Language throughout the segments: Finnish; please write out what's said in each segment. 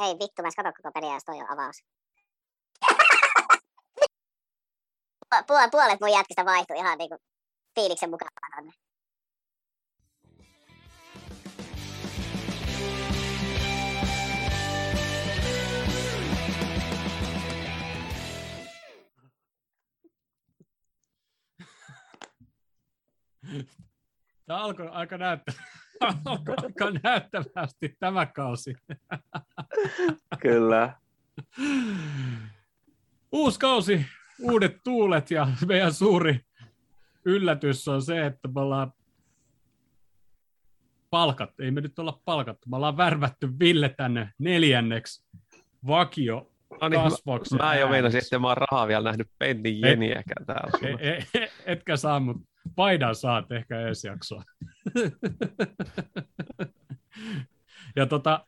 Ei vittu, mä edes kato koko peliä, jos toi on avaus. Puol- puolet mun jätkistä vaihtui ihan niinku fiiliksen mukaan tonne. Tämä alkoi aika, näyttä... alkoi aika näyttävästi tämä kausi. Kyllä. Uusi kausi, uudet tuulet ja meidän suuri yllätys on se, että me ollaan palkat, ei me nyt olla palkattu, me ollaan värvätty Ville tänne neljänneksi vakio No niin, kasvoksen mä, mä jo meinasin, että mä oon rahaa vielä nähnyt pennin jeniäkään täällä. E, e, e, etkä saa, mutta paidan saat ehkä ensi jaksoa. ja tota,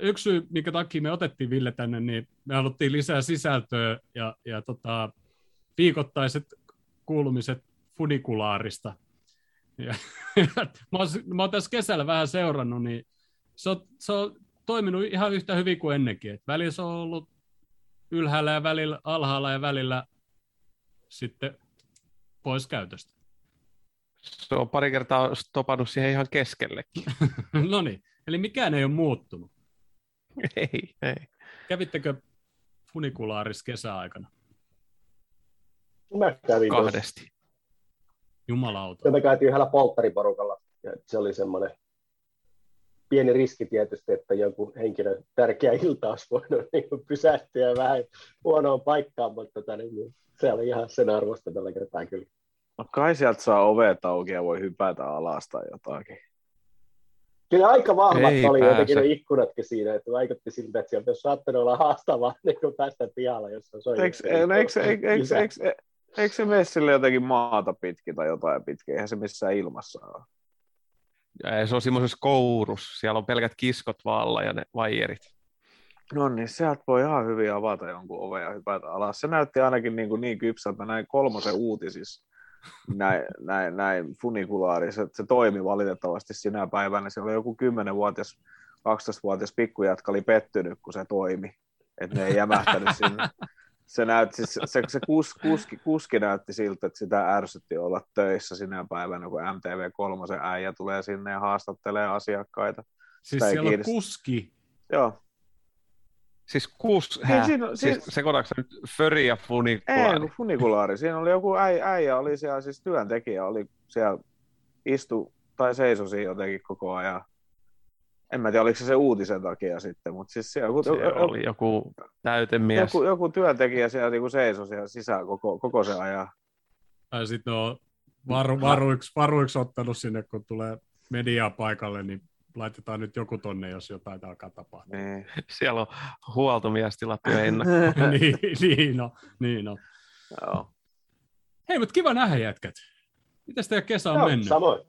yksi syy, minkä takia me otettiin Ville tänne, niin me haluttiin lisää sisältöä ja, ja tota, viikoittaiset kuulumiset funikulaarista. Ja, mä, oon, mä oon tässä kesällä vähän seurannut, niin se on, se on toiminut ihan yhtä hyvin kuin ennenkin. Et välillä se on ollut ylhäällä ja välillä alhaalla ja välillä sitten pois käytöstä. Se on pari kertaa stopannut siihen ihan keskellekin. no niin, eli mikään ei ole muuttunut. ei, ei. Kävittekö funikulaarissa kesäaikana? Mä kävin tuossa. Kahdesti. Jumalauta. Ja me käytiin yhdellä polttariporukalla. Ja se oli semmoinen pieni riski tietysti, että joku henkilö tärkeä ilta olisi voinut niin pysähtyä vähän huonoon paikkaan, mutta tota, niin, se oli ihan sen arvosta tällä kertaa kyllä. No kai sieltä saa ovet auki ja voi hypätä alas tai jotakin. Kyllä aika vahvat Ei oli pääse. jotenkin ne ikkunatkin siinä, että vaikutti siltä, että sieltä olisi saattanut olla haastavaa niin kuin päästä pihalle, jos on. Eikö, eikö, eikö, eikö, eikö, eikö, eikö se mene sille jotenkin maata pitkin tai jotain pitkin? Eihän se missään ilmassa ole. Ja se on semmoisessa kourus. Siellä on pelkät kiskot vaalla ja ne vaijerit. No niin, sieltä voi ihan hyvin avata jonkun oven ja hypätä alas. Se näytti ainakin niin, kuin niin kypsältä näin kolmosen uutisissa, näin, näin, näin funikulaarissa, että se toimi valitettavasti sinä päivänä. Se oli joku 10-vuotias, 12-vuotias pikkujätkä oli pettynyt, kun se toimi. Että ne ei jämähtänyt sinne. Se, näytti, se, se, se kus, kuski, kuski näytti siltä, että sitä ärsytti olla töissä sinä päivänä, kun MTV3 äijä tulee sinne ja haastattelee asiakkaita. Siis siellä on kuski. Joo, Siis kuus, Niin, hä? siinä siis siinä- sekoitatko nyt föri ja Ei, funikulaari? kun funikulaari. Siinä oli joku äijä, äijä oli siellä, siis työntekijä oli siellä, istu tai seisoi siinä jotenkin koko ajan. En mä tiedä, oliko se se uutisen takia sitten, mutta siis siellä joku, Siellä joku, oli joku täytemies. joku, joku työntekijä siellä niin seisoi siellä sisään koko, koko se ajan. Tai sitten on varu, varuiksi, varuiksi ottanut sinne, kun tulee mediaa paikalle, niin laitetaan nyt joku tonne, jos jotain alkaa tapahtua. Niin. Siellä on huoltomies tilattu jo ennakkoon. niin, niin on, niin on. Joo. Hei, mutta kiva nähdä jätkät. Mitäs teidän kesä on Joo, mennyt? samoin.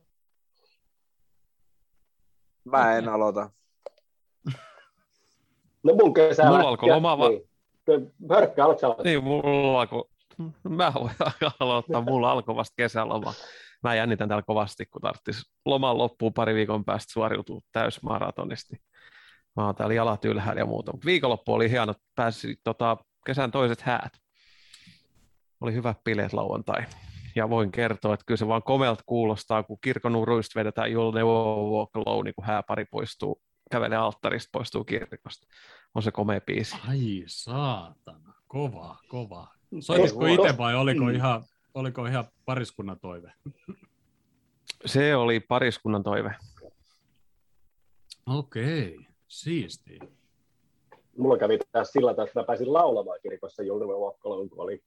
Mä en aloita. No mun kesä Mulla alkoi loma va- Niin. Aloittaa? Niin, mulla alkoi, mä voin aloittaa, mulla alkoi vasta kesäloma. Mä jännitän täällä kovasti, kun tarvitsisi loman loppuun pari viikon päästä suoriutua täysmaratonista. Mä oon täällä jalat ylhäällä ja muuta. Mutta viikonloppu oli hieno, pääsi tota, kesän toiset häät. Oli hyvät bileet lauantai. Ja voin kertoa, että kyllä se vaan komealta kuulostaa, kun kirkonuruista vedetään You'll Never Walk Alone, niin kun hääpari poistuu, kävelee alttarista, poistuu kirkosta. On se komea biisi. Ai saatana, kova, kova. Soititko Ei, itse vai oliko Mm. ihan, oliko ihan pariskunnan toive? Se oli pariskunnan toive. Okei, siistiä. Mulla kävi taas sillä tavalla, että mä pääsin laulamaan kirkossa Julkimen Walkaloon, kun oli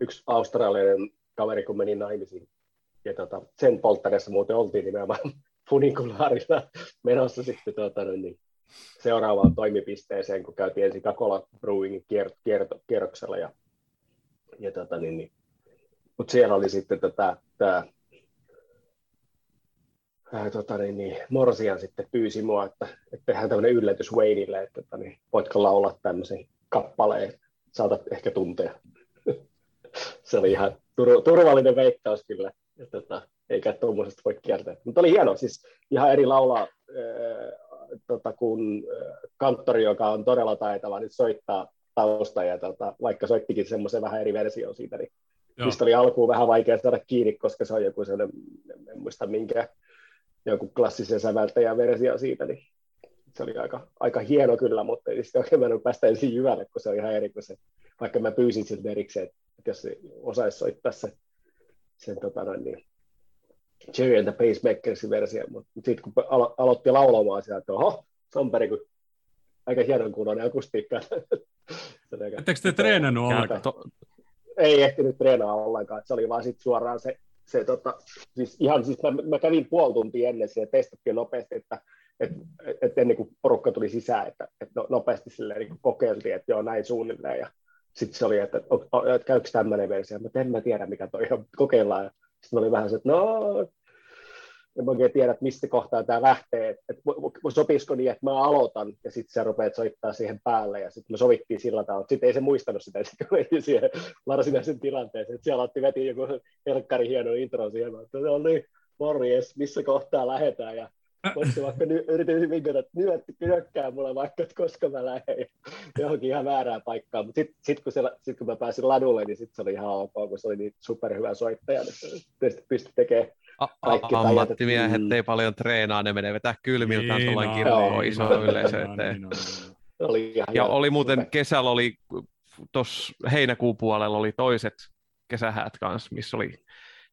yksi australialainen kaveri, kun meni naimisiin. Ja tota, sen polttareessa muuten oltiin nimenomaan funikulaarilla menossa sitten tuota, niin seuraavaan toimipisteeseen, kun käytiin ensin Kakola kier, kierto, kierroksella. Ja, ja tota, niin, niin. Mutta siellä oli sitten tätä, tämä ää, tota, niin, niin, Morsian sitten pyysi mua, että, että tehdään tämmöinen yllätys Wayneille, että tota, niin, voitko laulaa tämmöisen kappaleen, saatat ehkä tuntea. Se oli ihan tur- turvallinen veikkaus kyllä, että tota, eikä tuommoisesta voi kiertää. Mutta oli hieno, siis ihan eri laulaa, tota, kun kanttori, joka on todella taitava, niin soittaa tausta, ja tota, vaikka soittikin semmoisen vähän eri version siitä, niin Joo. mistä oli alkuun vähän vaikea saada kiinni, koska se on joku sellainen, en muista minkä, joku klassisen säveltäjän versio siitä, niin se oli aika, aika hieno kyllä, mutta ei sitä oikein mennyt päästä ensin jyvälle, kun se oli ihan eri kuin se, vaikka mä pyysin siltä erikseen, että jos se osaisi soittaa se, sen tota noin, niin, Jerry and the Pacemakersin versio, mutta sitten kun alo- aloitti laulamaan sieltä, että oho, Samperi, kun aika hienon kuuloinen akustiikka. Ettekö te treenannut ollenkaan? to, ei ehtinyt treenaa ollenkaan, se oli vaan sit suoraan se, se tota, siis ihan siis mä, mä kävin puoli tuntia ennen ja testattiin nopeasti, että et, et ennen kuin porukka tuli sisään, että, että no, nopeasti silleen niin kokeiltiin, että joo näin suunnilleen. Ja sitten se oli, että, että käykö tämmöinen versio, mutta en mä tiedä mikä toi on, kokeillaan. Sitten oli vähän se, että no en oikein tiedä, että mistä kohtaa tämä lähtee, että, sopisiko niin, että mä aloitan ja sitten sä rupeat soittaa siihen päälle ja sitten me sovittiin sillä tavalla, sitten ei se muistanut sitä, sitten meni siihen varsinaisen tilanteeseen, että siellä otti veti joku helkkari hieno intro siihen, että no niin, morjes, missä kohtaa lähdetään ja Voisi vaikka ny, yritin vinkata, että nyöt, nyökkää mulle vaikka, että koska mä lähden johonkin ihan väärään paikkaan. Mutta sitten sit, kun, se, sit, kun mä pääsin ladulle, niin sitten se oli ihan ok, kun se oli niin superhyvä soittaja, että pystyi tekemään a, Kaikki tajat, ammattimiehet että- ei paljon treenaa, ne menee vetää kylmiltään Niin tuollain on, kirkkoon niin iso yleisö eteen. niin on, niin oli Ja oli muuten, kesällä oli, tuossa heinäkuun puolella oli toiset kesähäät kanssa, missä oli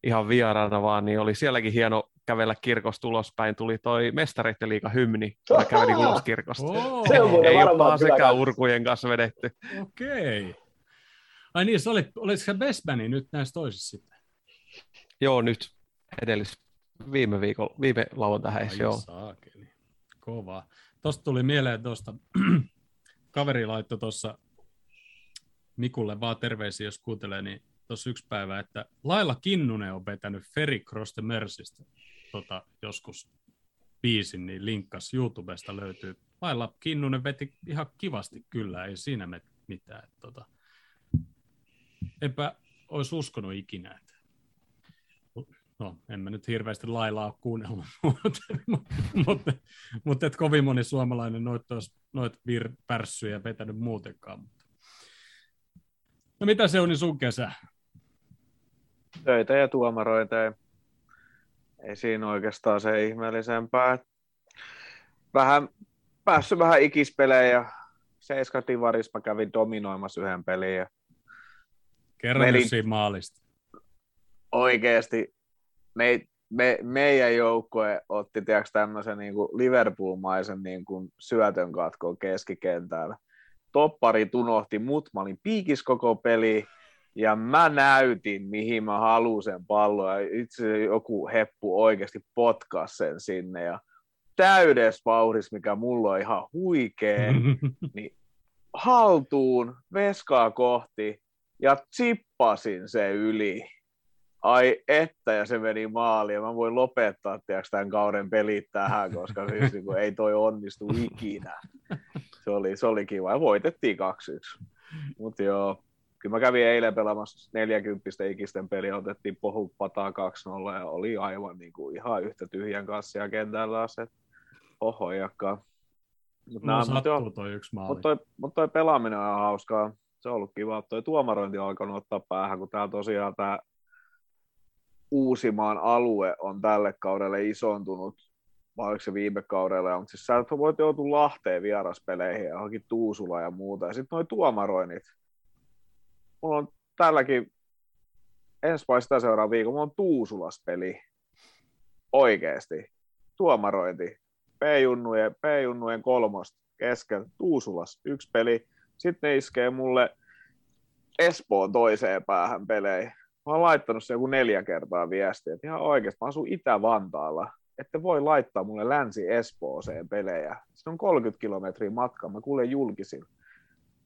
ihan vieraana vaan, niin oli sielläkin hieno kävellä kirkosta ulospäin. Tuli toi mestareiden liiga hymni, kun kävelin Ahaa! ulos kirkosta. Oo, Se on muuten Ei ole hyvä sekään kans. urkujen kanssa vedetty. Okei. Ai niin, se oli, olisiko se Bestmani nyt näissä toisissa sitten? Joo, nyt edellis viime viikolla, viime lauantai, Ai joo. saakeli. Kovaa. Tuosta tuli mieleen tuosta, kaveri laittoi tuossa Mikulle vaan terveisiä, jos kuuntelee, niin tuossa yksi päivä, että Laila Kinnunen on vetänyt Ferry Cross the Mersistä tota, joskus biisin, niin linkkas YouTubesta löytyy. Laila Kinnunen veti ihan kivasti kyllä, ei siinä mitään. Että, tota, enpä olisi uskonut ikinä, no en mä nyt hirveästi lailaa ole kuunnellut, mutta, mutta, mutta et kovin moni suomalainen noit, olisi, noit vir, pärssyjä vetänyt muutenkaan. Mutta. No mitä se on niin sun kesä? töitä ja tuomaroita. ja Ei siinä oikeastaan se ihmeellisempää. Vähän, päässyt vähän ikispelejä. Seiska Divaris mä kävin dominoimassa yhden pelin ja Kerro Melin- maalista. oikeasti me, me, meidän joukkue otti tiiäks, tämmöisen niin kuin Liverpool-maisen niin kuin syötön katkon keskikentällä. Topparit unohti mut, mä olin piikis koko peli, ja mä näytin, mihin mä haluan sen pallon, ja itse joku heppu oikeasti potkas sen sinne, ja täydessä vauhdissa, mikä mulla on ihan huikee, haltuun, veskaa kohti, ja chippasin se yli. Ai että, ja se meni maaliin. Ja mä voin lopettaa tiiäks, tämän kauden pelit tähän, koska siis, niin kuin, ei toi onnistu ikinä. Se oli, se oli kiva. Ja voitettiin 2-1. Mutta joo, kyllä mä kävin eilen pelaamassa 40 ikisten peliä, otettiin pohut pataa 2-0 ja oli aivan niin kuin, ihan yhtä tyhjän kanssa kentällä se oho jakkaa. Mut Mulla nää- mut sattuu toi yksi maali. mutta toi, mut toi pelaaminen on hauskaa. Se on ollut kiva. Toi tuomarointi on alkanut ottaa päähän, kun täällä tosiaan tämä Uusimaan alue on tälle kaudelle isontunut, vai oliko se viime kaudella, mutta siis sä voit joutua Lahteen vieraspeleihin ja johonkin Tuusula ja muuta. Ja sitten noi tuomaroinnit. Mulla on tälläkin, ensi vai sitä seuraava viikon, mulla on Tuusulas peli. Oikeesti. Tuomarointi. P-junnujen, P-junnujen kolmosta kesken. Tuusulas yksi peli. Sitten ne iskee mulle Espoon toiseen päähän peleihin. Mä oon laittanut se joku neljä kertaa viestiä, että ihan oikeasti mä asun Itä-Vantaalla, että voi laittaa mulle Länsi-Espooseen pelejä. Se on 30 kilometriä matka, mä kuulen julkisin.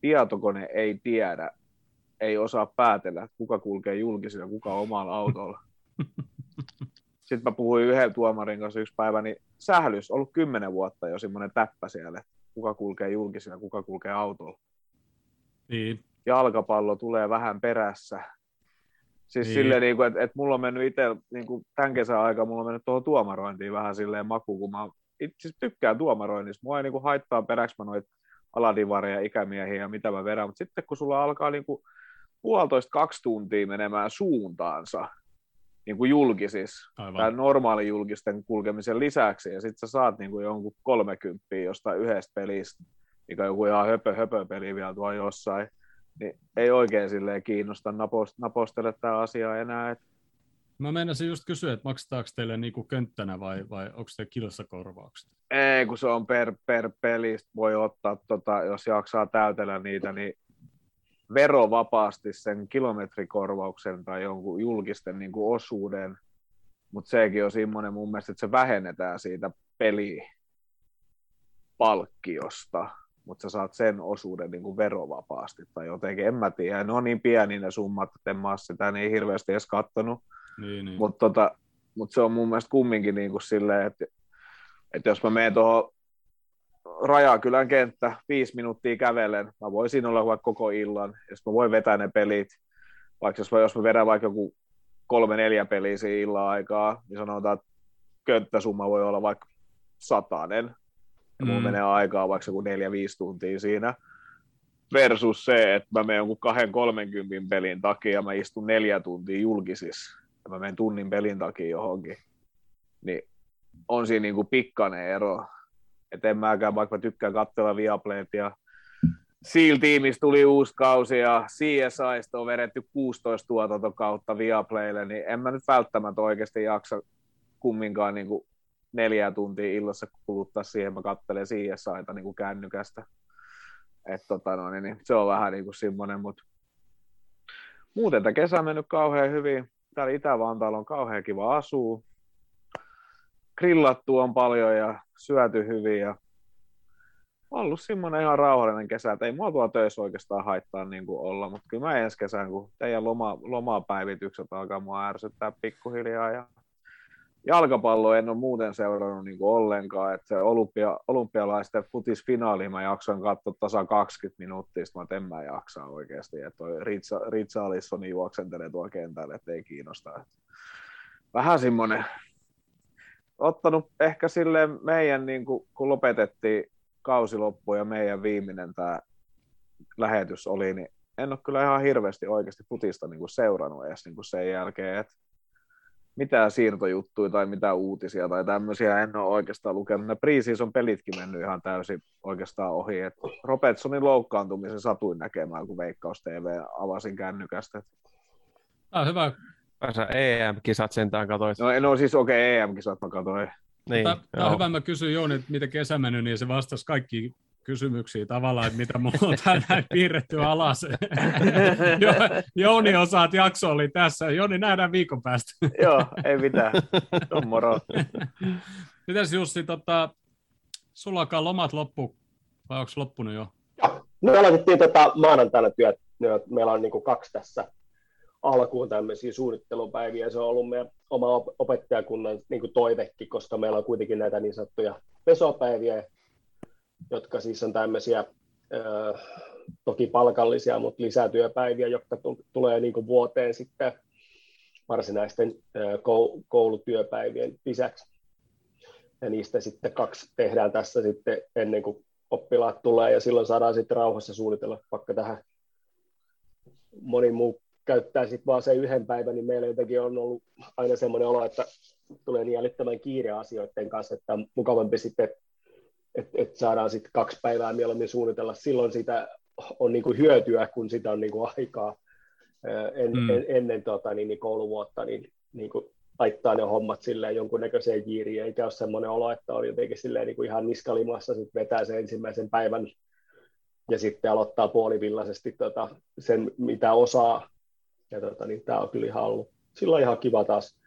Tietokone ei tiedä, ei osaa päätellä, kuka kulkee julkisilla, kuka omalla autolla. Sitten mä puhuin yhden tuomarin kanssa yksi päivä, niin sählys, ollut kymmenen vuotta jo semmoinen täppä siellä, kuka kulkee julkisilla, kuka kulkee autolla Niin, jalkapallo tulee vähän perässä. Siis Niin. silleen, niin kuin, että, että mulla on mennyt itse, niin kuin tämän kesän aikana, mulla on mennyt tuohon tuomarointiin vähän silleen maku, kun mä itse asiassa tykkään tuomaroinnista. Mua ei niin kuin haittaa peräks mä noita aladivareja, ikämiehiä ja mitä mä vedän, mutta sitten kun sulla alkaa niin kuin puolitoista kaksi tuntia menemään suuntaansa, niin kuin julkisissa, Aivan. tai normaali julkisten kulkemisen lisäksi, ja sitten sä saat niin kuin jonkun 30 jostain yhdestä pelistä, mikä on joku ihan höpö, höpö peli vielä tuolla jossain, niin ei oikein silleen kiinnosta napost, napostella tämä asia enää. Et Mä meinasin just kysyä, että maksetaanko teille niinku könttänä vai, vai onko se kilsakorvaukset? ei, kun se on per, per pelistä, voi ottaa, tota, jos jaksaa täytellä niitä, niin verovapaasti sen kilometrikorvauksen tai jonkun julkisten niin kuin osuuden, mutta sekin on semmoinen mun mielestä, että se vähennetään siitä pelipalkkiosta, mutta sä saat sen osuuden niin kuin verovapaasti tai jotenkin, en mä tiedä, ne on niin pieni ne summat, että en mä sitä niin hirveästi edes kattonut, Niin, niin. mutta tota, mut se on mun mielestä kumminkin niin kuin silleen, että, että jos mä menen tuohon Rajakylän kenttä viisi minuuttia kävelen, mä voisin olla vaikka koko illan, jos mä voin vetää ne pelit, vaikka jos mä, jos mä vedän vaikka joku kolme neljä peliä siinä illan aikaa, niin sanotaan, että könttäsumma voi olla vaikka satanen, ja mulla Mm. menee aikaa vaikka joku neljä viisi tuntia siinä, versus se, että mä menen jonkun kahden 30 pelin takia, mä istun neljä tuntia julkisissa, ja mä menen tunnin pelin takia johonkin, niin on siinä niinku pikkainen ero. Et en mäkään, vaikka mä tykkään katsella Viaplayt ja Seal-tiimistä tuli uusi kausi ja CSIsta on vedetty 16 tuotantokautta Viaplaylle, niin en mä nyt välttämättä oikeasti jaksa kumminkaan niin neljä tuntia illassa kuluttaa siihen, mä katselen CSIta niin kuin kännykästä. Et tota no, niin, se on vähän niin kuin semmoinen, mutta muuten tämä kesä on mennyt kauhean hyvin. Täällä Itä-Vantaalla on kauhean kiva asua. Grillattu on paljon ja syöty hyvin ja ollut semmoinen ihan rauhallinen kesä, että ei mua tuolla töissä oikeastaan haittaa niin kuin olla, mutta kyllä mä ensi kesän, kun teidän loma, lomapäivitykset alkaa mua ärsyttää pikkuhiljaa ja jalkapallo en ole muuten seurannut niin kuin ollenkaan, että se olympia, olympialaisten futisfinaali mä jaksoin katsoa tasa 20 minuuttia, sitten mä en mä jaksaa oikeasti, että Ritsa, Ritsa Alissoni juoksentelee tuolla kentällä, että ei kiinnosta. Vähän semmoinen, ottanut ehkä sille meidän, niin kuin, kun lopetettiin kausi loppu ja meidän viimeinen tämä lähetys oli, niin en ole kyllä ihan hirveästi oikeasti futista niin kuin seurannut edes niin kuin sen jälkeen, että mitään siirtojuttuja tai mitään uutisia tai tämmöisiä en ole oikeastaan lukenut. Ne preseason pelitkin mennyt ihan täysin oikeastaan ohi. Et Robertsonin loukkaantumisen satuin näkemään, kun Veikkaus TV avasin kännykästä. Ah, hyvä. Sä EM-kisat sentään katoit. No, no siis okei, okay, EM-kisat mä katsoin. Niin, Tämä on hyvä, mä kysyin Jouni, että miten kesä mennyt, niin se vastasi kaikki kysymyksiä tavallaan, että mitä mulla on täällä näin piirretty alas. Jo, Jouni osaat jakso oli tässä. Jouni, nähdään viikon päästä. Joo, ei mitään. On moro. Mitäs Jussi, tota, sulla alkaa lomat loppu, vai onko loppunut jo? Ja, me aloitettiin tota maanantaina työt. Meillä on niin kuin kaksi tässä alkuun tämmöisiä suunnittelupäiviä. Se on ollut meidän oma op- opettajakunnan niin kuin toivekin, koska meillä on kuitenkin näitä niin sanottuja pesopäiviä, jotka siis on tämmöisiä toki palkallisia, mutta lisätyöpäiviä, jotka tu- tulee niin kuin vuoteen sitten varsinaisten koulutyöpäivien lisäksi. Ja niistä sitten kaksi tehdään tässä sitten ennen kuin oppilaat tulee ja silloin saadaan sitten rauhassa suunnitella vaikka tähän moni muu käyttää sitten vaan sen yhden päivän, niin meillä jotenkin on ollut aina semmoinen olo, että tulee niin älyttömän kiire asioiden kanssa, että on mukavampi sitten, että et saadaan sitten kaksi päivää mieluummin suunnitella. Silloin sitä on niin kuin hyötyä, kun sitä on niin kuin aikaa en, Mm. en, ennen tota, niin, niin kouluvuotta, niin, niin kuin laittaa ne hommat silleen jonkunnäköiseen kiiriin, eikä ole semmoinen olo, että on jotenkin silleen niin kuin ihan niskalimassa, sitten vetää sen ensimmäisen päivän ja sitten aloittaa puolivillaisesti tota, sen, mitä osaa. Ja tota, niin tämä on kyllä ihan ollut silloin ihan kiva taas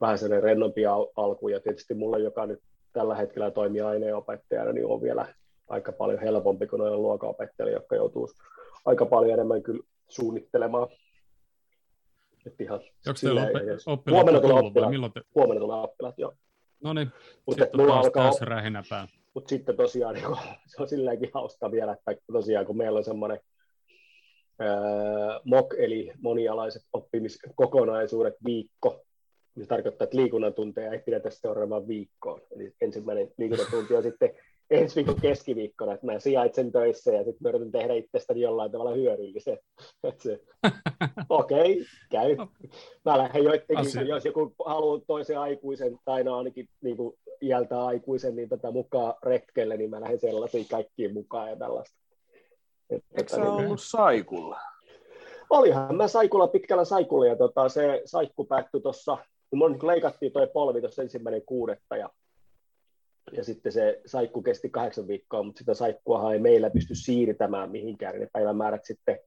vähän sellainen rennompi al- alku. Ja tietysti mulle, joka nyt tällä hetkellä toimii aineenopettajana, niin on vielä aika paljon helpompi kuin noilla luokanopettajilla, jotka joutuu aika paljon enemmän kyllä suunnittelemaan. Että ihan Onko teillä jos- oppilaat Huomenna tulee oppilaat. milloin te... huomenna tulee oppilaat, joo. No niin, sitten mulla taas alkaa, täys rähinä päällä. mutta sitten tosiaan niin se on silleenkin hauska vielä, että tosiaan kun meillä on semmoinen MOK, eli monialaiset oppimiskokonaisuudet viikko, Se tarkoittaa, että liikunnan tunteja ei pidetä seuraavaan viikkoon. Eli ensimmäinen liikuntatunti on sitten ensi viikon keskiviikkona, että mä sijaitsen töissä ja sitten mä yritän tehdä itsestäni jollain tavalla hyödyllisen. Okei, okay, käy. Mä lähden joidenkin, Asia. jos joku haluaa toisen aikuisen, tai no ainakin niin kuin iältä aikuisen, niin tätä mukaan retkelle, niin mä lähden sellaisiin kaikkiin mukaan ja tällaista. Eikö sä niin, ollut saikulla? Olihan mä saikulla pitkällä saikulla, ja tota, se saikku päättyi tuossa, kun mun leikattiin toi polvi tuossa ensimmäinen kuudetta, ja ja sitten se saikku kesti kahdeksan viikkoa, mutta sitä saikkuahan ei meillä pysty siirtämään mihinkään, ne päivämäärät sitten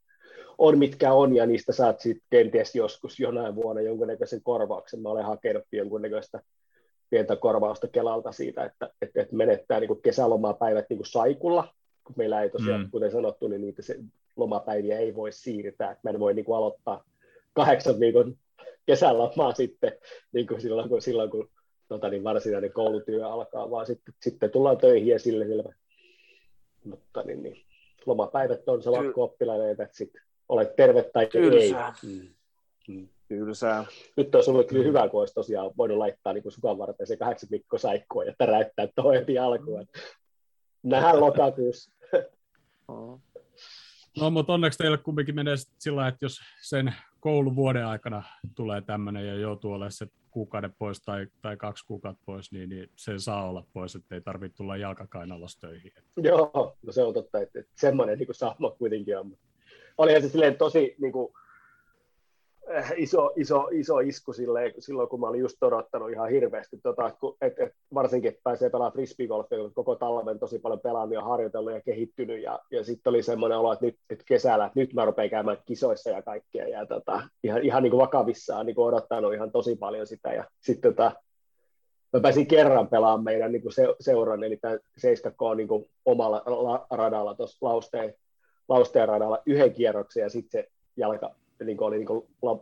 on mitkä on, ja niistä saat sitten kenties joskus jonain vuonna jonkunnäköisen korvauksen. Mä olen hakenut jonkunnäköistä pientä korvausta Kelalta siitä, että, että, että menettää niin kesälomapäivät niin saikulla, kun meillä ei tosiaan, mm. kuten sanottu, niin niitä se, lomapäiviä ei voi siirtää. Mä en voi niin kuin aloittaa kahdeksan viikon kesälomaa sitten niin kuin silloin, kun, silloin, kun tota, niin varsinainen koulutyö alkaa, vaan sitten, sitten tullaan töihin ja sille selvä. Mutta niin, niin, lomapäivät on se lakko-oppilainen, että sitten olet terve tai Tylsää. ei. Mm. Mm. Tylsää. Nyt olisi ollut kyllä hyvä, kun olisi tosiaan voinut laittaa niin sukan varten se kahdeksan viikkoa saikkoa ja täräyttää tuo heti alkuun. Nähdään lokakuussa. No, mutta onneksi teille kumminkin menee sillä että jos sen kouluvuoden aikana tulee tämmöinen ja joutuu olemaan se kuukauden pois tai, tai kaksi kuukautta pois, niin, niin se saa olla pois, että ei tarvitse tulla jalkakainalossa töihin. Joo, no se on totta, että, että semmoinen niin saama kuitenkin on. Olihan se silleen tosi niin kuin, iso, iso, iso isku silleen, silloin, kun mä olin just odottanut ihan hirveästi, tota, että et, varsinkin, että pääsee pelaamaan frisbeegolfia, kun koko talven tosi paljon pelannut ja harjoitellut ja kehittynyt, ja, ja sitten oli semmoinen olo, että nyt, nyt kesällä, että nyt mä rupean käymään kisoissa ja kaikkea, ja tota, ihan, ihan niin kuin vakavissaan niin kuin odottanut ihan tosi paljon sitä, ja sitten tota, mä pääsin kerran pelaamaan meidän niin kuin se, seuran, eli tämä 7K niin kuin omalla radalla tuossa lausteen, lausteen radalla yhden kierroksen, ja sitten se jalka niin oli niin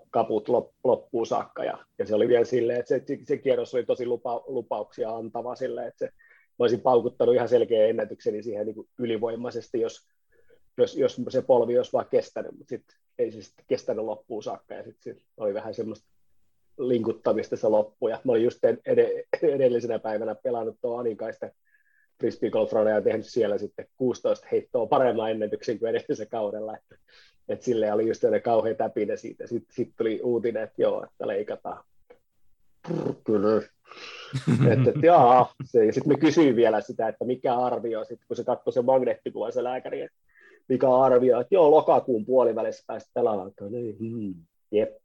kaput loppuun saakka, ja, ja, se oli vielä silleen, että se, se kierros oli tosi lupa, lupauksia antava silleen, että se, mä olisin paukuttanut ihan selkeä ennätykseni siihen niin ylivoimaisesti, jos, jos, jos se polvi olisi vaan kestänyt, mutta sitten ei se sitten kestänyt loppuun saakka, ja sitten sit oli vähän semmoista linkuttamista se loppu, ja mä olin just ed- edellisenä päivänä pelannut tuo Anikaisten frisbee golf ja tehnyt siellä sitten 16 heittoa paremman ennätyksen kuin edellisellä kaudella, että et sille oli just kauhean täpinä siitä. Sitten sit tuli uutinen, että joo, että leikataan. Että, et, jaa, se, ja sitten me kysyin vielä sitä, että mikä arvio, sit, kun se katsoi se magneettikuva se lääkäri, että mikä arvio, että joo, lokakuun puolivälissä päästä pelaamaan. Niin, hmm, jep,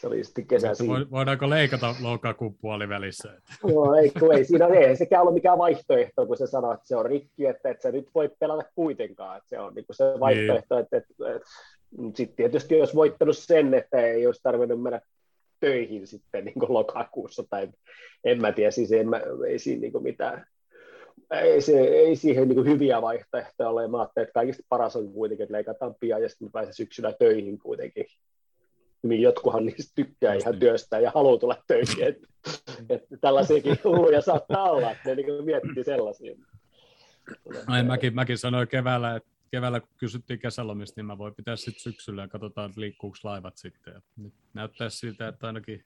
se oli sitten kesä siinä. Voidaanko leikata lokakuun puolivälissä? No ei, kun ei siinä ei sekään ole mikään vaihtoehto, kun se sanoo, että se on rikki, että, että sä nyt voi pelata kuitenkaan. Että se on niin se vaihtoehto, niin. että, että, että sitten tietysti jos voittanut sen, että ei olisi tarvinnut mennä töihin sitten niin kuin lokakuussa, tai en mä tiedä, siis en mä, ei siinä niin kuin mitään, ei, se, ei siihen niin kuin hyviä vaihtoehtoja ole. Mä ajattelin, että kaikista paras on kuitenkin, että leikataan pian ja sitten pääsee syksyllä töihin kuitenkin. Niin jotkuhan niistä tykkää Just ihan niin. työstä ja haluaa tulla töihin. Että, että tällaisiakin hulluja saattaa olla, että ne niin miettii sellaisia. No, mäkin, mäkin sanoin keväällä, että keväällä kun kysyttiin kesälomista, niin mä voin pitää sitten syksyllä ja katsotaan, että liikkuuko laivat sitten. Ja nyt näyttää siltä, että ainakin,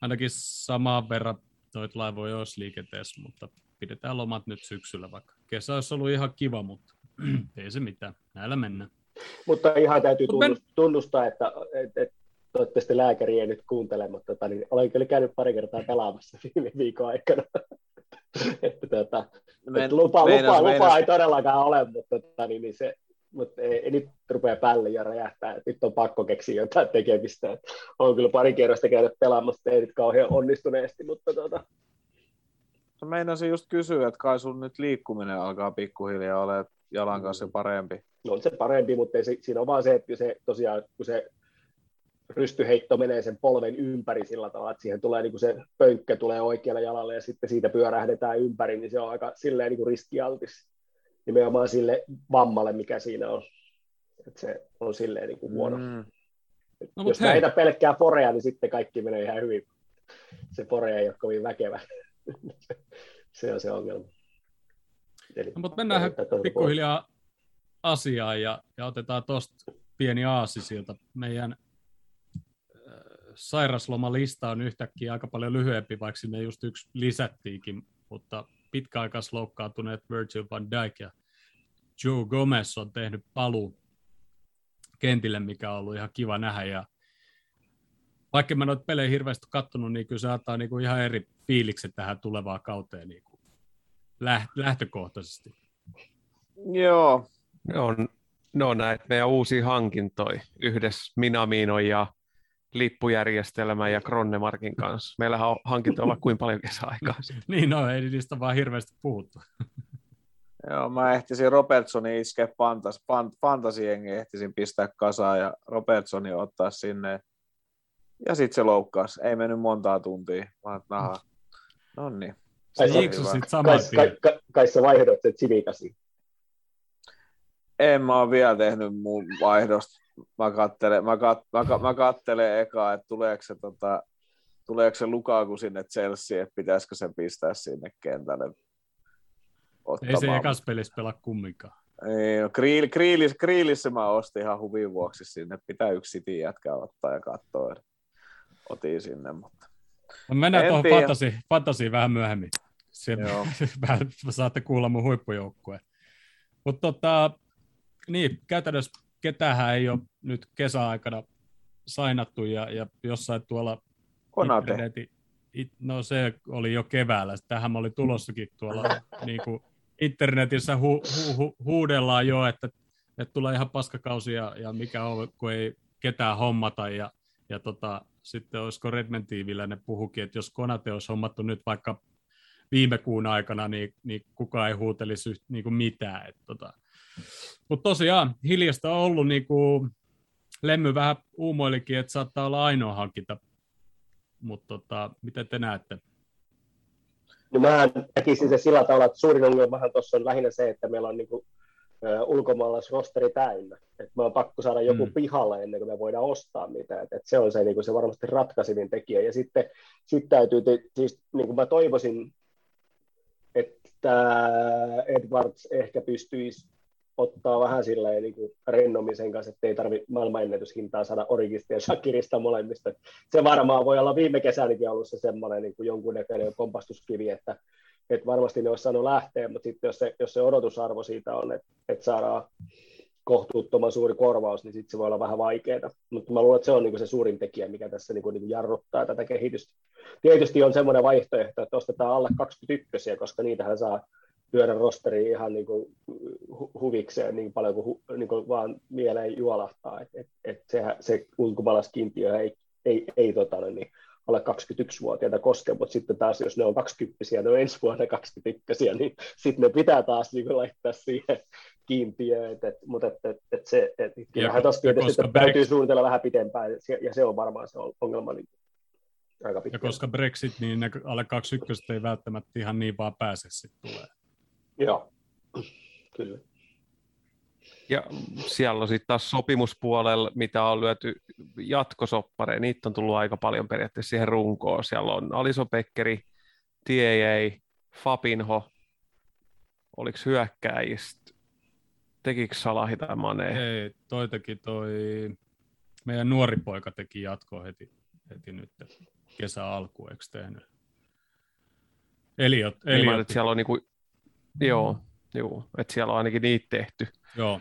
ainakin samaan verran noita laivoja olisi liikenteessä, mutta pidetään lomat nyt syksyllä, vaikka kesä olisi ollut ihan kiva, mutta ei se mitään, näillä mennään. Mutta ihan täytyy tunnustaa, että, että, että toivottavasti lääkäri ei nyt kuuntele, mutta tota, niin olen kyllä käynyt pari kertaa pelaamassa viime viikon aikana. että, tota, Men, että lupa, lupa, lupa, lupa, ei todellakaan ole, mutta, tota, niin, niin se, mutta ei, ei, nyt rupea päälle ja räjähtää, että nyt on pakko keksiä jotain tekemistä. On kyllä pari kerrosta käynyt pelaamassa, ei nyt kauhean onnistuneesti, mutta tota... Mä meinasin just kysyä, että kai sun nyt liikkuminen alkaa pikkuhiljaa olla jalan kanssa parempi. No on se parempi, mutta ei, siinä on vaan se, että se tosiaan, kun se rystyheitto menee sen polven ympäri sillä tavalla, että siihen tulee niin kuin se pönkkä tulee oikealle jalalle ja sitten siitä pyörähdetään ympäri, niin se on aika silleen niin kuin riskialtis nimenomaan sille vammalle, mikä siinä on. Että se on silleen niin kuin huono. Mm. No, Jos näitä pelkkää porea, niin sitten kaikki menee ihan hyvin. Se pore ei ole kovin väkevä. se on se ongelma. Eli no, mutta mennään pikkuhiljaa asiaan ja, ja otetaan tuosta pieni aasi sieltä meidän sairaslomalista on yhtäkkiä aika paljon lyhyempi, vaikka sinne just yksi lisättiinkin, mutta pitkäaikaisloukkaantuneet Virgil van Dijk ja Joe Gomez on tehnyt paluu kentille, mikä on ollut ihan kiva nähdä. Ja vaikka mä noita pelejä hirveästi kattonut, niin kyllä se antaa niin kuin ihan eri fiilikset tähän tulevaan kauteen niin kuin lähtökohtaisesti. Joo. Ne on, ne on näitä meidän uusia hankintoja yhdessä Minaminon ja lippujärjestelmän ja Kronnemarkin kanssa. Meillähän on hankintoja olla kuin paljon kesäaikaa. niin no, ei niistä vaan hirveästi puhuttu. Joo, mä ehtisin Robertsonin iskeä fantas, fant, fantasiengi, ehtisin pistää kasaan ja Robertsonin ottaa sinne. Ja sitten se loukkaas. Ei mennyt montaa tuntia. Mä naha. No niin. Se sitten saman kai, kai, kai, kai sä vaihdot sen Civikasi. En mä ole vielä tehnyt mun vaihdosta. Mä kattelen, mä kat, mä, mä kattelen eka, että tuleeko se, tota, tuleeko se Lukaku sinne Chelsea, että pitäisikö se pistää sinne kentälle ottamaan. Ei se ekas pelissä pelaa kumminkaan. Ei, no, Kriil, Kriilis, Kriilissä mä ostin ihan huvin vuoksi sinne. Pitää yksi City jätkää ottaa ja katsoa. Otin sinne, mutta... No mennään en tuohon fantasi, fantasiin vähän myöhemmin. Siellä vähän saatte kuulla mun huippujoukkueen. Mutta tota, niin, käytännössä ketään ei ole nyt kesäaikana sainattu ja, ja jossain tuolla Konate. Interneti, it, no se oli jo keväällä. Tähän oli tulossakin tuolla niin kuin internetissä hu, hu, hu, huudellaan jo, että, että tulee ihan paskakausi ja, ja mikä on, kun ei ketään hommata ja, ja tota, sitten olisiko Redmen tiivillä ne puhukin, että jos Konate olisi hommattu nyt vaikka viime kuun aikana, niin, niin kukaan ei huutelisi niin kuin mitään. Et, tota. Mutta tosiaan hiljasta on ollut, niin kuin Lemmy vähän uumoilikin, että saattaa olla ainoa hankinta. Mutta tota, miten te näette? No mä näkisin se sillä tavalla, että suurin ongelmahan tuossa on lähinnä se, että meillä on niin kuin, ulkomaalaisrosteri täynnä. Et me on pakko saada joku mm. pihalle ennen kuin me voidaan ostaa mitään. Et, et se on se, niin se varmasti ratkaisivin tekijä. Ja sitten sit täytyy, siis niin kuin mä toivoisin, että Edwards ehkä pystyisi ottaa vähän silleen niin kuin rennomisen kanssa, että ei tarvitse maailmanennätyshintaa saada Origista ja Shakirista molemmista. Se varmaan voi olla viime kesänäkin ollut se semmoinen niin kuin jonkunnäköinen kompastuskivi, että, että varmasti ne olisi saanut lähteä, mutta sitten jos se, jos se odotusarvo siitä on, että, että saadaan kohtuuttoman suuri korvaus, niin sitten se voi olla vähän vaikeaa. Mutta mä luulen, että se on niinku se suurin tekijä, mikä tässä niinku, niinku jarruttaa tätä kehitystä. Tietysti on semmoinen vaihtoehto, että ostetaan alle 21, koska niitähän saa lyödä rosteri ihan niin kuin huvikseen niin paljon kuin, hu, niin kuin vaan mieleen juolahtaa. Et, et, et se, se ulkomaalaiskiintiö ei, ei, ei tota, niin alle 21-vuotiaita koske, mutta sitten taas jos ne on 20 ne on ensi vuonna 21 niin sitten ne pitää taas niin kuin, laittaa siihen kiintiöön, mutta et, et, et se, et, kyllähän tuossa tietysti että täytyy suunnitella vähän pitempään, ja se on varmaan se ongelma niin aika pitkä. Ja koska Brexit, niin ne alle 21 ei välttämättä ihan niin vaan pääse sitten tulee. Joo, kyllä. Ja siellä on sitten taas sopimuspuolella, mitä on lyöty jatkosoppareja, niitä on tullut aika paljon periaatteessa siihen runkoon. Siellä on Aliso Pekkeri, TAA, Fabinho, oliko hyökkäjistä, tekikö Salahi tai Mane? Ei, toi teki toi, meidän nuori poika teki jatko heti, heti nyt kesä alku, eikö tehnyt? Eliot, Eliot. Niin, siellä on niinku Joo, mm. joo. että siellä on ainakin niitä tehty. Joo.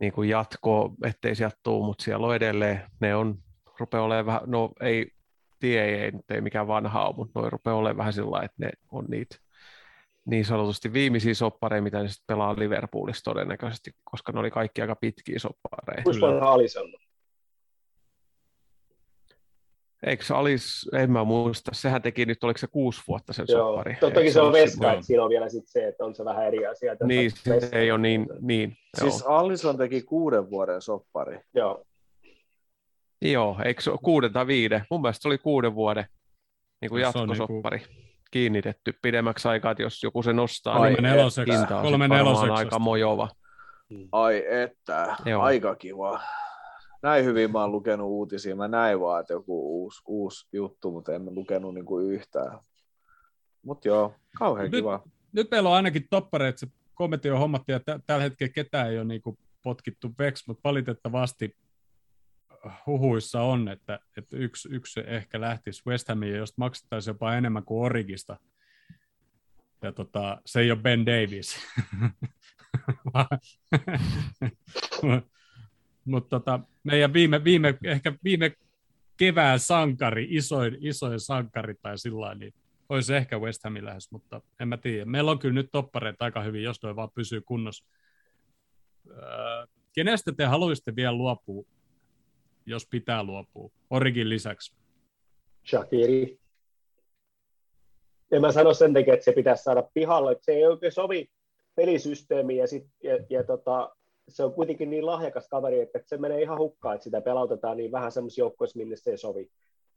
Niin kuin jatkoa, ettei sieltä tule, mutta siellä on edelleen, ne on, rupeaa olemaan vähän, no ei, tie ei, ei, ei mikään vanha ole, mutta noin rupeaa olemaan vähän sillä että ne on niitä niin sanotusti viimeisiä soppareja, mitä ne sitten pelaa Liverpoolissa todennäköisesti, koska ne oli kaikki aika pitkiä soppareja. Kuinka vanha Alisson Eikö Alis, en mä muista, sehän teki nyt, oliko se kuusi vuotta sen Joo. soppari? Tottakin se on veska, että siinä on vielä sit se, että on se vähän eri asia. Niin, se ei ole niin, niin Siis joo. Alison teki kuuden vuoden soppari. Joo. Joo, eikö se ole kuuden tai viiden? Mun mielestä se oli kuuden vuoden niin kuin jatkosoppari niin kuin... kiinnitetty pidemmäksi aikaa, että jos joku se nostaa, kolme niin neloseksi. hinta on aika mojova. Ai että, Joo. aika kiva näin hyvin mä oon lukenut uutisia. Mä näin vaan, että joku uusi, uusi juttu, mutta en lukenut niin kuin yhtään. Mutta joo, kauhean nyt, kiva. Nyt meillä on ainakin toppareet, se kommentti on hommattu, ja t- tällä hetkellä ketään ei ole niin kuin potkittu veksi, mutta valitettavasti huhuissa on, että, että yksi, yksi ehkä lähtisi West Hamiin, josta maksettaisiin jopa enemmän kuin Origista. Ja tota, se ei ole Ben Davis. Mutta tota, meidän viime, viime, ehkä viime kevään sankari, isoin, isoin sankari tai sillä niin olisi ehkä West Hamin lähes, mutta en mä tiedä. Meillä on kyllä nyt toppareita aika hyvin, jos toi vaan pysyy kunnossa. Öö, kenestä te haluaisitte vielä luopua, jos pitää luopua? Origin lisäksi. Shakiri. Ja mä sanon sen takia, että se pitäisi saada pihalle, se ei oikein sovi pelisysteemiin ja, sit, ja, ja tota, se on kuitenkin niin lahjakas kaveri, että se menee ihan hukkaan, että sitä pelautetaan niin vähän semmoisissa joukkoissa, minne se ei sovi.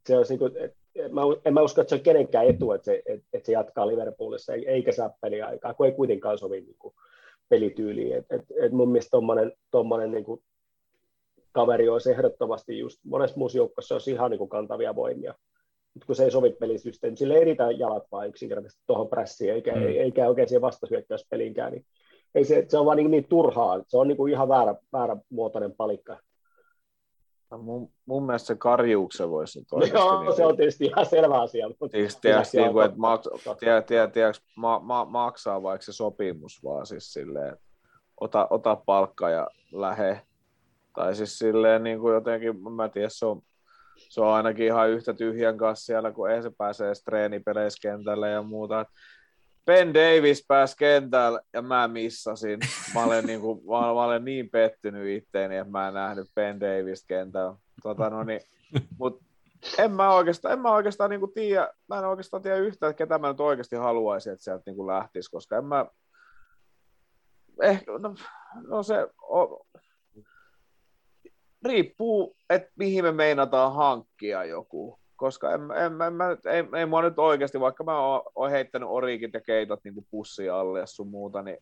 Se on niin kuin, et, et, mä, en mä usko, että se on kenenkään etu, että se, et, et se jatkaa Liverpoolissa, eikä saa peliaikaa, kun ei kuitenkaan sovi niin kuin, pelityyliin. Et, et, et mun mielestä tommonen, tommonen niin kuin, kaveri olisi ehdottomasti just, monessa muussa joukkossa olisi ihan niin kuin, kantavia voimia. Mutta kun se ei sovi pelisysteemi, sille ei riitä jalat vaan yksinkertaisesti tuohon pressiin, eikä, mm. eikä oikein siihen vastahyökkäyspeliinkään, niin ei se, se on vaan niin, niin turhaa, se on niin kuin ihan väärä, väärä muotoinen palikka. No mun, mun mielestä se karjuuksen voisi no Joo, niin se on tietysti ihan selvä asia. Mutta siis tiedätkö, niin kuin, että maks, tiedä, tiedä, tiedä, ma, ma, maksaa vaikka se sopimus vaan siis silleen, että ota, ota palkka ja lähe. Tai siis silleen niin kuin jotenkin, mä tiedän, se on, se on ainakin ihan yhtä tyhjän kanssa siellä, kun ei se pääsee treenipeleissä kentälle ja muuta. Ben Davis pääsi kentällä ja mä missasin. Mä olen, niin, kuin, mä, mä olen niin pettynyt itteeni, että mä en nähnyt Ben Davis kentällä. Tota, no niin, mut en mä oikeastaan, en mä oikeastaan niin tiedä, mä en oikeastaan tiedä yhtään, ketä mä nyt oikeasti haluaisin, että sieltä niin lähtisi, koska en mä, ehkä, no, no se, o, riippuu, että mihin me meinataan hankkia joku koska en, en, en, en, ei, ei mua nyt oikeasti, vaikka mä oon, heittänyt orikit ja keitot niin pussia alle ja sun muuta, niin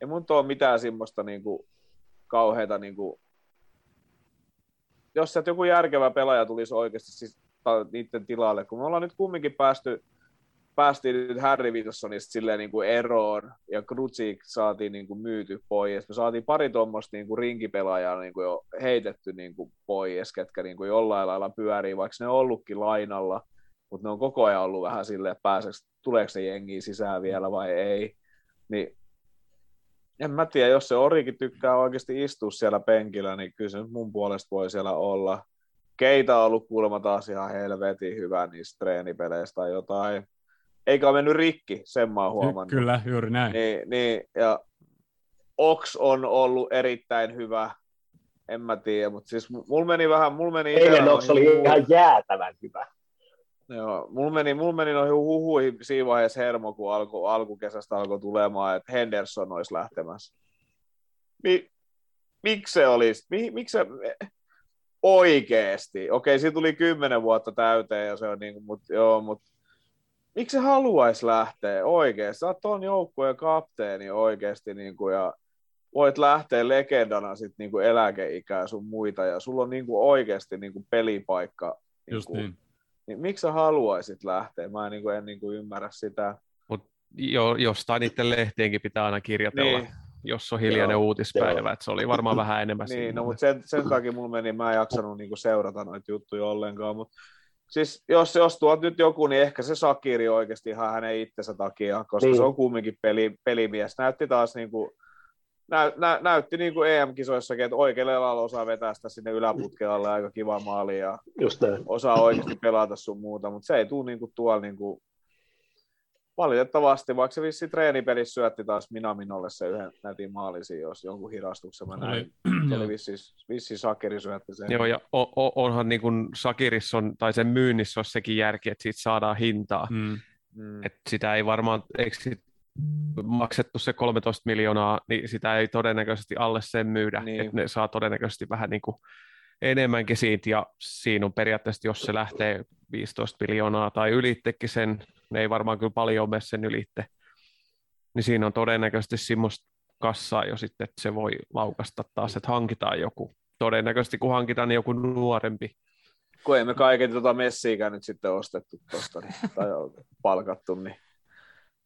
ei mun tuo mitään semmoista niin kuin, kauheita, niin kuin, jos sieltä joku järkevä pelaaja tulisi oikeasti siis, niiden tilalle, kun me ollaan nyt kumminkin päästy päästiin nyt Harry Wilsonista silleen niin kuin eroon, ja Krutsik saatiin niin kuin myyty pois. Me saatiin pari tuommoista niin kuin rinkipelaajaa niin kuin jo heitetty niin kuin pois, ketkä niin kuin jollain lailla pyörii, vaikka ne on ollutkin lainalla, mutta ne on koko ajan ollut vähän silleen, että pääseekö, tuleeko se jengi sisään vielä vai ei. Niin en mä tiedä, jos se Orikin tykkää oikeasti istua siellä penkillä, niin kyllä se nyt mun puolesta voi siellä olla. Keitä on ollut kuulemma taas ihan helvetin hyvä niistä treenipeleistä tai jotain eikä ole mennyt rikki, sen mä oon huomannut. Kyllä, juuri näin. Niin, niin ja Ox on ollut erittäin hyvä, en mä tiedä, mutta siis mulla meni vähän, mulla meni... Eilen Ox oli huhu... ihan jäätävän hyvä. Joo, mulla meni, mulla meni noihin huhuihin siinä vaiheessa hermo, kun alku, alkukesästä alkoi tulemaan, että Henderson olisi lähtemässä. Mi, miksi se olisi? Mi, miksi se, oikeesti? Okei, siitä tuli kymmenen vuotta täyteen, ja se on niin kuin, mutta joo, mutta miksi se haluaisi lähteä oikeasti? Sä oot ton joukkueen kapteeni oikeasti niin kuin, ja voit lähteä legendana sit niin kuin eläkeikää sun muita ja sulla on niin kuin oikeasti niin kuin pelipaikka. Niin Just kuin, niin. niin. Miksi sä haluaisit lähteä? Mä en, niin kuin, en niin kuin ymmärrä sitä. Mut jo, jostain niiden lehtienkin pitää aina kirjoitella, niin. jos on hiljainen Joo. uutispäivä, että se oli varmaan vähän enemmän Niin, no, mutta sen, sen takia mulla meni, mä en jaksanut niin kuin seurata noita juttuja ollenkaan, mutta siis jos, jos tuot nyt joku, niin ehkä se Sakiri oikeasti ihan hänen itsensä takia, koska niin. se on kumminkin peli, pelimies. Näytti taas niin kuin, nä, nä, näytti niin kuin EM-kisoissakin, että oikealle alalle osaa vetää sitä sinne yläputkelle aika kiva maali ja Just osaa oikeasti pelata sun muuta, mutta se ei tule niin kuin tuolla niin kuin valitettavasti, vaikka se vissi treenipelissä syötti taas Minaminolle se yhden nätin maalisi, jos jonkun hirastuksen mä näin. Se oli vissi, vissi Sakiri syötti sen. Joo, ja o- o- onhan niin kuin Sakirissa on, tai sen myynnissä on sekin järki, että siitä saadaan hintaa. Mm. Mm. Et sitä ei varmaan, eikö sit maksettu se 13 miljoonaa, niin sitä ei todennäköisesti alle sen myydä, niin. että ne saa todennäköisesti vähän niin kuin enemmänkin siitä, ja siinä on periaatteessa, jos se lähtee 15 miljoonaa tai ylittekin sen, ne ei varmaan kyllä paljon mene sen ylitte, niin siinä on todennäköisesti semmoista kassaa jo sitten, että se voi laukasta taas, että hankitaan joku. Todennäköisesti kun hankitaan niin joku nuorempi. Kun ei me kaiken tuota messiikään nyt sitten ostettu tuosta niin, tai palkattu, niin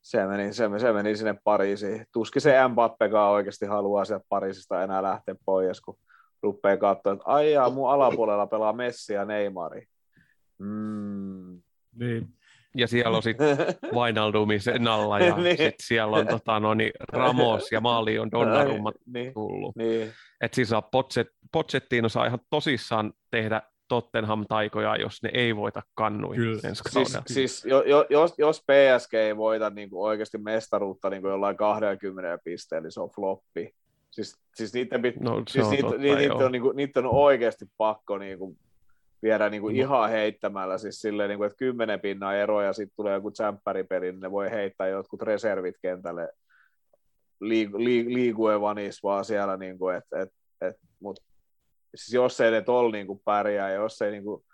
se meni, se, se meni sinne Pariisiin. Tuskin se Mbappekaan oikeasti haluaa sieltä Pariisista enää lähteä pois, kun rupeaa katsoa, että aijaa, mun alapuolella pelaa Messi ja Neymari. Mm. Niin. Ja siellä on sitten Wijnaldumi sen alla ja Niin. sitten siellä on tota, no, niin Ramos ja maali on Donnarumma niin, tullut. niin. Että siis saa Potset, Pochettino saa ihan tosissaan tehdä Tottenham-taikoja, jos ne ei voita kannuin Kyllä. ensi Siis, kaudella. siis jo, jo, jos, jos PSG ei voita niin kuin oikeasti mestaruutta niin kuin jollain 20 pisteellä, niin se on floppi. Siis, siis niiden, pit, No, siis on niitä, totta, niitä, joo. on, niin kuin, niitä on oikeasti pakko niin kuin, viedä niin kuin No. ihan heittämällä, siis silleen, niin kuin, että kymmenen pinnan ero ja sitten tulee joku tsemppäripeli, niin ne voi heittää jotkut reservit kentälle liigu, liigu, liiguen vanis vaan siellä, niin kuin, et, et, et, mut, siis jos ei ne tol niin kuin pärjää, jos ei niin kuin,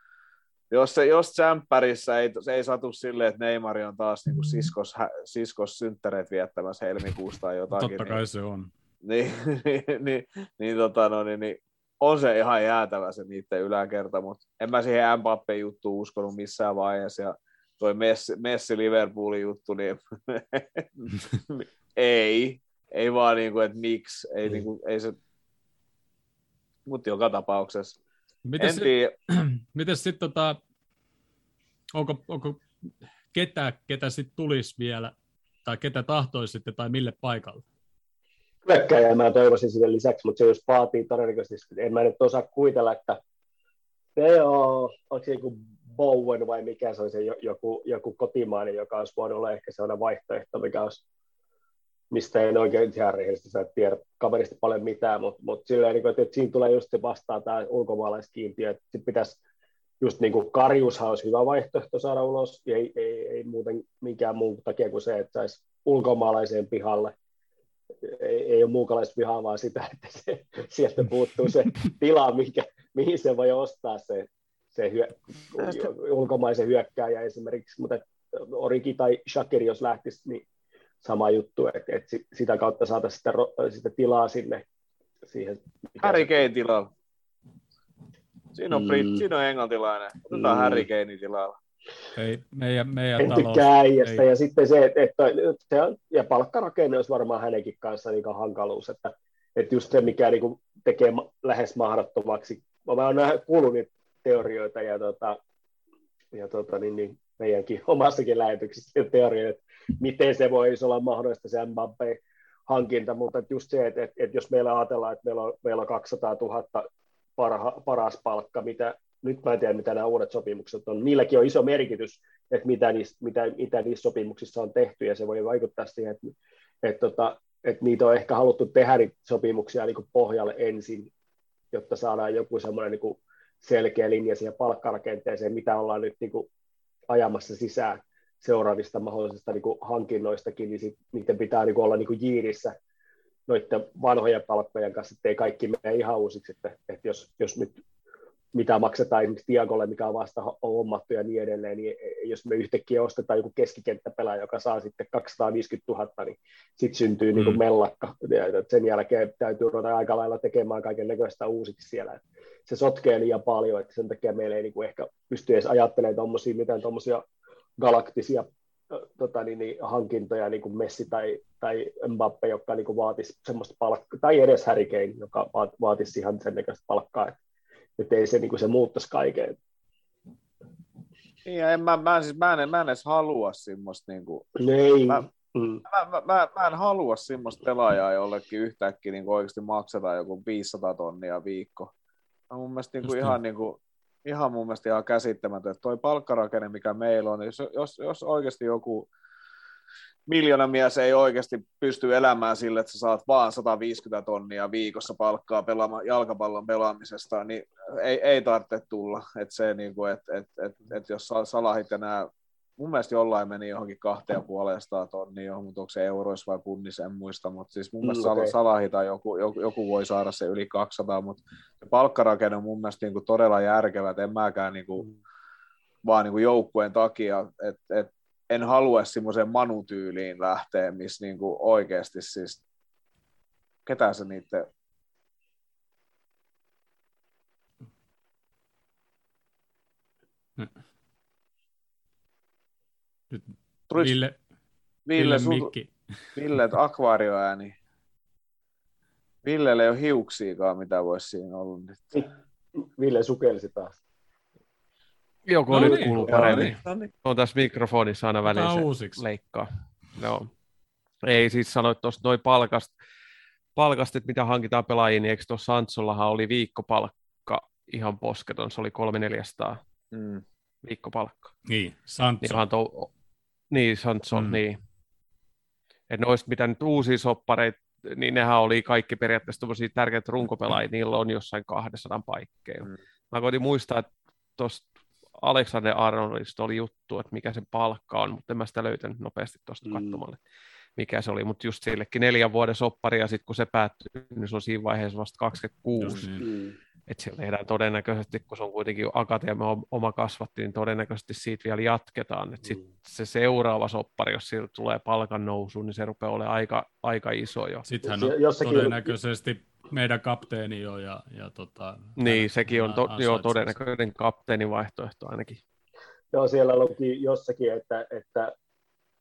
jos, se, jos tsemppärissä ei, se ei satu silleen, että Neymar on taas niin kuin siskos, siskos synttäreet viettämässä helmikuusta tai jotakin, Totta niin, kai se on. Niin, niin, niin, niin, tota, no, niin, niin on se ihan jäätävä se niiden yläkerta, mutta en mä siihen Mbappe juttuun uskonut missään vaiheessa, ja toi Messi, Messi Liverpoolin juttu, niin ei, ei vaan niin kuin, että miksi, ei, niin kuin, ei se, mutta joka tapauksessa. Miten sitten, tota, onko, onko ketä, ketä sitten tulisi vielä, tai ketä tahtoisitte, tai mille paikalle? Hyökkäjää mä toivoisin sinne lisäksi, mutta se jos vaatii todennäköisesti, en mä nyt osaa kuvitella, että se on, onko se joku Bowen vai mikä se on se jo- joku, joku kotimainen, joka olisi voinut olla ehkä sellainen vaihtoehto, mikä olisi, mistä en oikein ihan rehellisesti sä tiedä kaverista paljon mitään, mutta, mutta silleen, niin kuin, että, että siinä tulee just se vastaan tämä ulkomaalaiskiintiö, että pitäisi just niin kuin Karjushan olisi hyvä vaihtoehto saada ulos, ei, ei, ei muuten mikään muu takia kuin se, että saisi ulkomaalaiseen pihalle, ei, ei ole muukalaista vihaa, vaan sitä, että se, sieltä puuttuu se tila, mikä, mihin se voi ostaa se, se hyö, ulkomaisen hyökkääjä esimerkiksi, mutta Origi tai Shakiri, jos lähtisi, niin sama juttu, että, että sit- sitä kautta saataisiin sitä, sitä tilaa sinne siihen. Harry Kane tilalla. Siinä on, Mm. Brit, siinä on englantilainen. Otetaan Mm. Harry Kane tilalla. Ei, meidän, meidän En talous, äijästä. ei. Ja sitten se, että, että se ja palkkarakenne olisi varmaan hänenkin kanssa niin hankaluus, että, että just se, mikä niin kuin tekee lähes mahdottomaksi. Mä nähnyt, kuullut niitä teorioita ja, tota, ja tota, niin, niin, meidänkin omassakin lähetyksessä teorioita, että miten se voisi olla mahdollista se Mbappé hankinta, mutta että just se, että, että, että jos meillä ajatellaan, että meillä on, meillä on 200 000 parha, paras palkka, mitä nyt mä en tiedä, mitä nämä uudet sopimukset on. Niilläkin on iso merkitys, että mitä niissä, mitä, mitä niissä sopimuksissa on tehty, ja se voi vaikuttaa siihen, että, että, tota, että niitä on ehkä haluttu tehdä niitä sopimuksia niin kuin pohjalle ensin, jotta saadaan joku semmoinen niin selkeä linja siihen palkkarakenteeseen, mitä ollaan nyt niin kuin ajamassa sisään seuraavista mahdollisista niin kuin hankinnoistakin, niin sit, niiden pitää niin kuin olla niin kuin jiirissä noiden vanhojen palkkojen kanssa, ettei kaikki mene ihan uusiksi, että, että jos, jos nyt mitä maksetaan esimerkiksi Diagolle, mikä on vasta ho- hommattu ja niin edelleen, niin jos me yhtäkkiä ostetaan joku keskikenttäpelaaja, joka saa sitten 250 000, niin sitten syntyy mm. niin kuin mellakka. Ja sen jälkeen täytyy ruveta aika lailla tekemään kaiken näköistä uusiksi siellä. Se sotkee liian paljon, että sen takia meillä ei niin kuin ehkä pysty edes ajattelemaan tuommoisia mitään tuommoisia galaktisia tota, niin, niin, hankintoja, niin kuin Messi tai, tai Mbappe, joka niin kuin vaatisi semmoista palkkaa, tai edes Harry Kane, joka vaat- vaatisi ihan sen näköistä palkkaa, että että ei se, niin kuin se muuttaisi kaiken. Niin, ja en, mä, mä, en, siis, mä, en, mä en edes halua semmoista, niin kuin, Ei. Mä- Mm. mä, mä, mä, mä, en halua semmoista pelaajaa, jollekin yhtäkkiä niin kuin oikeasti maksetaan joku 500 tonnia viikko. On mun mielestä niin kuin ihan, niin kuin, ihan mun mielestä ihan käsittämätön, että toi palkkarakenne, mikä meillä on, niin jos, jos, jos oikeasti joku miljoona mies ei oikeasti pysty elämään sille, että sä saat vaan 150 tonnia viikossa palkkaa pelaamaan jalkapallon pelaamisesta, niin ei, ei tarvitse tulla. Et se, niin kuin, et, et, et, et jos sa- salahit ja nämä, mun mielestä jollain meni johonkin kahteen puoleen tonnia, mutta onko se euroissa vai kunnissa, en muista, mutta siis mun Mm, mielestä okei. okay. Salahi tai joku, joku, joku, voi saada se yli 200, mutta palkkarakenne on mun mielestä niin kuin todella järkevä, että en mäkään niin kuin, vaan niin kuin joukkueen takia, että et, en halua semmoiseen manutyyliin lähteä, missä niin kuin oikeasti siis, ketä se niiden Nyt Truis, Ville, Ville, Ville Ville, Mikki. Ville akvaarioääni. Villelle ei ole hiuksiakaan, mitä voisi siinä olla nyt. Ville sukelsi taas. Joku No no nyt niin, kuuluu paremmin. niin. No niin. On tässä mikrofonissa aina se uusiksi. leikkaa. Joo. Ei siis sanoit tuosta noin palkasta, palkasta, että mitä hankitaan pelaajiin, niin eikö tuossa Santsollahan oli viikkopalkka ihan posketon, se oli 300 Mm. viikkopalkka. Niin, Sancho. Niin, tuo, niin Sancho, Mm. mm. niin. Et noista, mitä nyt uusia soppareita, niin nehän oli kaikki periaatteessa tämmöisiä tärkeitä runkopelaajia, niillä on jossain 200 paikkeilla. Mm. Mm. Mä koitin muistaa, että tuosta Alexander Arnoldista oli juttu, että mikä sen palkka on, mutta en mä sitä löytänyt nopeasti tuosta Mm. mm. katsomalle, mikä se oli, mutta just sillekin neljän vuoden soppari, ja sitten kun se päättyy, niin se on siinä vaiheessa vasta 26, Just niin. Mm. että siellä tehdään todennäköisesti, kun se on kuitenkin akateemia oma kasvatti, niin todennäköisesti siitä vielä jatketaan. Että sit Mm. se seuraava soppari, jos sieltä tulee palkan nousu, niin se rupeaa olemaan aika, aika iso jo. Sittenhän on jossakin- todennäköisesti meidän kapteeni jo. Ja, ja tota, Niin, hän- sekin on to, joo, todennäköinen kapteenin vaihtoehto ainakin. Joo, siellä luki jossakin, että, että,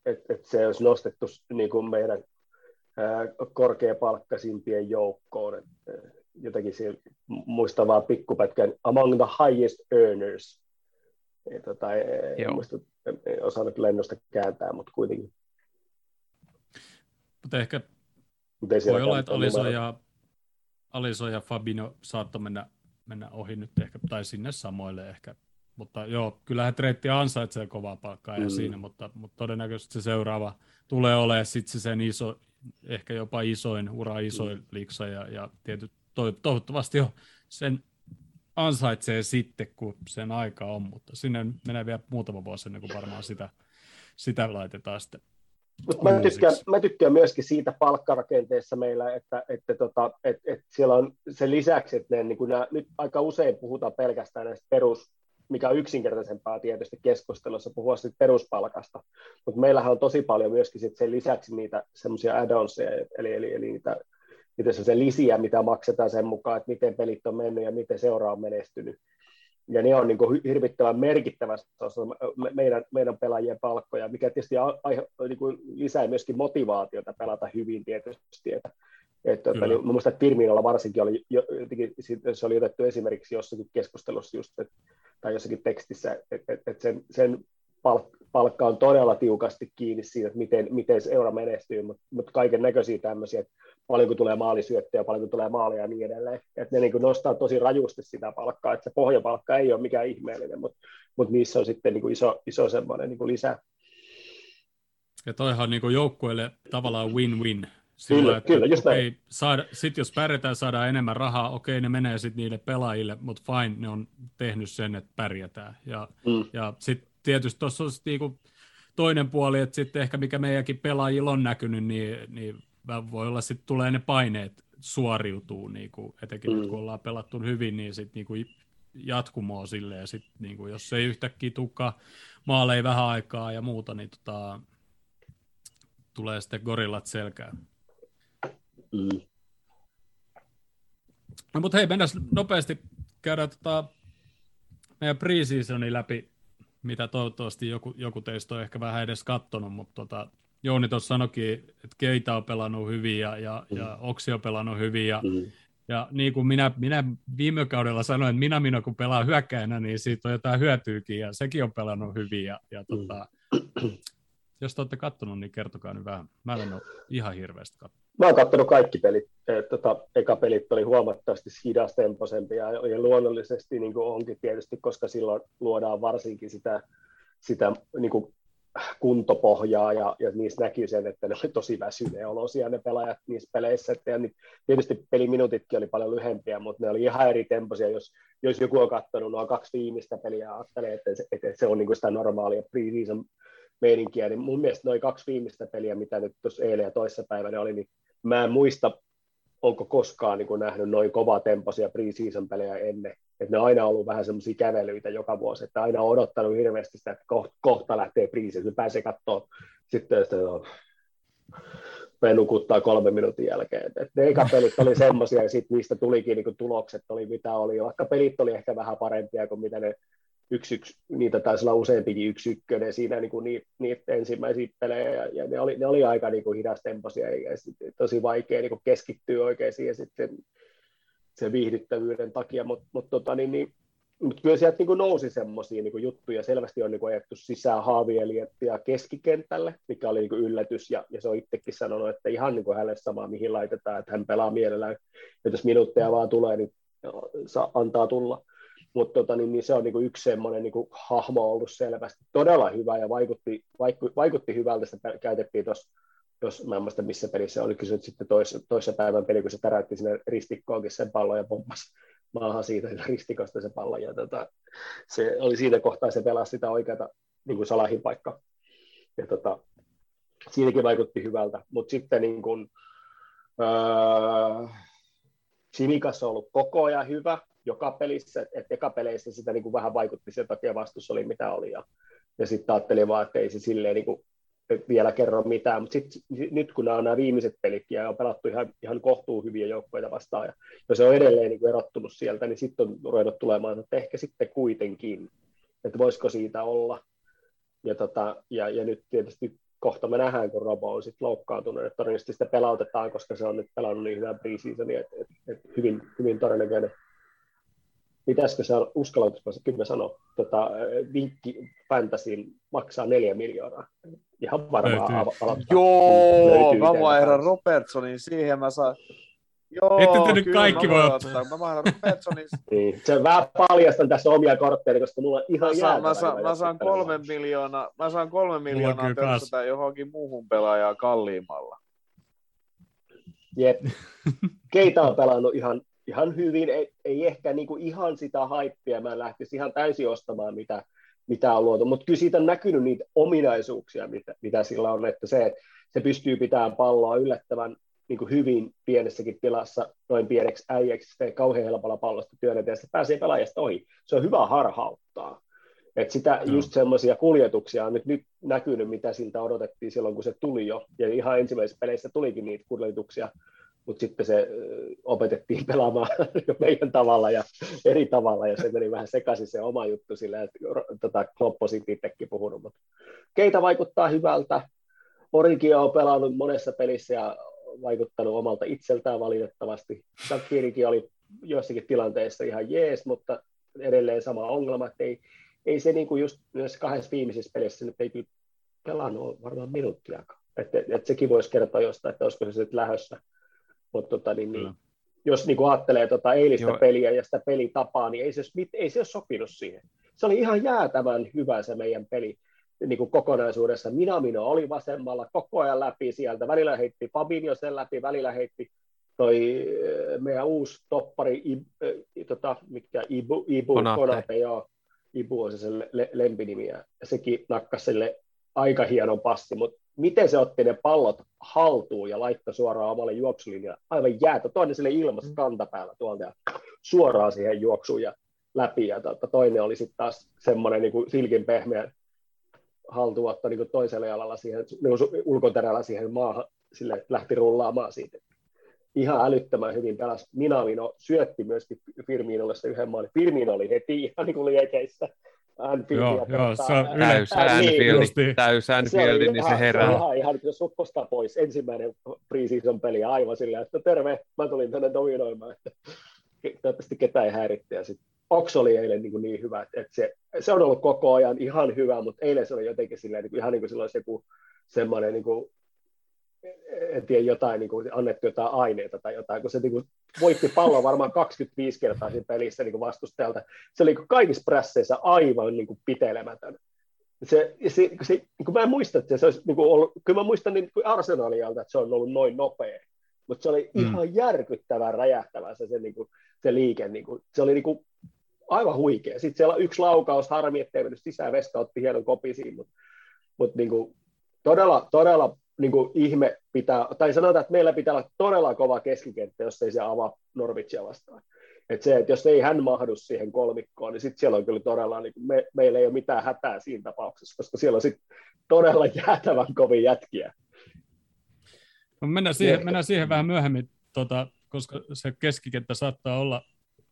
että, että se olisi nostettu niin kuin meidän ää, korkeapalkkaisimpien joukkoon. Että, ää, jotakin siellä, muistan vaan pikkupätkän, among the highest earners. Ja, tota, en Joo. muista, en- osannut lennosta kääntää, mutta kuitenkin. Mutta ehkä ei voi olla, että numero. ja, Aliso ja Fabino saattoi mennä, mennä ohi nyt ehkä, tai sinne samoille ehkä. Mutta joo, kyllähän Treitti ansaitsee kovaa palkkaa ja Mm. siinä, mutta, mutta todennäköisesti se seuraava tulee olemaan sitten se sen iso, ehkä jopa isoin, ura isoin Mm. liksa ja, ja tietyt, to, toivottavasti jo sen ansaitsee sitten, kun sen aika on, mutta sinne menee vielä muutama vuosi ennen kuin varmaan sitä, sitä laitetaan sitten. Mut mä, tykkään, mä tykkään myöskin siitä palkkarakenteessa meillä, että, että, tota, että, että siellä on sen lisäksi, että ne, niin kuin nämä, nyt aika usein puhutaan pelkästään näistä perus, mikä on yksinkertaisempaa tietysti keskustelussa puhua siitä peruspalkasta, mutta meillähän on tosi paljon myöskin sit sen lisäksi niitä semmoisia add-onseja, eli, eli, eli niitä, niitä semmoisia lisiä, mitä maksetaan sen mukaan, että miten pelit on mennyt ja miten seura on menestynyt. Ja ne on niin kuin hirvittävän merkittävässä me- meidän, meidän pelaajien palkkoja, mikä tietysti aihe, niin kuin lisää myöskin motivaatiota pelata hyvin tietysti. Että, että, että, niin, muistan, että Firminolla varsinkin oli, jo, jotenkin, se oli otettu esimerkiksi jossakin keskustelussa just, että, tai jossakin tekstissä, että, että, sen, sen palk- palkka on todella tiukasti kiinni siitä, että miten, miten seura menestyy, mutta, mutta kaiken näköisiä tämmöisiä, että paljonko tulee maalisyöttöjä, paljonko tulee maaleja ja niin edelleen. Että ne niin kuin nostaa tosi rajusti sitä palkkaa, että se pohjapalkka ei ole mikään ihmeellinen, mutta, mutta niissä on sitten niin kuin iso, iso semmoinen niin kuin lisä. Ja toihan on niin joukkueelle tavallaan win-win. Kyllä, kyllä, just näin. okei, saada, sit jos pärjätään, saadaan enemmän rahaa, okei, ne menee sitten niille pelaajille, mutta fine, ne on tehnyt sen, että pärjätään. Ja, Mm. ja sitten tietysti tuossa on sit niinku toinen puoli, että sitten ehkä mikä meidänkin pelaajilla on näkynyt, niin, niin voi olla sitten tulee ne paineet suoriutuu, niinku, etenkin mm. kun ollaan pelattu hyvin, niin sitten niinku jatkumoa silleen, sit niinku, jos ei yhtäkkiä tukka maaleja vähän aikaa ja muuta, niin tota, tulee sitten gorillat selkään. Mm. No, mutta hei, mennään nopeasti käydään tota meidän preseasoni läpi, mitä toivottavasti joku, joku teistä on ehkä vähän edes kattonut, mutta tota, Jouni tuossa sanoikin, että Keita on pelannut hyvin ja, ja, Mm. ja Oksi on pelannut hyvin ja, Mm. ja niin kuin minä, minä viime kaudella sanoin, että minä, minä kun pelaa hyökkäjänä, niin siitä on jotain hyötyykin ja sekin on pelannut hyvin ja, ja tota, jos te olette kattonut, niin kertokaa nyt vähän. Mä en ole ihan hirveästi katsonut. Mä oon katsonut kaikki pelit. Et, tota, eka pelit oli huomattavasti hidastempoisempia ja, ja luonnollisesti niin kuin onkin tietysti, koska silloin luodaan varsinkin sitä, sitä niin kuin kuntopohjaa ja, ja niissä näkyy sen, että ne oli tosi väsyneen olosia ne pelaajat niissä peleissä. Että, ja niin, tietysti peliminutitkin oli paljon lyhempiä, mutta ne oli ihan eri tempoisia. Jos, jos joku on katsonut nuo kaksi viimeistä peliä ja ajattelee, että se, että se on niin kuin sitä normaalia pre-season meininkiä, niin mun mielestä noin kaksi viimeistä peliä, mitä nyt tuossa eilen ja toissapäivänä oli, niin mä en muista, onko koskaan niin nähnyt noin kovaa tempoisia pre-season pelejä ennen. Että ne on aina ollut vähän semmoisia kävelyitä joka vuosi, että aina on odottanut hirveästi sitä, että kohta, kohta lähtee pre-season, että pääsee katsoa sitten sitä, no, nukuttaa kolme minuutin jälkeen. Et ne eka pelit oli semmoisia ja sitten niistä tulikin niin tulokset oli mitä oli, vaikka pelit oli ehkä vähän parempia kuin mitä ne yksi, yksi, niitä taisi olla useampikin yksi ykkönen siinä niin niitä, niitä ensimmäisiä pelejä, ja, ja ne, oli, ne oli aika niin kuin hidastempoisia, ja, sit, tosi vaikea niin keskittyä oikein siihen sitten sen viihdyttävyyden takia, mutta mut, tota, niin, niin, mut kyllä sieltä niin kuin nousi semmoisia niin juttuja, selvästi on niin kuin ajettu sisään Haavieliettiä keskikentälle, mikä oli niin kuin yllätys, ja, ja se on itsekin sanonut, että ihan niin kuin hänelle sama, mihin laitetaan, että hän pelaa mielellään, ja jos minuutteja vaan tulee, niin saa, antaa tulla. Mutta tota, niin, niin se on niin kuin yksi semmoinen niin kuin hahmo ollut selvästi. Todella hyvä ja vaikutti, vaiku, vaikutti hyvältä, sitä käytettiin tuossa jos mä en muista missä pelissä oli kysynyt sitten tois, toissa päivän peli, kun se täräytti sinne ristikkoonkin sen pallon ja pomppasi maahan siitä ristikosta se pallo. Ja tota, se oli siinä kohtaa, se pelasi sitä oikeata niin kuin salahin paikka. Ja tota, siinäkin vaikutti hyvältä. Mutta sitten niin kuin, öö, Simikas on ollut koko ajan hyvä, joka pelissä, että eka peleissä sitä niin kuin vähän vaikutti sen takia vastus oli mitä oli ja, ja sitten ajattelin vaan, että ei se silleen niin kuin vielä kerro mitään, mutta sit, nyt kun nämä on nämä viimeiset pelit ja on pelattu ihan, ihan kohtuu hyviä joukkoja vastaan ja jos se on edelleen niin kuin erottunut sieltä, niin sitten on ruvennut tulemaan, että ehkä sitten kuitenkin, että voisiko siitä olla. Ja, tota, ja, ja nyt tietysti kohta me nähdään, kun Robo on sitten loukkaantunut, että todennäköisesti sitä pelautetaan, koska se on nyt pelannut niin hyvää preseasonia, että, että, että hyvin, hyvin todennäköinen pitäisikö se uskallanko se kyllä sanoa, tota, vinkki Fantasyin maksaa neljä miljoonaa. Ihan varmaan aloittaa. Joo, mä vaihdan Robertsonin siihen, mä saan, Joo, Ette te nyt kaikki voi ottaa. Mä vaihdan Robertsonin. niin, se vähän paljastan tässä omia kortteja, koska mulla on ihan mä saan, mä saan, mä saan kolme miljoonaa, mä saan kolme miljoonaa törsätä johonkin muuhun pelaajaan kalliimmalla. Jep. Keitä on pelannut ihan ihan hyvin, ei, ei ehkä niin kuin ihan sitä haippia, mä lähtisi ihan täysin ostamaan, mitä, mitä on luotu, mutta kyllä siitä on näkynyt niitä ominaisuuksia, mitä, mitä sillä on, että se, että se pystyy pitämään palloa yllättävän niin kuin hyvin pienessäkin tilassa, noin pieneksi äijäksi, sitten kauhean helpolla pallosta työnnetään, ja pääsee pelaajasta ohi. Se on hyvä harhauttaa. Et sitä, no. just semmoisia kuljetuksia on nyt, nyt näkynyt, mitä siltä odotettiin silloin, kun se tuli jo. Ja ihan ensimmäisessä peleissä tulikin niitä kuljetuksia, mutta sitten se opetettiin pelaamaan meidän tavalla ja eri tavalla, ja se meni vähän sekaisin se oma juttu sillä, että tota, Klopp itsekin puhunut, mutta keitä vaikuttaa hyvältä. Origi on pelannut monessa pelissä ja vaikuttanut omalta itseltään valitettavasti. Shakirikin oli joissakin tilanteissa ihan jees, mutta edelleen sama ongelma, että ei, ei se niin kuin just myös kahdessa viimeisessä pelissä nyt ei pelannut varmaan minuuttiakaan. Että, että sekin voisi kertoa jostain, että olisiko se sitten lähössä mutta tota, niin, niin, jos niin kuin ajattelee tota eilistä Joo. peliä ja sitä pelitapaa, niin ei se, ei se ole sopinut siihen. Se oli ihan jäätävän hyvä se meidän peli niin kuin kokonaisuudessa. Minamino oli vasemmalla koko ajan läpi sieltä. Välillä heitti Fabinho sen läpi, välillä heitti toi eh, meidän uusi toppari, Ib, äh, tota, mikä Ibu, Ibu Konate. Konate, joo. Ibu on se sen le- lempinimi, ja sekin nakkasi sille aika hienon passi, mutta miten se otti ne pallot haltuun ja laittoi suoraan omalle juoksulinjalle. Aivan jäätä. Toinen sille ilmassa mm. kantapäällä tuolta ja suoraan siihen juoksuun ja läpi. Ja tuota, toinen oli sitten taas semmoinen niin kuin silkin pehmeä haltuotto niin kuin toisella jalalla siihen, niin kuin ulkoterällä siihen maahan, sille, että lähti rullaamaan siitä. Ihan älyttömän hyvin pelasi. Minamino syötti myöskin Firminolle se yhden maalin. Firmino oli heti ihan niin kuin liekeissä Anfieldia. Joo, joo, se on täys Anfield, täys Anfield, niin se herää. Se on ihan, ihan jos sukkosta pois. Ensimmäinen preseason peli aivan sillä, että terve, mä tulin tänne dominoimaan, että toivottavasti ketään ei häiritte. Ja sitten Ox oli eilen niin, niin hyvä, että se, se, on ollut koko ajan ihan hyvä, mutta eilen se oli jotenkin silleen, niin ihan niin kuin silloin se joku semmoinen niin kuin en tiedä, jotain, niin kuin, annettu jotain aineita tai jotain, kun se niin kuin, voitti pallon varmaan 25 kertaa siinä pelissä niin kuin vastustajalta. Se oli niin kaikissa prässeissä aivan niin kuin, pitelemätön. Se, se, se, niin kuin mä en muista, että se olisi niin kuin ollut, kyllä mä muistan niin kuin Arsenalialta, että se on ollut noin nopea, mutta se oli mm. ihan järkyttävän räjähtävä se, se, niin kuin, se liike, niin kuin, se oli niin kuin, aivan huikea. Sitten siellä yksi laukaus, harmi, ettei mennyt sisään, Veska otti hienon kopisiin, mutta, mutta niin kuin, todella, todella niin kuin ihme pitää, tai sanotaan, että meillä pitää olla todella kova keskikenttä, jos ei se avaa Norwitsia vastaan. Et se, että jos ei hän mahdu siihen kolmikkoon, niin sitten siellä on kyllä todella, niin me, meillä ei ole mitään hätää siinä tapauksessa, koska siellä on sit todella jäätävän kovin jätkiä. No mennään, siihen, mennään siihen vähän myöhemmin, tota, koska se keskikenttä saattaa olla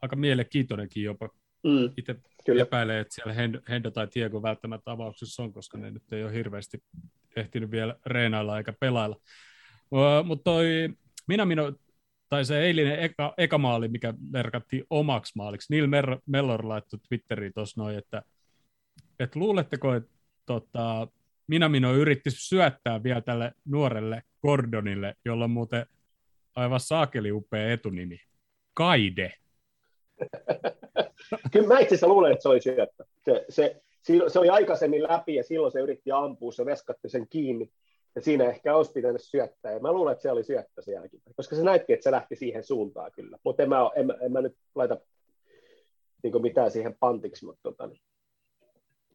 aika mielenkiintoinenkin jopa. Mm. Itse Kyllä. epäilen, että siellä Hendo, tai Diego välttämättä avauksessa on, koska ne nyt ei ole hirveästi ehtinyt vielä reenailla eikä pelailla. Mutta toi minä tai se eilinen eka, eka maali, mikä merkattiin omaksi maaliksi, Neil Mer- Mellor laittoi Twitteriin tuossa noin, että, että luuletteko, että tota, minä yritti syöttää vielä tälle nuorelle Gordonille, jolla on muuten aivan saakeli upea etunimi. Kaide. Kyllä mä itse asiassa luulen, että se oli syöttö. Se, se, se oli aikaisemmin läpi ja silloin se yritti ampua, se veskatti sen kiinni. Ja siinä ehkä olisi pitänyt syöttää. Ja mä luulen, että se oli syöttö sielläkin. Koska se näytti, että se lähti siihen suuntaan kyllä. Mutta en mä, en, en mä nyt laita niin mitään siihen pantiksi. Mutta tota, niin.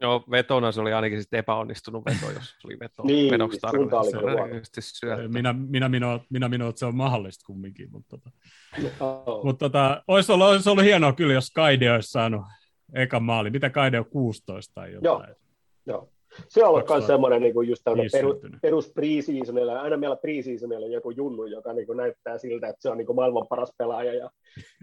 Joo, vetona se oli ainakin sitten epäonnistunut veto, jos oli veto. niin, oli. Minä, minä, minä, minä, minä, että se on mahdollista kumminkin. Mutta, tota, Oh. mutta tota, olisi, ollut, olisi ollut hienoa kyllä, jos Kaide olisi saanut ekan maali. Mitä Kaide on 16 tai jotain? Joo. Se on ollut myös 2005 semmoinen niin just peru, perus preseasonilla. Aina meillä preseasonilla joku junnu, joka niin kuin näyttää siltä, että se on niin kuin maailman paras pelaaja. Ja,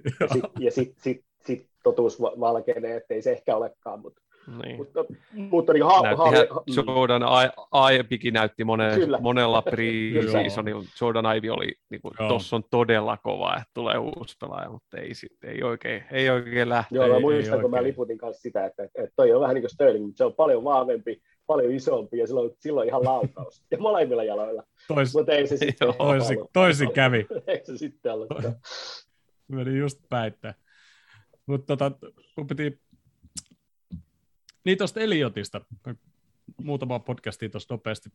ja sitten sit, sit, sit totuus va- valkenee, että ei se ehkä olekaan. Mutta, Niin. mutta, mutta niin ha, ha, Näyttihän Jordan I- Ivykin näytti monen, Kyllä. monella pre-seasonilla. Jordan Ivy oli, niin kuin, tossa on todella kova, että tulee uusi pelaaja, mutta ei, sit, ei, oikein, ei oikein lähtee. Joo, mä muistan, kun mä liputin kanssa sitä, että, että toi on vähän niin kuin Sterling, mutta se on paljon vahvempi, paljon isompi ja silloin, silloin ihan laukaus. Ja molemmilla jaloilla. Tois, Mutta ei se sitten Joo, toisin, toisin kävi. Ei se sitten ollutkaan. Meni just päittää. Mutta tota, kun piti... Niin tuosta Eliotista, muutama podcastia tuosta nopeasti.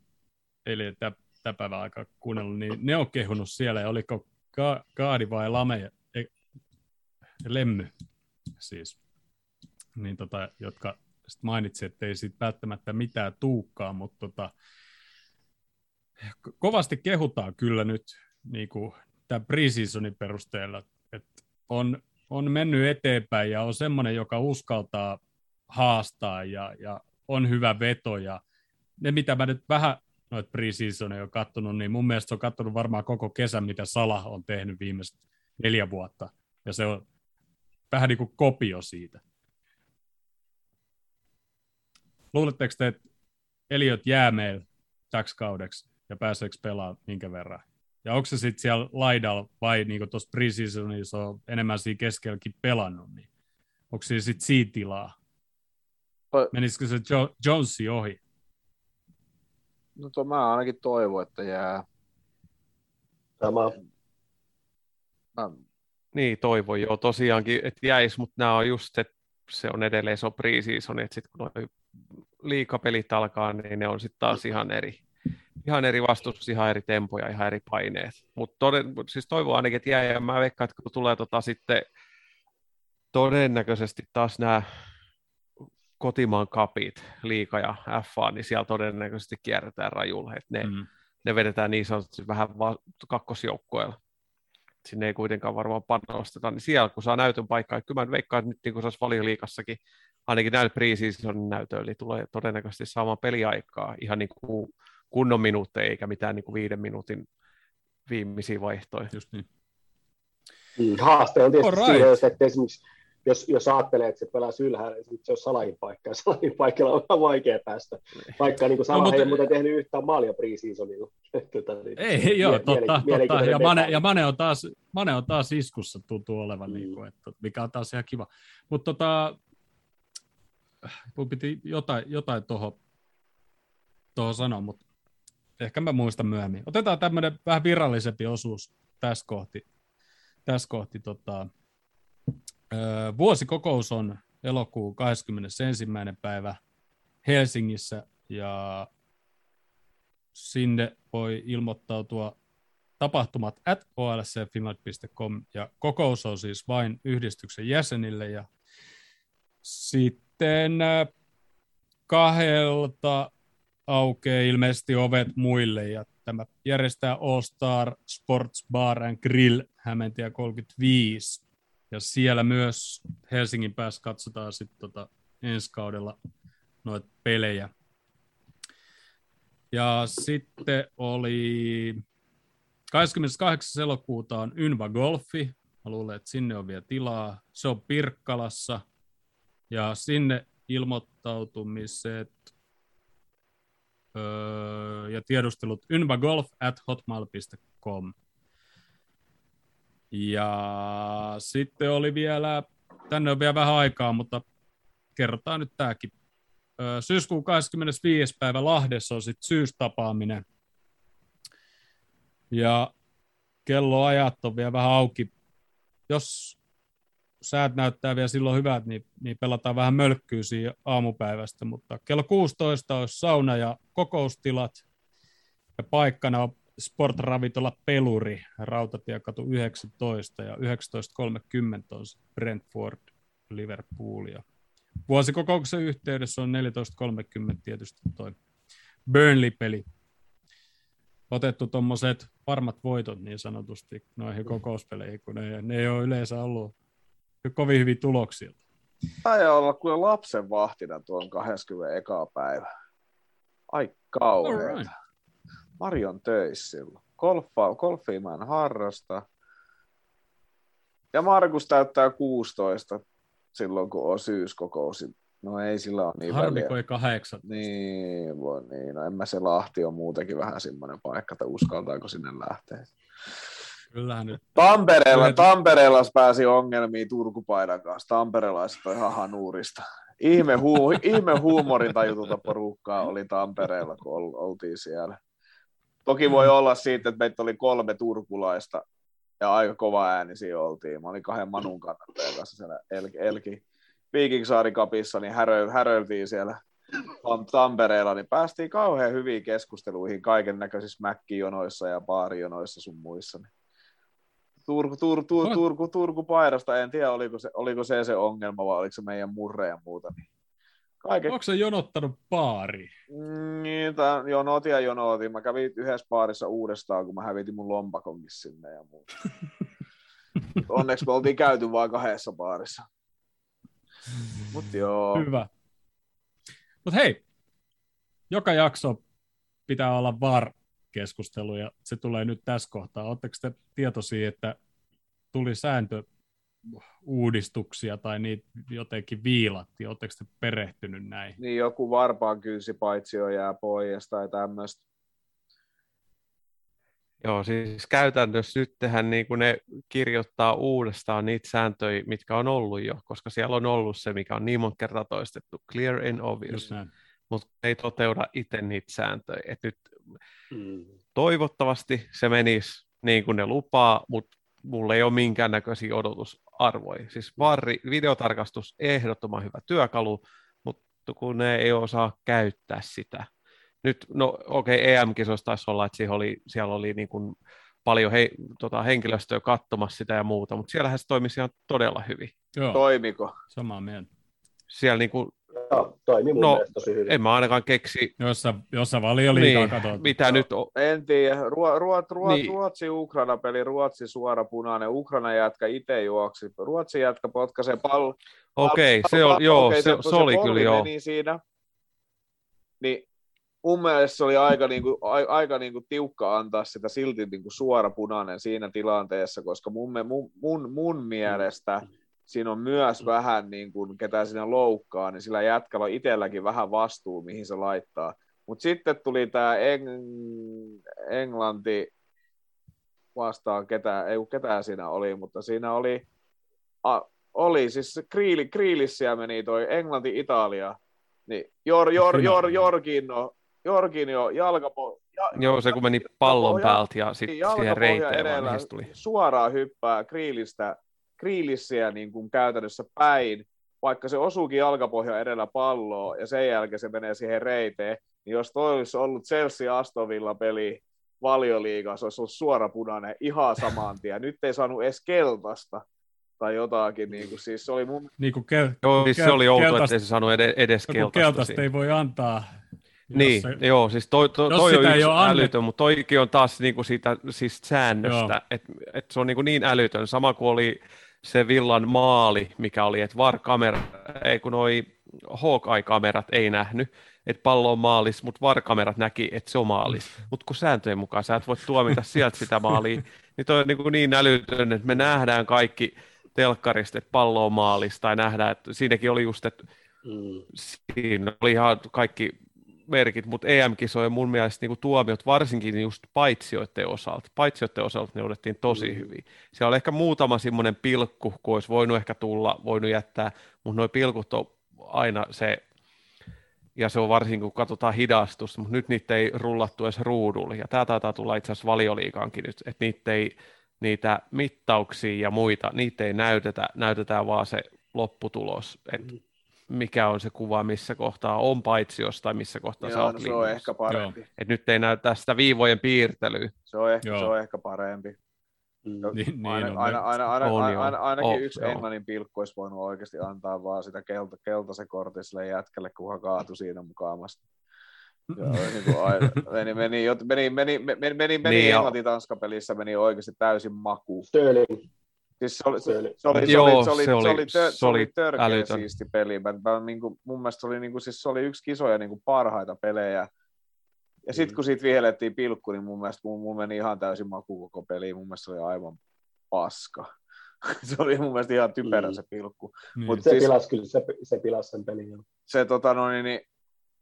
Eli tämä päivän aikaa kuunnellut, niin ne on kehunut siellä, ja oliko Ka- Kaadi vai Lame, e, Lemmy siis, niin tota, jotka sit mainitsi, että ei siitä välttämättä mitään tuukkaa, mutta tota, ko- kovasti kehutaan kyllä nyt niin kuin tämän preseasonin perusteella, että on, on mennyt eteenpäin ja on semmoinen, joka uskaltaa haastaa ja, ja on hyvä veto ja ne, mitä mä nyt vähän noita preseasoneja on kattonut, niin mun mielestä se on kattonut varmaan koko kesän, mitä Salah on tehnyt viimeiset neljä vuotta. Ja se on vähän niin kuin kopio siitä. Luuletteko te, että Eliot jää meillä täksi kaudeksi ja pääseekö pelaamaan minkä verran? Ja onko se sitten siellä laidalla vai niin kuin tuossa preseasonissa on enemmän siinä keskelläkin pelannut, niin onko siinä sitten siitä tilaa? Toi- Menisikö se jo- Jonesi ohi? No to, mä ainakin toivon, että jää. Sama. Mä, Niin, toivon joo tosiaankin, että jäisi, mutta nämä on just, että se on edelleen se on pre-season, että sitten kun noi liikapelit alkaa, niin ne on sitten taas ihan eri, ihan eri vastus, ihan eri tempoja, ihan eri paineet. Mutta siis toivon ainakin, että jää, ja mä veikkaan, että kun tulee tota sitten todennäköisesti taas nämä kotimaan kapit, liika ja FA, niin siellä todennäköisesti kierretään rajulla, että ne, Mm. ne vedetään niin sanotusti vähän va- kakkosjoukkoilla. Sinne ei kuitenkaan varmaan panosteta, niin siellä kun saa näytön paikkaa, että kyllä mä veikkaan, että nyt niin kuin se olisi valioliikassakin, ainakin näillä preseasonin näytöillä, niin tulee todennäköisesti saamaan peliaikaa ihan niin kuin kunnon minuutteja, eikä mitään niin kuin viiden minuutin viimeisiä vaihtoja. Just niin. Mm, Haaste on tietysti Alright. siinä, että esimerkiksi jos, jos ajattelee, että se pelaa ylhäällä, niin sit se on salahin paikka, ja salahin paikalla on vähän vaikea päästä. Vaikka niin Salah mutta- ei muuten tehnyt yhtään maalia preseasonilla. Tota, niin, Ei, joo, mie- totta, totta. Ja, Mane, ja Mane, on taas, Mane on taas iskussa tuntuu olevan, Mm. niin kuin, että, mikä on taas ihan kiva. Mutta tota, mun piti jotain, jotain tuohon toho sanoa, mutta ehkä mä muistan myöhemmin. Otetaan tämmöinen vähän virallisempi osuus tässä kohti. Tässä kohti tota, öö, vuosikokous on elokuun 21. päivä Helsingissä ja sinne voi ilmoittautua tapahtumat at olsfinland.com ja kokous on siis vain yhdistyksen jäsenille ja sitten kahdelta aukeaa ilmeisesti ovet muille ja tämä järjestää All Star Sports Bar and Grill Hämeentie 35 ja siellä myös Helsingin päässä katsotaan sitten tota ensi kaudella noita pelejä. Ja sitten oli 28. elokuuta on Ynva Golfi. Mä luulen, että sinne on vielä tilaa. Se on Pirkkalassa. Ja sinne ilmoittautumiset öö, ja tiedustelut ynbagolf at hotmail.com. Ja sitten oli vielä, tänne on vielä vähän aikaa, mutta kerrotaan nyt tämäkin. Syyskuun 25. päivä Lahdessa on sitten syystapaaminen. Ja kelloajat on vielä vähän auki. Jos säät näyttää vielä silloin hyvät, niin, niin pelataan vähän mölkkyä siinä aamupäivästä, mutta kello 16 olisi sauna ja kokoustilat, ja paikkana on Sportravintola Peluri, Rautatiekatu 19 ja 19.30 on Brentford, Liverpool. Ja vuosikokouksen yhteydessä on 14.30 tietysti toi Burnley-peli. Otettu tuommoiset varmat voitot niin sanotusti noihin kokouspeleihin, kun ne, ne ei ole yleensä ollut kovin hyvin tuloksia. Tai olla kuin lapsen vahtina tuon 21. päivä. Ai kauheeta. Marion töissä silloin. Golfa, golfia mä en harrasta. Ja Markus täyttää 16 silloin, kun on syyskokous. No ei sillä ole niin Harmi, väliä. kahdeksan. Niin, voi niin. No en mä se Lahti on muutenkin vähän semmoinen paikka, että uskaltaako sinne lähteä. Kyllähän nyt. Tampereella, Kyllä. Tampereella pääsi ongelmiin Turkupaidan kanssa. Tamperelaiset on ihan hanuurista. Ihme, huu, ihme huumorintajutulta porukkaa oli Tampereella, kun oltiin siellä. Toki voi olla siitä, että meitä oli kolme turkulaista ja aika kova ääni siinä oltiin. Mä olin kahden Manun kannattajan kanssa siellä Elki, Elki Viikingsaari kapissa, niin härö, häröiltiin siellä Tampereella, niin päästiin kauhean hyviin keskusteluihin kaiken näköisissä mäkkijonoissa ja baarijonoissa sun muissa. Niin Turku, Turku, Turku, Turku, Turku en tiedä oliko se, oliko se se ongelma vai oliko se meidän murre ja muuta. Niin Kaiken... Onko se jonottanut baari? Niin, tämän, jonotin ja jonotin. Mä kävin yhdessä baarissa uudestaan, kun mä hävitin mun lompakonkin sinne ja muuta. Onneksi me oltiin käyty vain kahdessa baarissa. Mut joo. Hyvä. Mut hei, joka jakso pitää olla var keskustelu ja se tulee nyt tässä kohtaa. Oletteko te tietoisia, että tuli sääntö uudistuksia tai niitä jotenkin viilatti? Oletteko te perehtynyt näihin? Niin joku varpaan kyysi paitsi jo jää pois tai tämmöistä. Joo, siis käytännössä nyt tehän niin kuin ne kirjoittaa uudestaan niitä sääntöjä, mitkä on ollut jo, koska siellä on ollut se, mikä on niin monta kertaa toistettu, clear and obvious, mutta ei toteuda itse niitä sääntöjä. Et nyt mm. toivottavasti se menisi niin kuin ne lupaa, mutta mulla ei ole minkäännäköisiä odotusarvoja. Siis varri, videotarkastus, ehdottoman hyvä työkalu, mutta kun ne ei osaa käyttää sitä. Nyt, no okei, okay, EM-kisoissa taisi olla, että siellä oli, siellä oli niin kuin paljon he, tota, henkilöstöä katsomassa sitä ja muuta, mutta siellähän se toimisi ihan todella hyvin. Joo. Toimiko? Samaa mieltä. Siellä niin kuin toimi mun no, tosi hyvin. En mä ainakaan keksi. Jossa, jossa valioliikaa niin, katsot. Mitä no, nyt on? En tiedä. Ruo, ruo, ruo, niin. Ruotsi-Ukraina-peli, Ruotsi suora punainen. Ukraina jätkä itse juoksi. Ruotsi jätkä potkaisee pallo. Okei, okay, se, on, joo, okay, se, se, se, oli kyllä joo. siinä, niin mun mielestä se oli aika, niin kuin, aika niin kuin tiukka antaa sitä silti niin kuin suora punainen siinä tilanteessa, koska mun, mun, mun, mun mielestä mm siinä on myös vähän, niin kuin, ketä siinä loukkaa, niin sillä jätkällä on itselläkin vähän vastuu, mihin se laittaa. Mutta sitten tuli tämä Eng- Englanti vastaan, ketä, ei ketään siinä oli, mutta siinä oli, a, oli siis Kriili, Kriilissiä meni toi Englanti-Italia, niin Jor, Jor, Jor, Jorginho, Jorginho jalkapo, ja, Joo, se kun meni pallon päältä ja sitten siihen reiteen vaan, tuli. Suoraan hyppää Kriilistä kriilissiä niin kuin käytännössä päin, vaikka se osuukin jalkapohja edellä palloa ja sen jälkeen se menee siihen reiteen, niin jos toi olisi ollut Chelsea Astovilla peli valioliigassa, olisi ollut suorapunainen ihan saman tien. Nyt ei saanut edes keltaista tai jotakin. Niin kuin, siis se oli mun... Niin kuin kel... Joo, siis se oli outo, että se saanut edes, edes keltaista. Keltaista ei voi antaa niin, se, joo, siis toi, toi, toi on yksi älytön, mutta toikin on taas niinku siitä siis säännöstä, että et se on niinku niin älytön, sama kuin oli se villan maali, mikä oli, että VAR-kamera, ei kun noi Hawkeye-kamerat ei nähnyt, että pallo on maalis, mutta VAR-kamerat näki, että se on maalis. Mutta kun sääntöjen mukaan sä et voi tuomita sieltä sitä maalia, niin toi on niin, kuin niin älytön, että me nähdään kaikki, telkkarista, että pallo on maalista, tai nähdään, että siinäkin oli just, että Mm. siinä oli ihan kaikki merkit, mutta EM-kisojen mun mielestä niin kuin tuomiot, varsinkin just paitsioiden osalta, paitsioiden osalta ne otettiin tosi Mm. hyvin. Siellä oli ehkä muutama semmoinen pilkku, kun olisi voinut ehkä tulla, voinut jättää, mutta nuo pilkut on aina se, ja se on varsinkin kun katsotaan hidastusta, mutta nyt niitä ei rullattu edes ruudulle, ja tämä taitaa tulla itse asiassa valioliikaankin nyt, että niitä ei, niitä mittauksia ja muita, niitä ei näytetä, näytetään vaan se lopputulos, että Mm. Mikä on se kuva, missä kohtaa on paitsi jostain, missä kohtaa sä Joo, oot no, se on ehkä parempi. Et nyt ei näytä sitä viivojen piirtelyä. Se on ehkä, Joo. se on ehkä parempi. Mm. Niin, niin aina, aina, aina, aina, On, aina, joo. aina, ainakin On, yksi joo. Englannin pilkku olisi voinut oikeasti antaa vaan sitä kelta, keltaisen kortin sille jätkälle, kuka kaatui siinä mukaamasta. Joo, niin aina, meni, meni, meni, meni, meni, meni, meni, meni Niin, joo. Englanti-Tanska-pelissä meni oikeasti täysin maku. Sterling. Siis se oli, se, Se oli- se oli, se Joo, oli, se oli, se oli- se oli, se törkeä älytön. siisti peli. Mä, mä, niin kuin, mun mielestä se oli, niin kuin, siis se oli yksi kisoja niin kuin parhaita pelejä. Ja sitten Mm. kun siitä vihellettiin pilkku, niin mun mielestä mun, mun meni ihan täysin maku koko peli. Mun mielestä se oli aivan paska. se oli mun mielestä ihan typerä Mm. se pilkku. Niin. Mut Se siis- pilasi kyllä, se, se pilasi sen pelin. Se tota no niin, niin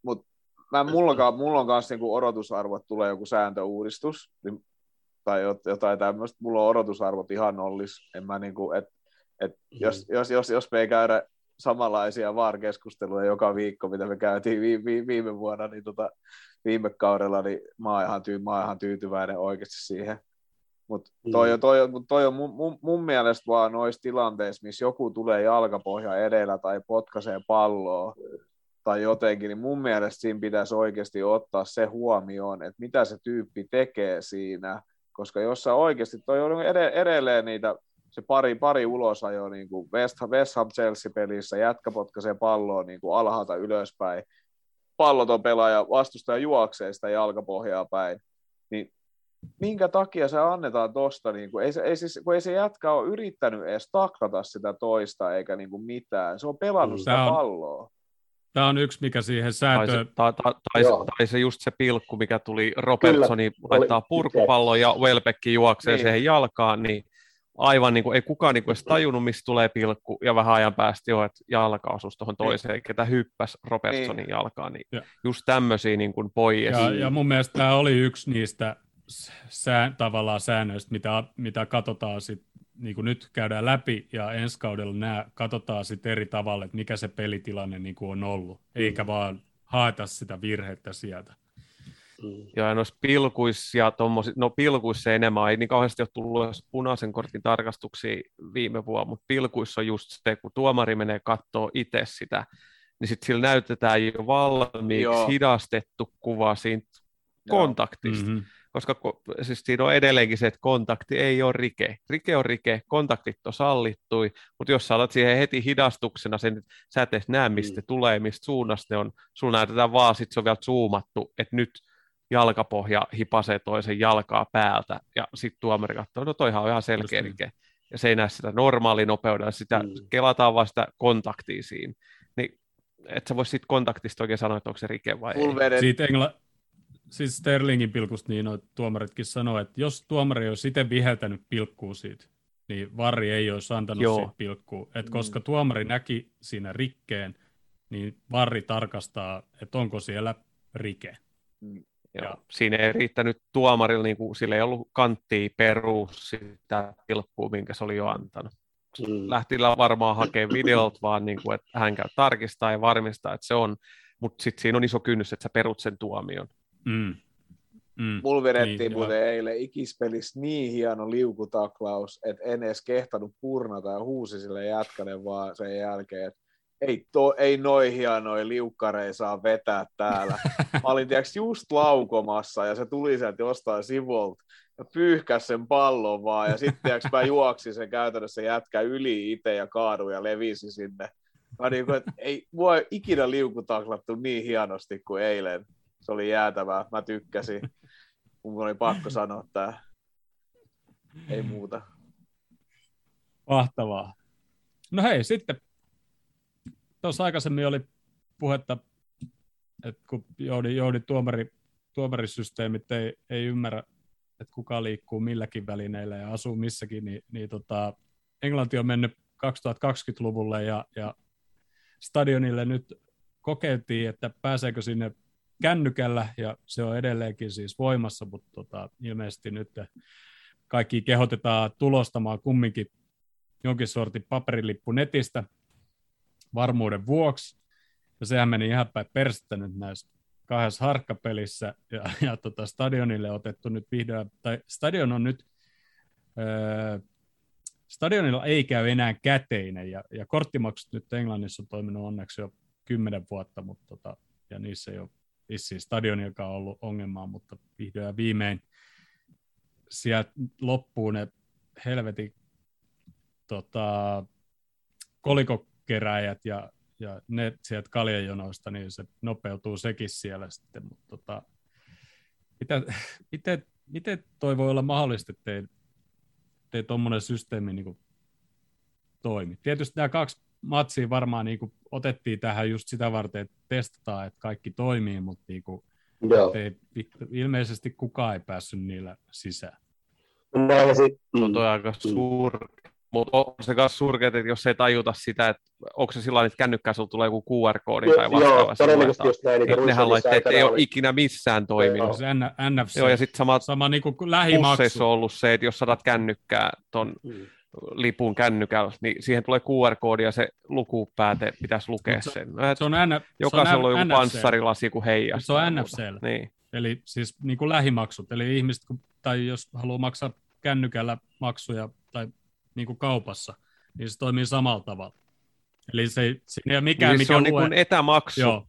mut mä, mulla, mulla on kanssa niinku odotusarvo, että tulee joku sääntöuudistus niin, tai jot- jotain tämmöistä. Mulla on odotusarvot ihan nollis. En mä niinku, et, et jos, jos, jos, jos me ei käydä samanlaisia VAR-keskusteluja joka viikko, mitä me käytiin vi, vi, viime vuonna, niin tota, viime kaudella, niin mä oon ihan, tyy, mä oon ihan tyytyväinen oikeasti siihen. Mutta toi, on- toi, mut toi on mun, mun, mun mielestä vaan noissa tilanteissa, missä joku tulee jalkapohja edellä tai potkaisee palloa tai jotenkin, niin mun mielestä siinä pitäisi oikeasti ottaa se huomioon, että mitä se tyyppi tekee siinä, koska jos sä oikeasti, toi on ed- edelleen niitä, se pari, pari ulosajo niin kuin West, West Ham Chelsea-pelissä, jätkä potkaisee palloa niin kuin alhaalta ylöspäin, palloton pelaaja, vastustaja juoksee sitä jalkapohjaa päin, niin minkä takia se annetaan tosta, niin kuin, ei, se, ei, siis, kun ei se jätkä ole yrittänyt edes taklata sitä toista eikä niin kuin mitään, se on pelannut Mm. sitä on- palloa. Tämä on yksi, mikä siihen Tai se, sääntöön... tai, tai, tai, Joo. tai se just se pilkku, mikä tuli Robertsoni Oli- laittaa purkupallon ja Welbeck juoksee Niin. siihen jalkaan, niin aivan niin kuin, ei kukaan niin kuin edes tajunnut, mistä tulee pilkku, ja vähän ajan päästä jo, että jalka osui tuohon toiseen, ketä hyppäs Robertsonin Niin. jalkaan, niin Ja. just tämmöisiä niin kuin pois. Ja, ja mun mielestä tämä oli yksi niistä sään, tavallaan säännöistä, mitä, mitä katsotaan sit, niin kuin nyt käydään läpi, ja ensi kaudella nämä katsotaan sitten eri tavalla, että mikä se pelitilanne niin kuin on ollut, eikä vaan haeta sitä virhettä sieltä. Mm. Ja noissa pilkuissa ja tommosi, no pilkuissa enemmän, ei niin kauheasti ole tullut punaisen kortin tarkastuksia viime vuonna, mutta pilkuissa on just se, kun tuomari menee kattoo itse sitä, niin sitten sillä näytetään jo valmiiksi Joo. hidastettu kuva siitä Joo. kontaktista, Mm-hmm. Koska ko- siis siinä on edelleenkin se, että kontakti ei ole rike. Rike on rike, kontaktit on sallittui, mutta jos sä alat siihen heti hidastuksena, sen, sä et edes näe, mistä Mm. tulee, mistä suunnasta ne on, sulla näytetään vaan, sit se on vielä zoomattu, että nyt jalkapohja hipasee toisen jalkaa päältä, ja sitten tuomari katsoo, no toihan on ihan selkeä Just niin. rike. Ja se ei näe sitä normaalinopeudella, sitä Mm. kelataan vaan sitä kontaktia siinä. Niin et sä voi siitä kontaktista oikein sanoa, että onko se rike vai Full ei. Siitä Engla... Siis Sterlingin pilkusta niin noit tuomaritkin sanoo, että jos tuomari olisi itse viheltänyt pilkkuu siitä, niin Varri ei olisi antanut Joo. siitä pilkkuu. Et Mm. koska tuomari näki siinä rikkeen, niin Varri tarkastaa, että onko siellä rike. Joo. Ja- Siinä ei riittänyt tuomarilla, niin kuin, sillä ei ollut kanttia perus sitä pilkkua, minkä se oli jo antanut. Mm. Lähti varmaan hakemaan videolta vaan, niin kuin, että hän käy tarkistaa ja varmistaa, että se on, mutta sitten siinä on iso kynnys, että sä perut sen tuomion. Mm. Mm. Mulla vedettiin Niin, muuten eilen ikispelissä niin hieno liukutaklaus, että en edes kehtanut purnata ja huusi sille jätkälle vaan sen jälkeen, että ei, to, ei noin hienoja liukkareja saa vetää täällä. Mä olin tiiäks, just laukomassa ja se tuli sieltä jostain sivulta ja pyyhkäs sen pallon vaan ja sitten tiiäks, mä juoksin sen käytännössä jätkä yli itse ja kaaduin ja levisi sinne. Mä niin kuin, että ei mua ei ikinä liukutaklattu niin hienosti kuin eilen. Se oli jäätävää, mä tykkäsin. Mun oli pakko sanoa tää. Ei muuta. Mahtavaa. No hei, sitten tuossa aikaisemmin oli puhetta, että kun Joudi, Joudi tuomari, tuomarisysteemit ei, ei ymmärrä, että kuka liikkuu milläkin välineillä ja asuu missäkin, niin, niin tota, Englanti on mennyt 2020-luvulle ja, ja stadionille nyt kokeiltiin, että pääseekö sinne kännykällä ja se on edelleenkin siis voimassa, mutta tota, ilmeisesti nyt kaikki kehotetaan tulostamaan kumminkin jonkin sortin paperilippu netistä varmuuden vuoksi. Ja sehän meni ihan päin persistä nyt näissä kahdessa harkkapelissä ja, ja tota stadionille otettu nyt vihdoin, tai stadion on nyt, öö, stadionilla ei käy enää käteinen ja, ja korttimaksut nyt Englannissa on toiminut onneksi jo kymmenen vuotta, mutta tota, ja niissä ei ole vissiin stadionilkaan ollut ongelmaa, mutta vihdoin ja viimein sieltä loppuu ne helvetin tota, kolikokeräjät ja, ja ne sieltä kaljajonoista, niin se nopeutuu sekin siellä sitten. Mutta tota, mitä, miten, miten toi voi olla mahdollista, että ei tuommoinen systeemi niin kuin toimi? Tietysti nämä kaksi matsia varmaan niin kuin otettiin tähän just sitä varten, että testataan, että kaikki toimii, mutta niin kuin, ei, ilmeisesti kukaan ei päässyt niillä sisään. Näin sit, mm. No toi aika suur, mutta on se myös surkeet, että jos ei tajuta sitä, että onko se sillä että kännykkää sulla tulee joku QR-koodi tai vastaava. Joo, todennäköisesti just näin. Niin nehän laitteet ei ole ikinä missään toiminut. Se NFC. Joo, ja sitten sama, sama niin kuin lähimaksu. on ollut se, että jos saat kännykkää ton mm. Lipun kännykällä, niin siihen tulee QR-koodi ja se lukupääte pitäisi lukea se, sen. Se on N, Jokaisella on, on joku panssarilasi, kun heijastaa. Se on NFC. Niin. Eli siis niin kuin lähimaksut. Eli ihmiset, tai jos haluaa maksaa kännykällä maksuja tai niin kuin kaupassa, niin se toimii samalla tavalla. Eli se, se ei ole mikään, niin mikä se on lue... niin kuin etämaksu. Joo.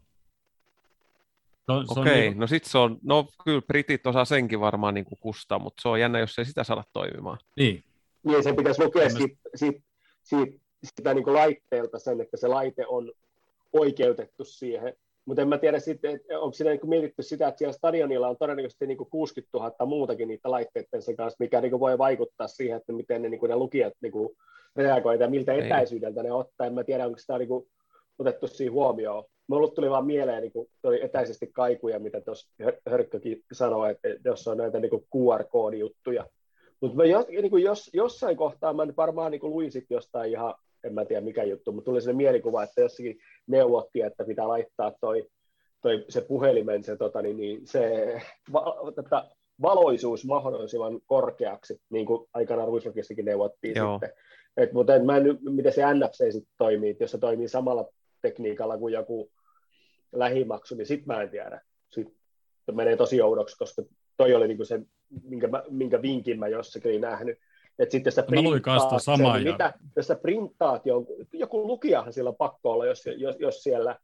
Okei, okay, niin... no sitten se on, no kyllä britit osaa senkin varmaan niin kuin kustaa, mutta se on jännä, jos ei sitä saada toimimaan. Niin. Niin, sen pitäisi lukea siitä, siitä, siitä, sitä niin laitteelta sen, että se laite on oikeutettu siihen. Mutta en mä tiedä sitten, että onko siinä niin mietitty sitä, että siellä stadionilla on todennäköisesti niin kuin 60 000 muutakin niitä laitteiden sen kanssa, mikä niin voi vaikuttaa siihen, että miten ne, niin ne lukijat niin reagoivat ja miltä niin. etäisyydeltä ne ottaa. En mä tiedä, onko sitä niin kuin otettu siihen huomioon. Mulla tuli vaan mieleen niin kuin, tuli etäisesti kaikuja, mitä tuossa Hörkkökin sanoi, että jos on näitä niin QR-koodijuttuja. Mutta jos, niin jos, jossain kohtaa mä varmaan niin luin sit jostain ihan en mä tiedä mikä juttu, mutta tuli sellainen mielikuva, että jossakin neuvottiin, että pitää laittaa toi, toi se puhelimen, se, tota, niin, niin, se va, tätä valoisuus mahdollisimman korkeaksi, niin kuin aikanaan Ruisrokissakin neuvottiin Joo. sitten. Et, mutta en, mä en, miten se NFC sitten toimii, jos se toimii samalla tekniikalla kuin joku lähimaksu, niin sitten mä en tiedä. Sitten menee tosi oudoksi, koska toi oli niinku se, minkä, mä, minkä vinkin mä jossakin nähnyt, että sitten sä printtaat sen, niin mitä, jos sä printtaat joku lukijahan sillä pakko olla, jos, jos, jos siellä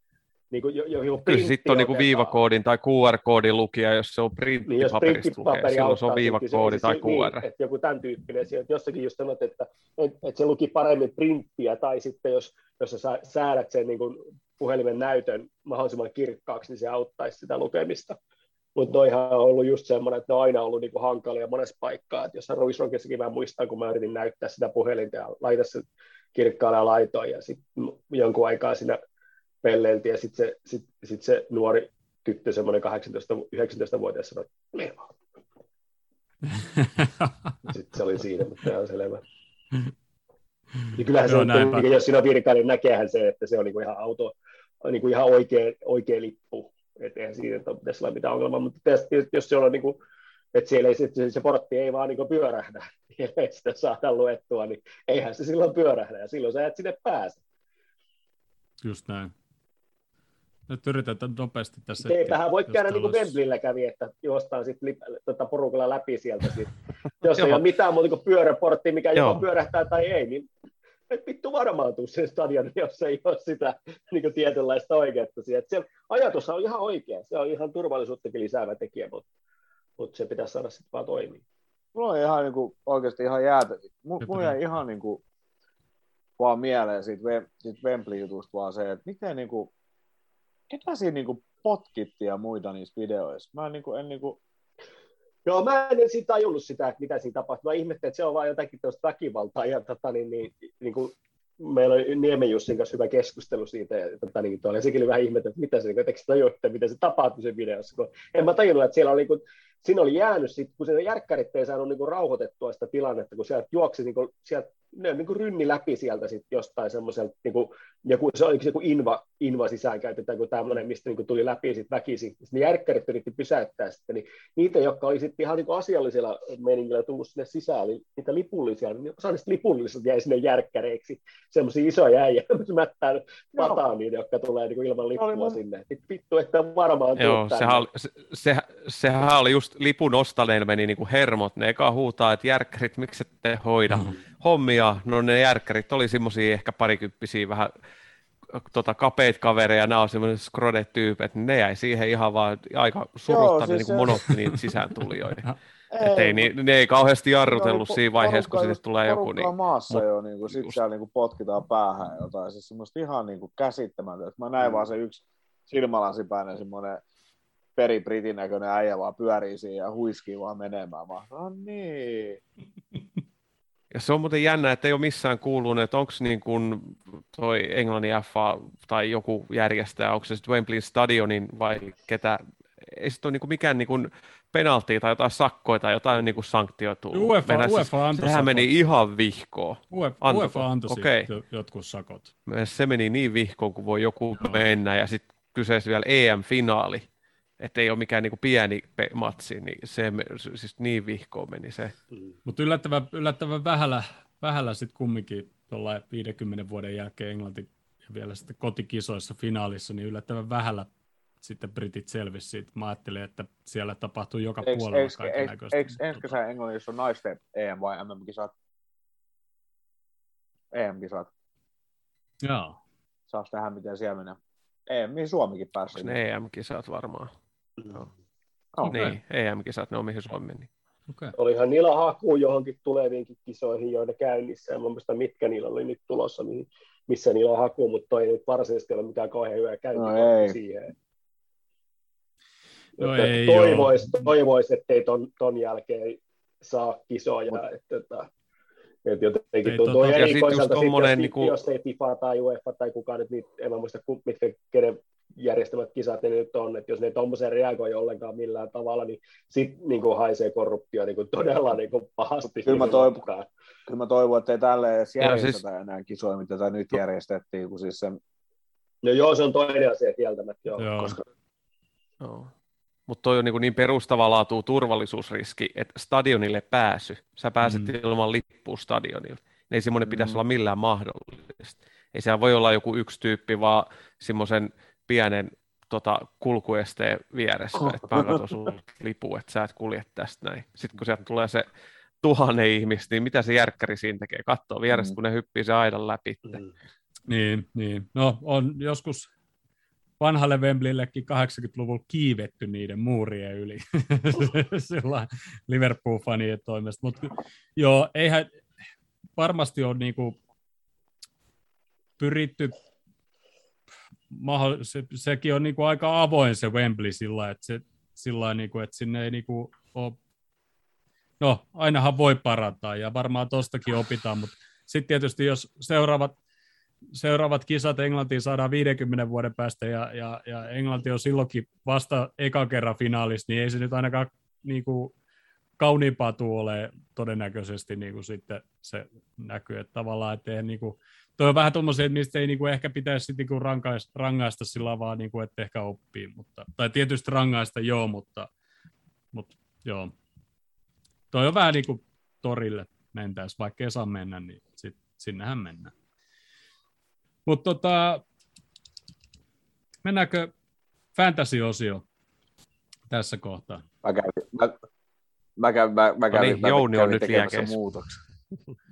niin kuin, jo, jo Kyllä sitten on niin viivakoodin tai QR-koodin lukija, jos se on printtipaperista niin, lukee, silloin se on viivakoodi tai QR. Niin, että joku tämän tyyppinen, sieltä jossakin just sanot, että, että, että se luki paremmin printtiä, tai sitten jos, jos sä säädät sen niin kuin puhelimen näytön mahdollisimman kirkkaaksi, niin se auttaisi sitä lukemista. Mutta noihan on ollut just semmoinen, että ne on aina ollut niinku hankalia monessa paikkaa. Et jos Ruis Rockissakin mä muistan, kun mä yritin näyttää sitä puhelinta ja laita se kirkkaalle ja laitoin ja sitten jonkun aikaa siinä pelleiltiin ja sitten se, sit, sit se nuori tyttö, semmoinen 18-19-vuotias sanoi, että Sitten se oli siinä, mutta ihan selvä. Ja kyllähän se, on, niin, jos siinä on virka, niin näkeehän se, että se on niin kuin ihan auto, niin kuin ihan oikea, oikea lippu että eihän siinä että pitäisi olla mitään ongelmaa, mutta tietysti, jos se on niin kuin, että siellä ei, se, se portti ei vaan niin pyörähdä, niin ei sitä saada luettua, niin eihän se silloin pyörähdä, ja silloin sä et sinne pääse. Just näin. Nyt yritetään nopeasti tässä. Eipähän voi käydä niin kuin Wembleyllä kävi, että juostaan sitten tota porukalla läpi sieltä. Sit. Jos ei ole mitään muuta kuin pyöräportti, mikä joko pyörähtää tai ei, niin et vittu varmaan tuu sen stadion, jos ei ole sitä niin tietynlaista oikeutta siihen. Se ajatus on ihan oikea, se on ihan turvallisuuttakin lisäävä tekijä, mutta, mutta se pitäisi saada sitten vaan toimia. Mulla on ihan niin kuin, oikeasti ihan jäätä. Mulla jäi ihan niin kuin, vaan mieleen siitä, siitä Wembley-jutusta vaan se, että miten niin kuin, ketä siinä niin kuin potkitti ja muita niissä videoissa. Mä en, niin kuin, en niin kuin, Joo, mä en siitä tajunnut sitä, että mitä siinä tapahtuu. Mä ihmettelin, että se on vain jotakin tuosta väkivaltaa. Ja tota, niin, niin, niin kuin, meillä oli Niemen Jussin kanssa hyvä keskustelu siitä. Ja, tota, niin, tuolla, ja sekin oli vähän ihmettä, että mitä se, niin, että että miten se tapahtui sen videossa. Kun en mä tajunnut, että siellä oli, kun, siinä oli jäänyt, sit, kun siinä järkkärit ei saanut niin kuin rauhoitettua sitä tilannetta, kun sieltä juoksi niin kuin, sieltä ne niin kuin rynni läpi sieltä sit jostain semmoiselta, niin kuin, joku, se oli joku inva, inva sisäänkäytetään, kun tämmöinen, mistä niin kuin tuli läpi sit väkisin. Sitten ne järkkärit yritti pysäyttää sitten, niin niitä, jotka oli sitten ihan niin kuin asiallisella meningillä tullut sinne sisään, oli niitä lipullisia, niin osa niistä lipullisista jäi sinne järkkäreiksi, semmoisia isoja äijä, mättää pataa niitä, jotka tulee niin kuin ilman lippua mun... sinne. Niin vittu, että varmaan Joo, sehän oli, se, se, sehän oli just lipun ostaneilla meni niin kuin hermot, ne eka huutaa, että järkkärit, miksi ette hoida mm. Hommia, no ne järkkärit oli semmoisia ehkä parikymppisiä vähän tota, kapeita kavereja, nämä on semmoiset skrodet-tyypit, ne jäi siihen ihan vaan aika surutta, siis niin monotti niitä sisääntulijoita. Ei, ei niin, ne ei kauheasti jarrutellut siinä vaiheessa, kun sinne tulee joku. Niin, maassa mut, jo, niin kuin, sit siellä niin kuin potkitaan päähän jotain. Siis semmoista ihan niin kuin käsittämätöntä. Mä näin mm. vaan se yksi silmälasipäinen semmoinen peribritin näköinen äijä vaan pyörii siinä ja huiskii vaan menemään. Mä, no niin. Ja se on muuten jännä, että ei ole missään kuulunut, että onko niin kuin toi Englannin FA tai joku järjestäjä, onko se sitten Wembley Stadionin vai ketä, ei se ole niin kuin mikään niin kuin penaltia tai jotain sakkoja tai jotain niin kuin sanktioitua. UEFA, UEFA antoi Sehän sakot. meni ihan vihkoon. UEFA, Anto, UEFA antoi okay. jotkut sakot. Se meni niin vihkoon, kun voi joku no. mennä ja sitten kyseessä vielä EM-finaali että ei ole mikään niin kuin pieni matsi, niin se siis niin vihkoon meni se. Mm. Mutta yllättävän, yllättävän vähällä, vähällä sitten kumminkin 50 vuoden jälkeen Englanti ja vielä sitten kotikisoissa finaalissa, niin yllättävän vähällä sitten britit selvisi siitä. Mä ajattelin, että siellä tapahtuu joka eikö, puolella eikö, kaiken näköistä. Eikö ensi kesän Englannissa on naisten EM vai MM-kisat? EM-kisat. Joo. Saas tähän, miten siellä menee. EM, Suomikin päässyt. Ne EM-kisat varmaan. No. Okay. Niin, EM-kisat, ne on mihin Suomi meni. Okay. Olihan niillä haku johonkin tuleviinkin kisoihin, joiden käynnissä. En muista, mitkä niillä oli nyt tulossa, missä niillä on haku, mutta toi ei nyt varsinaisesti ole mitään kauhean hyvää käyntiä no siihen. No ei toivois, toivois, ettei ton, ton jälkeen saa kisoja. Mut, että, että, että jotenkin ei, tuntuu tota, erikoiselta, sit, jos, niin kuin... jos ei FIFA tai UEFA tai kukaan nyt, niin en mä muista, mitkä, kenen järjestämät kisat ne nyt on, että jos ne tuommoiseen reagoi ollenkaan millään tavalla, niin sitten niin kuin haisee korruptio niin kuin todella niin kuin pahasti. Kyllä mä, toivon, kyllä mä toivon, että ei tälle edes järjestetä siis... enää kisoja, mitä tätä nyt järjestettiin, kun siis sen... No joo, se on toinen asia kieltämättä, joo. joo. Koska... joo. Mutta toi on niin, niin perustavaa laatua turvallisuusriski, että stadionille pääsy, sä pääset mm. ilman lippua stadionille. Ei semmoinen pitäisi mm. olla millään mahdollista. Ei siellä voi olla joku yksi tyyppi, vaan semmoisen pienen tota, kulkuesteen vieressä, oh. että mä katson sun lipu, että sä et kulje tästä näin. Sitten kun sieltä tulee se tuhannen ihmistä, niin mitä se järkkäri siinä tekee? Katsoo vierestä, mm. kun ne hyppii se aidan läpi. Mm. Niin, niin. No on joskus vanhalle Wembleyillekin 80-luvulla kiivetty niiden muurien yli sillä Liverpool-fanien toimesta. Mutta joo, eihän varmasti ole niinku pyritty se, sekin on niin kuin aika avoin se Wembley sillä että, se, sillä niin kuin, että sinne ei niin kuin ole... No, ainahan voi parantaa ja varmaan tostakin opitaan, mutta sitten tietysti jos seuraavat, seuraavat kisat Englantiin saadaan 50 vuoden päästä ja, ja, ja Englanti on silloinkin vasta eka kerran finaalissa, niin ei se nyt ainakaan niin kuin, kauniimpaa tuolee todennäköisesti niin kuin sitten se näkyy, että tavallaan, että niin kuin, toi on vähän tuommoisia, että niistä ei niinku ehkä pitäisi sit niinku rangaista, rangaista sillä vaan, niinku, että ehkä oppii. Mutta, tai tietysti rangaista joo, mutta, mutta joo. Toi on vähän niin kuin torille mentäisiin, vaikka ei saa mennä, niin sit, sinnehän mennään. Mutta tota, mennäänkö fantasy-osio tässä kohtaa? Mä kävin, mä, mä kävin, mä, mä kävin, no niin, mä Jouni on nyt vielä muutoksen.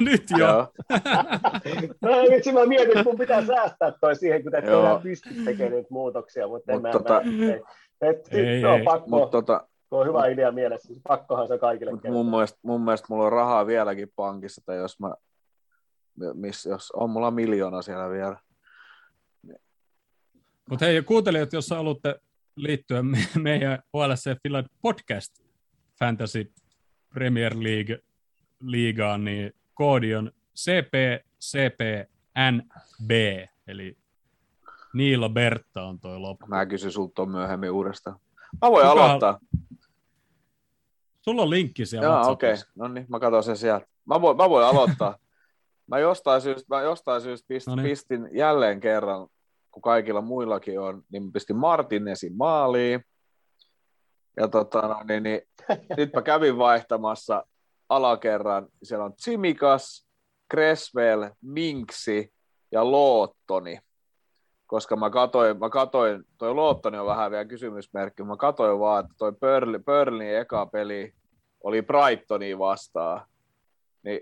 Nyt jo. No, vitsi, mä mietin, että mun pitää säästää toi siihen, kun ette enää pysty tekemään niitä muutoksia, mutta Mut en tota, mä, et, et, ei, no, ei. pakko, Mut tota, kun on hyvä idea mielessä, siis pakkohan se kaikille Mut mun, mielestä, mun mielestä mulla on rahaa vieläkin pankissa, tai jos mä, miss, jos on mulla miljoona siellä vielä. Mutta hei, kuuntelijat, jos haluatte liittyä me, meidän OLC Finland podcast Fantasy Premier League liigaan, niin koodi on CPCPNB, eli Niilo Bertta on toi loppu. Mä kysyn sulta myöhemmin uudestaan. Mä voin Kuka- aloittaa. Sulla on linkki siellä Joo, okei. Okay. No niin, mä katson sen sieltä. Mä voin, mä voin aloittaa. Mä jostain syystä, mä jostain syystä pist, No niin. pistin jälleen kerran, kun kaikilla muillakin on, niin mä pistin Martinesin maaliin. Ja tota, no, niin, niin, nyt mä kävin vaihtamassa alakerran. Siellä on Tsimikas, Creswell, Minksi ja Loottoni. Koska mä katoin, mä katoin, toi Loottoni on vähän vielä kysymysmerkki, mä katoin vaan, että toi Burnley, eka peli oli Brightonia vastaan, niin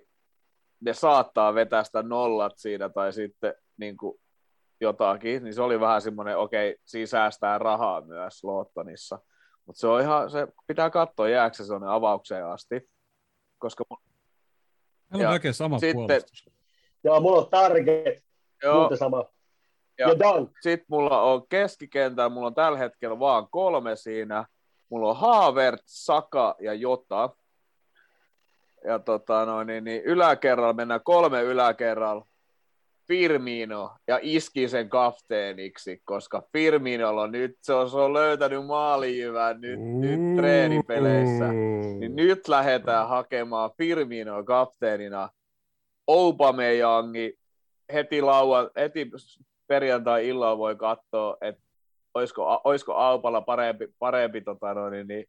ne saattaa vetää sitä nollat siinä tai sitten niin kuin jotakin, niin se oli vähän semmoinen, okei, okay, siinä säästää rahaa myös Lottonissa. Mutta se on ihan, se pitää katsoa, jääkö se avaukseen asti, koska mun, Meillä Ja on melkein sama sitten- puolustus. Joo, mulla on target, joo, muuta sama. Ja- Ja, dunk. sitten mulla on keskikentällä, mulla on tällä hetkellä vaan kolme siinä, mulla on Haavert, Saka ja Jota, ja tota, no, niin, niin, yläkerralla mennään kolme yläkerralla, Firmino ja iski sen kapteeniksi, koska Firminolla on nyt, se on, se on löytänyt maalijyvän nyt, nyt treenipeleissä. Niin nyt lähdetään hakemaan Firmino kapteenina Aubameyangi heti, laua, heti perjantai-illalla voi katsoa, että olisiko, olisiko Aupalla parempi, parempi tota noin, niin,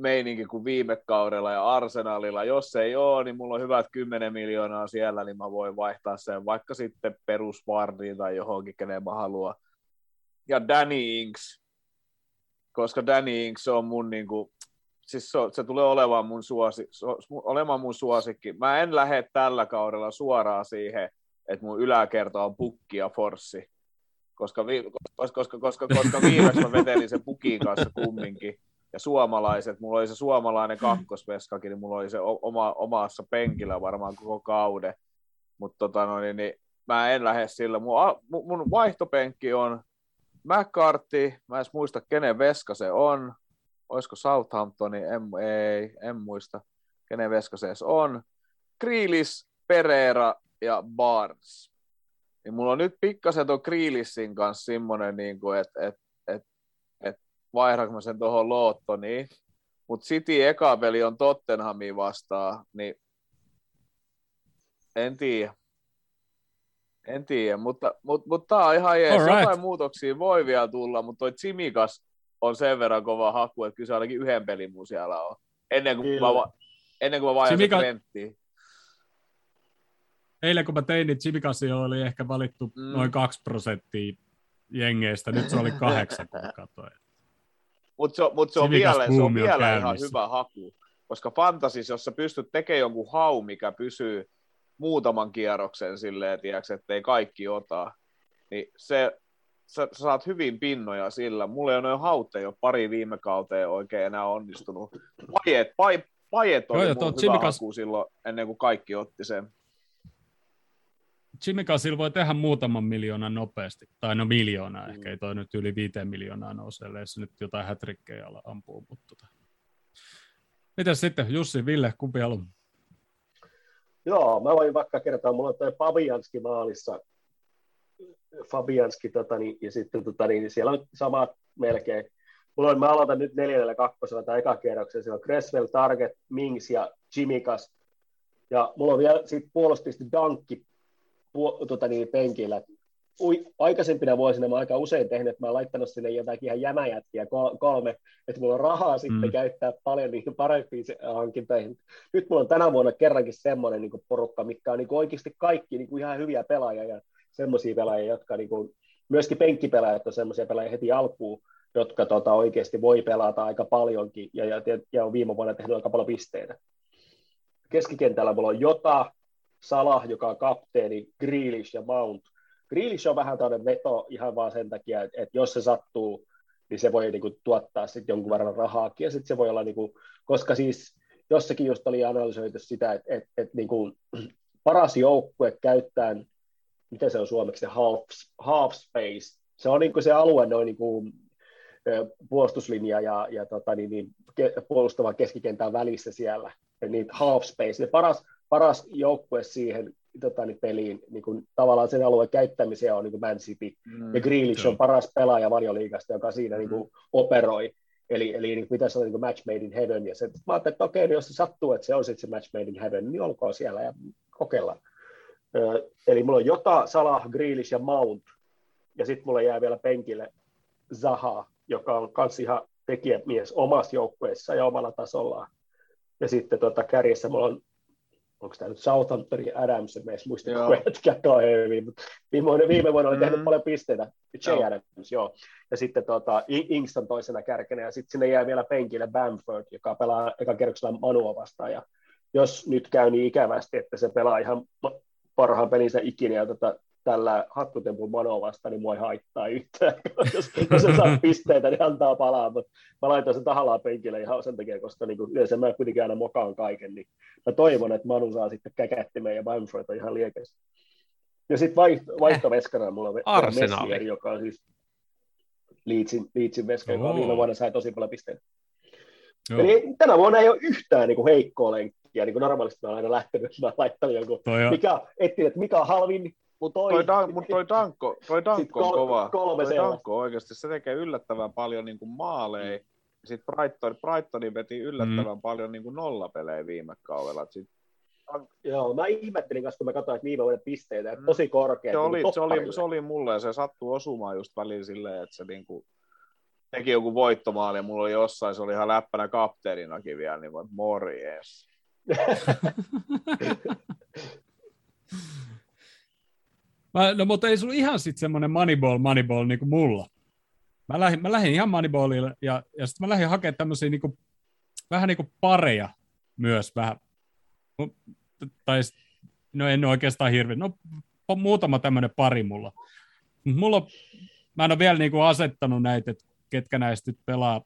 meininki kuin viime kaudella ja Arsenalilla. Jos ei ole, niin mulla on hyvät 10 miljoonaa siellä, niin mä voin vaihtaa sen vaikka sitten perusvardiin tai johonkin, kenen mä haluan. Ja Danny Ings, koska Danny Ings on mun niin kuin, siis se, se tulee olemaan mun, suosi, olemaan mun suosikki. Mä en lähde tällä kaudella suoraan siihen, että mun yläkerta on pukki ja forssi. Koska, koska, koska, koska, koska viimeksi mä vetelin sen pukin kanssa kumminkin. Ja suomalaiset, mulla oli se suomalainen kakkosveskakin, niin mulla oli se oma, omassa penkillä varmaan koko kauden. Mutta tota no, niin, niin, mä en lähde sillä. Mun, a- mun, vaihtopenkki on McCarthy, mä en muista kenen veska se on. Olisiko Southamptoni? En, ei, en muista kenen veska se edes on. Kriilis, Pereira ja Barnes. Niin mulla on nyt pikkasen tuon Kriilissin kanssa semmoinen, niin että et, et, et vaihdanko mä sen tuohon Loottoniin. Mutta City eka peli on Tottenhamia vastaan, niin en tiedä. En tiedä, mutta, mutta, mutta tämä on ihan jees. Alright. Jotain muutoksia voi vielä tulla, mutta toi Tsimikas on sen verran kova haku, että kyllä se ainakin yhden pelin mun siellä on. Ennen kuin Kyllä. mä, ennen kuin mä vaihdan sen Trenttiin. Eilen kun mä tein, niin Chimikasi oli ehkä valittu Mm. noin 2 prosenttia jengeistä. Nyt se oli kahdeksan, kun katsoin. Mutta se, on- mut se on vielä, se on vielä ihan käynnissä. hyvä haku, koska fantasis, jos sä pystyt tekemään jonkun hau, mikä pysyy muutaman kierroksen silleen, tiedätkö, ettei kaikki ota, niin se, sä, sä saat hyvin pinnoja sillä. Mulla ei ole noin haut, ei ole pari viime kauteen oikein enää onnistunut. Pajet, pai, pajet oli Joo, mun hyvä haku silloin, ennen kuin kaikki otti sen. Chimikasilla voi tehdä muutaman miljoonan nopeasti. Tai no miljoonaa ehkä, ei toi nyt yli viiteen miljoonaa nouse, ellei se nyt jotain hätrikkejä ala ampuu. Mutta tota. Mitäs sitten, Jussi, Ville, kumpi haluaa? Joo, mä voin vaikka kertoa, mulla on toi Fabianski maalissa, Fabianski, tota, niin, ja sitten tota, niin, siellä on samat melkein. Mulla on, mä aloitan nyt neljännellä kakkosella tai eka kierroksen, siellä on Creswell, Target, Mings ja Jimikas. Ja mulla on vielä sitten puolustisti Dankki pu, tota, niin, penkillä. Ui, aikaisempina vuosina mä aika usein tehnyt, että mä oon laittanut sinne jotakin ihan jämäjätkiä kol- kolme, että mulla on rahaa sitten Mm. käyttää paljon niihin parempiin hankintoihin nyt mulla on tänä vuonna kerrankin semmoinen niin porukka, mikä on niin oikeasti kaikki niin ihan hyviä pelaajia ja semmoisia pelaajia, jotka niin kuin, myöskin penkkipelaajat on semmoisia pelaajia heti alkuun, jotka tota, oikeasti voi pelata aika paljonkin ja, ja, ja on viime vuonna tehnyt aika paljon pisteitä. Keskikentällä mulla on Jota, Salah, joka on kapteeni, Grealish ja Mount. Grealish on vähän tämmöinen veto ihan vaan sen takia, että, että jos se sattuu, niin se voi niin kuin, tuottaa sitten jonkun verran rahaakin, ja sitten se voi olla, niin kuin, koska siis jossakin just oli analysoitu sitä, että, että, että niin kuin, paras joukkue käyttää, miten se on suomeksi, se half, half space, se on niin kuin se alue noin niin kuin, puolustuslinja ja, ja tota, niin, niin, puolustavan keskikentän välissä siellä, niin half space, ja paras, paras joukkue siihen tota, niin peliin, niin kuin, tavallaan sen alueen käyttämisiä on niin kuin Man City, Mm, ja Grealish on paras pelaaja valioliigasta, joka siinä niin Mm. kuin, operoi. Eli, eli niin pitäisi olla niin kuin match made in heaven. Ja se, mä ajattelin, että okei, niin jos se sattuu, että se on sitten se match made in heaven, niin olkoon siellä ja kokeillaan. Ö, eli mulla on Jota, Salah, Grealish ja Mount. Ja sitten mulla jää vielä penkille Zaha, joka on kans ihan tekijämies omassa joukkueessa ja omalla tasollaan. Ja sitten tota, kärjessä mulla on, onko tämä nyt Southamptonin Adams, en edes muista, kun jätkä kauhean hyvin, mutta viime, viime vuonna oli tehnyt Mm. paljon pisteitä. J. Joo. Adams, joo. Ja sitten tota, Ingston toisena kärkenä, ja sitten sinne jää vielä penkille Bamford, joka pelaa eka kerroksella Manua vastaan, ja jos nyt käy niin ikävästi, että se pelaa ihan parhaan pelinsä ikinä, ja tota, tällä hattutempun Manoa vastaan, niin mua ei haittaa yhtään. jos, jos se saa pisteitä, niin antaa palaa, mutta mä laitan sen tahallaan penkille ihan sen takia, koska niin kuin, yleensä mä kuitenkin aina mokaan kaiken, niin mä toivon, että Manu saa sitten käkättimeen ja Bamford on ihan liekeistä. Ja sitten vaihto, vaihtoveskana mulla on Arsenaali. Messier, joka on siis Leedsin, Leedsin veska, joka viime vuonna sai tosi paljon pisteitä. Joo. Eli tänä vuonna ei ole yhtään niin kuin heikkoa lenkkiä, niin kuin normaalisti mä olen aina lähtenyt, mä laittanut joku, Toi on, mikä, etsin, että mikä on halvin, mun toi, Toi, Dan, mut toi Danko, toi Danko on kol- kova. kolme toi. Danko oikeasti, se tekee yllättävän paljon niin kuin maaleja. Sitten Brighton, Brightonin veti yllättävän mm. paljon niin kuin nollapelejä viime kaudella. Sit, Joo, mä ihmettelin kanssa, kun mä katsoin, että viime vuoden pisteitä, että Mm. tosi korkeat. se, niin oli, se, oli, se oli mulle ja se sattui osumaan just välillä silleen, että se niin kuin, teki joku voittomaali ja mulla oli jossain, se oli ihan läppänä kapteeninakin vielä, niin mä, morjes. Mä, no, mutta ei sulla ihan sitten semmoinen moneyball, moneyball niin kuin mulla. Mä lähdin, mä lähdin ihan moneyballille ja, ja sitten mä lähdin hakemaan tämmöisiä niin vähän niin kuin pareja myös vähän. Tai no en oikeastaan hirveän, no muutama tämmöinen pari mulla. Mulla on, mä en ole vielä niin kuin asettanut näitä, että ketkä näistä nyt pelaa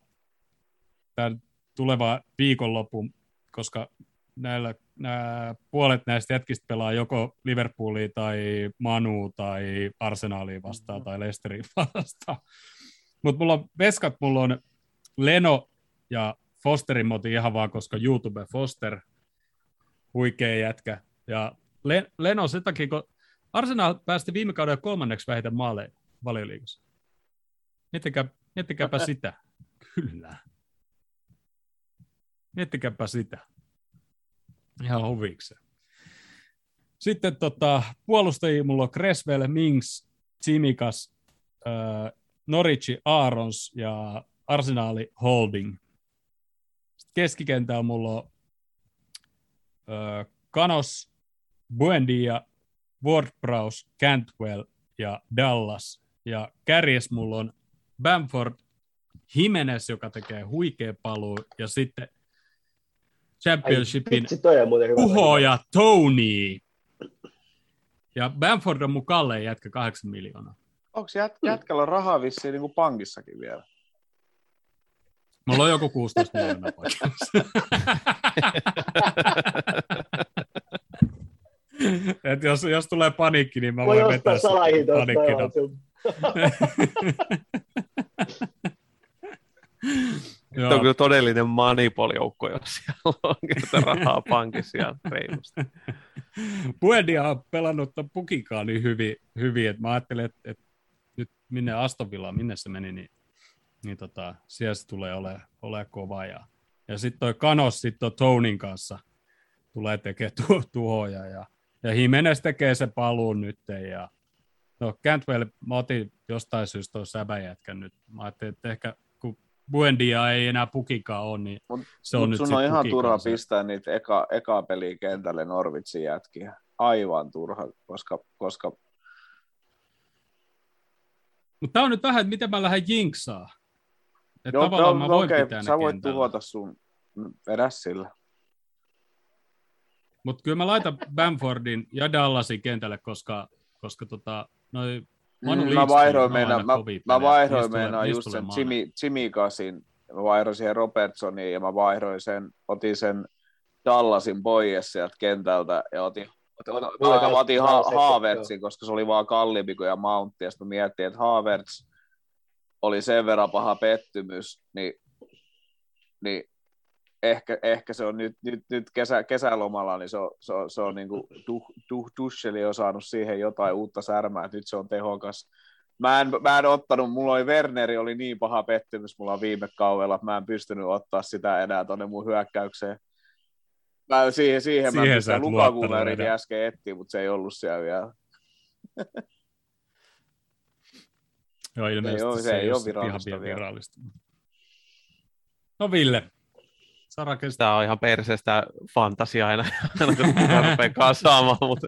tämän tuleva viikonlopun, koska näillä, nämä puolet näistä jätkistä pelaa joko Liverpoolia tai Manu tai Arsenalia vastaan Mhm. tai Leicesteria vastaan. Mutta mulla on veskat, mulla on Leno ja Fosterin moti ihan vaan, koska YouTube Foster, huikea jätkä. Ja Le- Leno sen takia, kun Arsenal päästi viime kaudella kolmanneksi vähiten maaleja valioliigassa. Miettikää, miettikääpä sitä. Kyllä. Miettikääpä sitä. Ihan huvikseen. Sitten tota, puolustajia mulla on Creswell, Mings, Tsimikas, äh, Norwich, Aarons ja Arsenaali Holding. Sitten keskikentällä mulla on äh, Kanos, Buendia, Ward-Prowse, Cantwell ja Dallas. Ja kärjes mulla on Bamford, Jimenez, joka tekee huikea paluu, ja sitten Championshipin Vitsi, toi on muuten hyvä. uhoja Tony. Ja Bamford on mun kallein jätkä 8 miljoonaa. Onko jät, jätkällä rahaa vissiin niin kuin pankissakin vielä? Mulla on joku 16 miljoonaa paikassa. Et jos, jos tulee paniikki, niin mä Voi voin vetää ostaa sen paniikkina. joo, on kyllä todellinen manipol-joukko, jos siellä on kyllä rahaa pankissa ja reilusti. Buendia on pelannut ton pukikaan niin hyvin, hyvin että mä ajattelin, että, että nyt minne Aston Villa, minne se meni, niin, niin tota, siellä se tulee olemaan ole kova. Ja, ja sitten toi Kanos sitten Tonin kanssa tulee tekemään tu- tuhoja. Ja, ja Jimenez tekee se paluun nyt. Ja, no Cantwell, mä otin jostain syystä tuon säbäjätkän nyt. Mä ajattelin, että ehkä Buendia ei enää pukikaan ole, niin Mut, se on mut nyt sun on ihan turha se. pistää niitä eka, eka peliä kentälle Norvitsin jätkiä. Aivan turha, koska, koska Mutta tämä on nyt vähän, että miten mä lähden jinksaa. Että Joo, tavallaan no, mä no, voin okei, pitää sä voit kentällä. tuhota sun vedä sillä. Mutta kyllä mä laitan Bamfordin ja Dallasin kentälle, koska, koska tota, noi Manu Mm, mä vaihdoin meinaa, aina mä, mä vaihdoin meinaa niistä just sen. Jimmy, Jimmy Kasin, mä vaihdoin siihen Robertsoniin ja mä vaihdoin sen, otin sen Dallasin pois sieltä kentältä ja otin, otin, otin, Mulla mä otin ha- Haavertsin, koska se oli vaan kalliimpi kuin ja Mountti, ja sitten mä miettin, että Haaverts oli sen verran paha pettymys, niin, niin ehkä, ehkä se on nyt, nyt, nyt kesä, kesälomalla, niin se on, se on, se on niin kuin duh, duh, Duscheli on saanut siihen jotain uutta särmää, että nyt se on tehokas. Mä en, mä en ottanut, mulla oli Werneri, oli niin paha pettymys mulla viime kaudella, että mä en pystynyt ottaa sitä enää tonne mun hyökkäykseen. Mä, siihen, siihen, siihen mä pystyn Lukakuun yritin äsken etsiä, mutta se ei ollut siellä vielä. Joo, ilmeisesti se, ei ole, se, ei ole virallista, virallista. No Ville, Sarakes. Tämä on ihan perseestä fantasia aina, aina kun rupeaa kasaamaan, mutta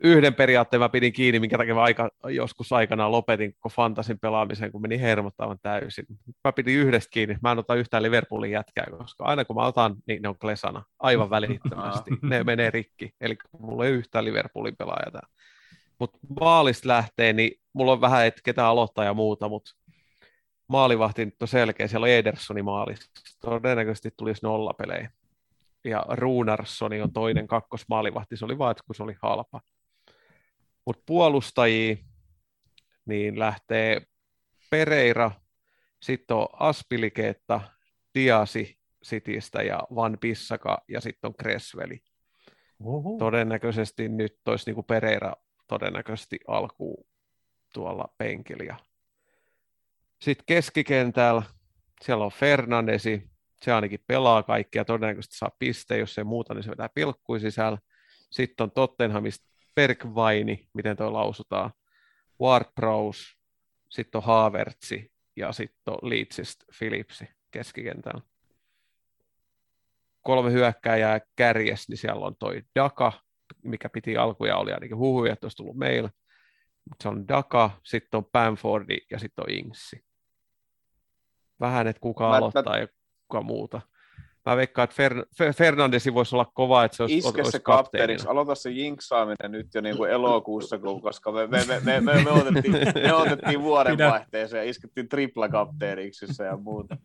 yhden periaatteen mä pidin kiinni, minkä takia mä aika, joskus aikanaan lopetin koko fantasin pelaamisen, kun meni hermottavan täysin. Mä pidin yhdestä kiinni, mä en ota yhtään Liverpoolin jätkää, koska aina kun mä otan, niin ne on klesana aivan välittömästi. ne menee rikki, eli mulla ei yhtään Liverpoolin pelaajaa Mutta maalista lähtee, niin mulla on vähän, että ketä aloittaa ja muuta, mutta maalivahti nyt on selkeä, siellä on Edersoni maalissa. Todennäköisesti tulisi nollapelejä. Ja Ruunarssoni on toinen kakkosmaalivahti, se oli vaan, kun se oli halpa. Mutta puolustajia, niin lähtee Pereira, sitten on Aspilikeetta, Diasi Sitistä ja Van Pissaka ja sitten on Kresveli. Todennäköisesti nyt olisi niin Pereira todennäköisesti alkuun tuolla penkillä. Sitten keskikentällä siellä on Fernandesi, se ainakin pelaa kaikkia, todennäköisesti saa piste, jos ei muuta, niin se vetää pilkkui sisällä. Sitten on Tottenhamista Bergvaini, miten tuo lausutaan, Ward-Prowse, sitten on Havertzi ja sitten on Leedsistä Philipsi keskikentällä. Kolme hyökkääjää kärjes, niin siellä on toi Daka, mikä piti alkuja, oli ainakin huhuja, että olisi tullut meillä. Se on Daka, sitten on Bamfordi ja sitten on Ingsi. Vähän, että kuka mä, aloittaa mä... ja kuka muuta. Mä veikkaan, että Fer- Fernandesi voisi olla kova, että se olisi, Iske olisi se kapteeniksi. Aloita se jinksaaminen nyt jo niin kuin elokuussa, koska me, me, me, me, me, me otettiin, me otettiin vuodenvaihteeseen ja iskettiin tripla kapteeniksi ja muuta.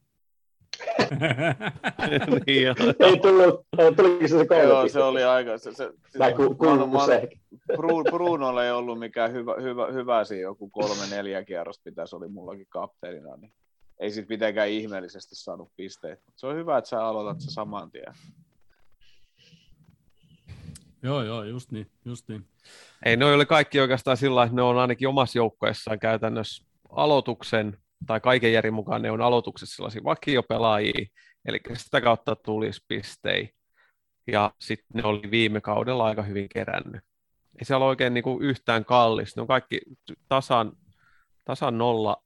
niin, ei tullut, tuliko se se kolme Joo, se oli aika, se, se, se, ku, se. Brunolle ei ollut mikään hyvä, hyvä, hyvä siinä joku kolme neljä kierrosta pitäisi oli mullakin kapteenina, niin ei sitten mitenkään ihmeellisesti saanut pisteitä. Se on hyvä, että sä aloitat se saman tien. Joo, joo, just niin, just niin. Ei, ne oli kaikki oikeastaan sillä että ne on ainakin omassa joukkueessaan käytännössä aloituksen, tai kaiken järjen mukaan ne on aloituksessa sellaisia vakiopelaajia, eli sitä kautta tulisi pistei. Ja sitten ne oli viime kaudella aika hyvin kerännyt. Ei se ole oikein niin kuin yhtään kallis. Ne on kaikki tasan, tasan nolla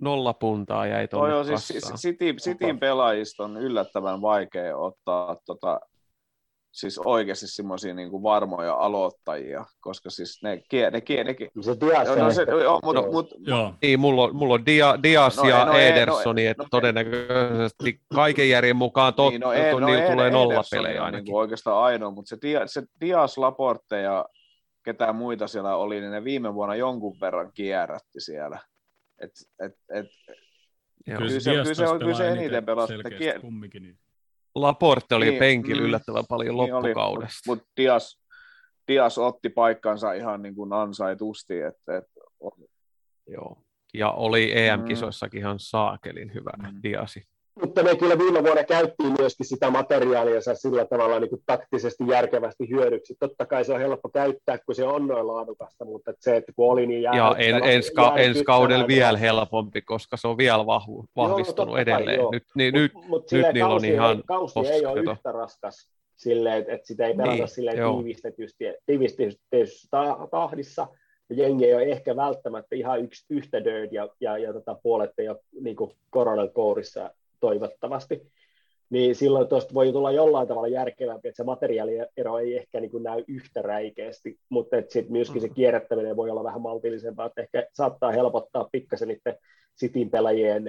nolla puntaa jäi tuonne no joo, siis City, Cityn pelaajista on yllättävän vaikea ottaa tota, siis oikeasti semmoisia niin kuin varmoja aloittajia, koska siis ne, ne, ne, ne, ne se Dias no, se, joo, mut, joo. Mut, joo. Niin, mulla on, mulla on Dia, Dias no, ja no, Edersoni, no, että no, todennäköisesti kaiken järjen mukaan tot, niin, no, to, no, niillä tulee nolla pelejä ainakin. Niin oikeastaan ainoa, mutta se, Dia, se Dias, Laporte ja ketään muita siellä oli, niin ne viime vuonna jonkun verran kierrätti siellä. Et, et, et, Joo. Kyllä, se, kyllä, se, on, kyllä se eniten pelasi. Kiel... Kumminkin, niin. Laporte oli niin, penkillä mm, yllättävän paljon niin loppukaudesta. Mutta mut Dias, Dias otti paikkansa ihan niin kuin ansaitusti. Et, et, Joo. Ja oli EM-kisoissakin ihan saakelin hyvä mm. Diasi mutta ne kyllä viime vuonna käyttiin myöskin sitä materiaalia sillä tavalla niin kuin taktisesti järkevästi hyödyksi. Totta kai se on helppo käyttää, kun se on noin laadukasta, mutta että se, että kun oli niin Ja en, ensi, ka- ensi kaudella vielä helpompi, koska se on vielä vahvu, vahvistunut joo, edelleen. Kai, nyt, niin, mut, nyt, mut nyt niillä on ihan Kausi ei ole yhtä raskas silleen, että, että sitä ei pelata niin, silleen tiivistetysti, tiivistetysti tahdissa, ja jengi ei ole ehkä välttämättä ihan yksi, yhtä dirt ja, ja, ja tota, puolet ei ole niin koronan kourissa toivottavasti, niin silloin tuosta voi tulla jollain tavalla järkevämpi, että se materiaaliero ei ehkä niin kuin näy yhtä räikeästi, mutta sitten myöskin se mm. kierrättäminen voi olla vähän maltillisempaa, että ehkä saattaa helpottaa pikkasen niiden sitin pelaajien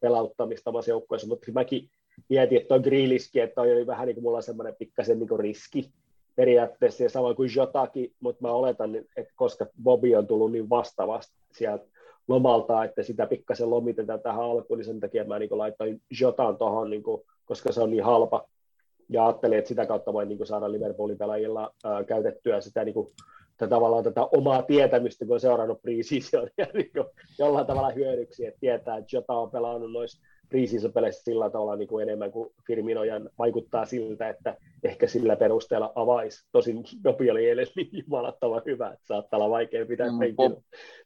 pelauttamista omassa joukkueessa, mutta mäkin mietin, että tuo Grilliski, että toi oli vähän niin kuin mulla semmoinen pikkasen niin kuin riski periaatteessa, ja samoin kuin Jotakin, mutta mä oletan, että koska Bobby on tullut niin vastaavasti sieltä lomalta, että sitä pikkasen lomitetaan tähän alkuun, niin sen takia mä niin laitoin Jotan tuohon, niin koska se on niin halpa. Ja ajattelin, että sitä kautta voin niin saada Liverpoolin pelaajilla ää, käytettyä sitä niin kuin, tätä, tavallaan tätä omaa tietämystä, kun on seurannut pre niin jollain tavalla hyödyksi, että tietää, että Jota on pelannut noissa preseason peleissä sillä tavalla niin kuin enemmän kuin Firminojan vaikuttaa siltä, että ehkä sillä perusteella avaisi. Tosin Dopi oli eilen niin jumalattavan hyvä, että saattaa olla vaikea pitää mm, penkillä.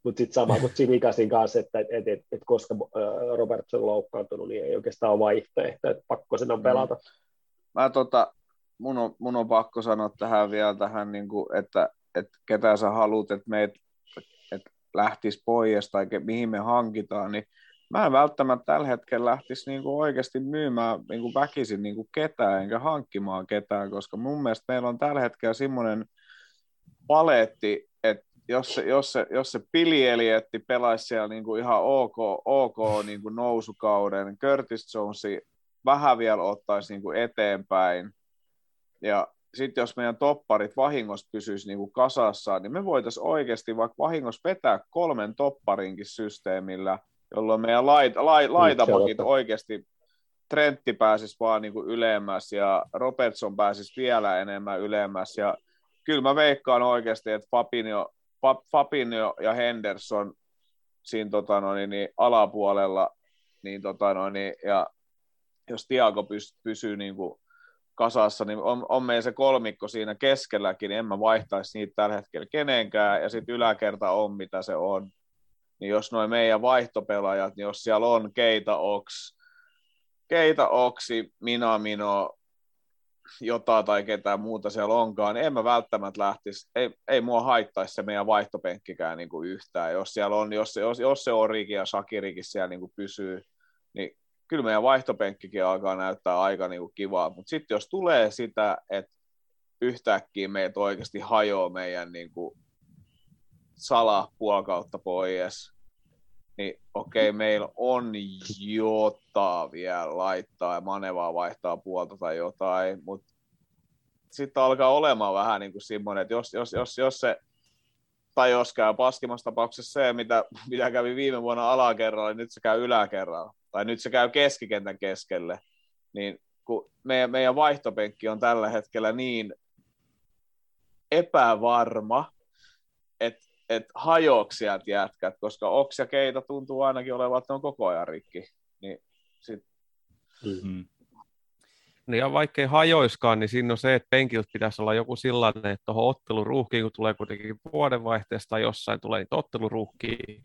Mutta sitten sama kuin Simikasin kanssa, että et, et, et, et koska Robertson on loukkaantunut, niin ei oikeastaan ole vaihtoehto, että pakko sen on mm. pelata. Mä tota, mun on, mun on pakko sanoa tähän vielä tähän, niin kuin, että, että ketä sä haluat, että meitä että lähtisi pois tai ke, mihin me hankitaan, niin mä en välttämättä tällä hetkellä lähtisi niin kuin oikeasti myymään niin kuin väkisin niin kuin ketään enkä hankkimaan ketään, koska mun mielestä meillä on tällä hetkellä semmoinen paletti, että jos se, jos se, jos se Pilielietti pelaisi siellä niin kuin ihan ok, ok niin kuin nousukauden, Curtis Jonesi vähän vielä ottaisi niin kuin eteenpäin, ja sitten jos meidän topparit vahingossa pysyisi niin kuin kasassa, niin me voitaisiin oikeasti vaikka vahingossa vetää kolmen topparinkin systeemillä, jolloin meidän lait, lait, niin, laitapakit oikeasti Trentti pääsisi vaan niin kuin ylemmäs ja Robertson pääsisi vielä enemmän ylemmäs. Ja kyllä mä veikkaan oikeasti, että Fabinho, Fabinho ja Henderson siinä tota noin, niin alapuolella, niin, tota noin, niin, ja jos Tiago pysyy, pysyy niin kuin kasassa, niin on, on meidän se kolmikko siinä keskelläkin, niin en mä vaihtaisi niitä tällä hetkellä kenenkään, ja sitten yläkerta on mitä se on. Niin jos noin meidän vaihtopelaajat, niin jos siellä on Keita Ox, Keita Oksi, Minamino, jotain tai ketään muuta siellä onkaan, niin en mä välttämättä lähtisi, ei, ei mua haittaisi se meidän vaihtopenkkikään niin kuin yhtään. Jos siellä on, jos, jos, jos se Origi ja Shakirikin siellä niin kuin pysyy, niin kyllä meidän vaihtopenkkikin alkaa näyttää aika niin kuin kivaa, mutta sitten jos tulee sitä, että yhtäkkiä meitä oikeasti hajoaa meidän niin kuin sala puolkautta pois, niin okei, okay, meillä on jotain vielä laittaa ja manevaa vaihtaa puolta tai jotain, mutta sitten alkaa olemaan vähän niin kuin semmoinen, että jos, jos, jos, jos se, tai jos käy paskimassa tapauksessa se, mitä, mitä kävi viime vuonna alakerralla, niin nyt se käy yläkerralla. Tai nyt se käy keskikentän keskelle, niin kun meidän, meidän vaihtopenkki on tällä hetkellä niin epävarma, että et hajoaksi sieltä jätkät, koska Oks ja Keita tuntuu ainakin olevan, että ne on koko ajan rikki. Niin sit... mm-hmm. Niin ja vaikkei hajoiskaan, niin siinä on se, että penkiltä pitäisi olla joku sellainen, että tuohon otteluruuhkiin, kun tulee kuitenkin vuodenvaihteesta tai jossain tulee niitä otteluruuhkiin,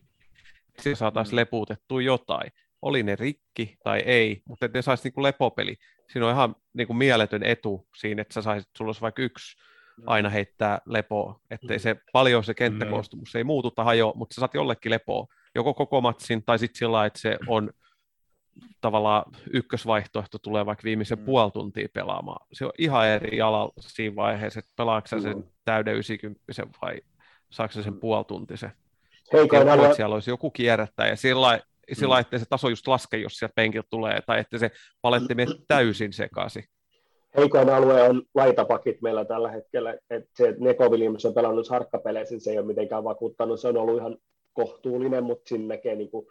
niin saataisiin mm. lepuutettua jotain oli ne rikki tai ei, mutta että ne saisi niin lepopeli. Siinä on ihan niin kuin mieletön etu siinä, että sä saisit, sulla olisi vaikka yksi aina heittää lepoa, ettei se paljon se kenttäkoostumus mm. ei muutu tai hajoa, mutta sä saat jollekin lepoa, joko koko matsin tai sitten sillä että se on tavallaan ykkösvaihtoehto tulee vaikka viimeisen mm. puoli tuntia pelaamaan. Se on ihan eri alalla siinä vaiheessa, että pelaatko sä sen täyden 90 vai saako sen mm. puolituntisen. Heikoin Siellä olisi joku kierrättäjä ja sillä sillä mm. että se taso just laske, jos sieltä penkiltä tulee, tai että se paletti menee täysin sekaisin. Heikoin alue on laitapakit meillä tällä hetkellä, että se Neko Williams on pelannut harkkapeleissä, se ei ole mitenkään vakuuttanut, se on ollut ihan kohtuullinen, mutta siinä näkee niin kuin,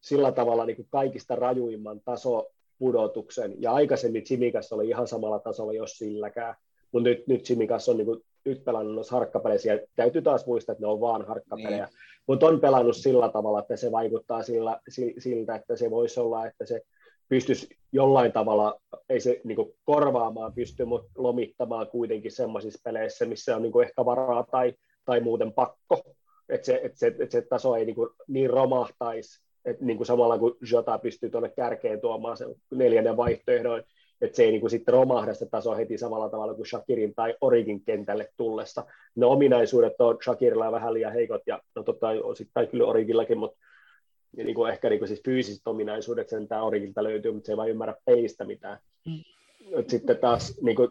sillä tavalla niin kuin kaikista rajuimman tasopudotuksen, ja aikaisemmin Chimikas oli ihan samalla tasolla, jos silläkään, mutta nyt, nyt Chimikas on niin kuin, nyt pelannut noissa harkkapeleissä, ja täytyy taas muistaa, että ne on vaan harkkapelejä, niin. Mutta on pelannut sillä tavalla, että se vaikuttaa sillä, siltä, että se voisi olla, että se pystyisi jollain tavalla, ei se niin kuin korvaamaan pysty, mutta lomittamaan kuitenkin sellaisissa peleissä, missä on niin kuin ehkä varaa tai, tai muuten pakko, että se, että se, että se taso ei niin, kuin niin romahtaisi, että niin kuin samalla kun Jota pystyy tuonne kärkeen tuomaan sen neljännen vaihtoehdon, että se ei niin kuin sitten romahda se taso heti samalla tavalla kuin Shakirin tai Origin kentälle tullessa. Ne ominaisuudet on Shakirilla vähän liian heikot, ja no totta osittain kyllä Origillakin, mutta niin kuin ehkä niin kuin siis fyysiset ominaisuudet sen tämä Origilta löytyy, mutta se ei vain ymmärrä peistä mitään. Mm. Sitten taas niin kuin,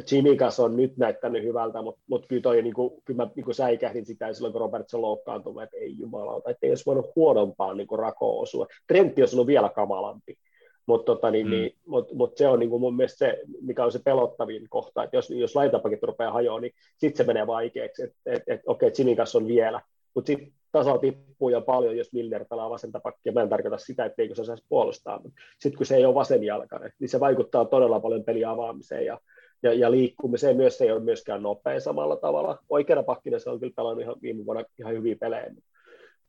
Chimikas on nyt näyttänyt hyvältä, mutta, mutta kyllä, toi, niin kuin, kyllä mä niin kuin säikähdin sitä silloin, kun Robertson loukkaantui, että ei jumalauta, että ei olisi voinut huonompaan niin rakoon osua. Trentti olisi ollut vielä kamalampi. Mutta tota, niin, mm. niin, mut, mut se on niin kuin mun mielestä se, mikä on se pelottavin kohta, että jos, jos laitapakit rupeaa hajoa, niin sitten se menee vaikeaksi, että et, et, okei, okay, Chinikas on vielä, mutta sitten tasa tippuu jo paljon, jos Milner pelaa vasenta pakkia. Mä en tarkoita sitä, etteikö se saisi puolustaa, mutta sitten kun se ei ole vasenjalkainen, niin se vaikuttaa todella paljon pelin avaamiseen ja, ja, ja liikkumiseen myös se ei ole myöskään nopea samalla tavalla. Oikeana pakkina se on kyllä pelannut ihan viime vuonna ihan hyviä pelejä,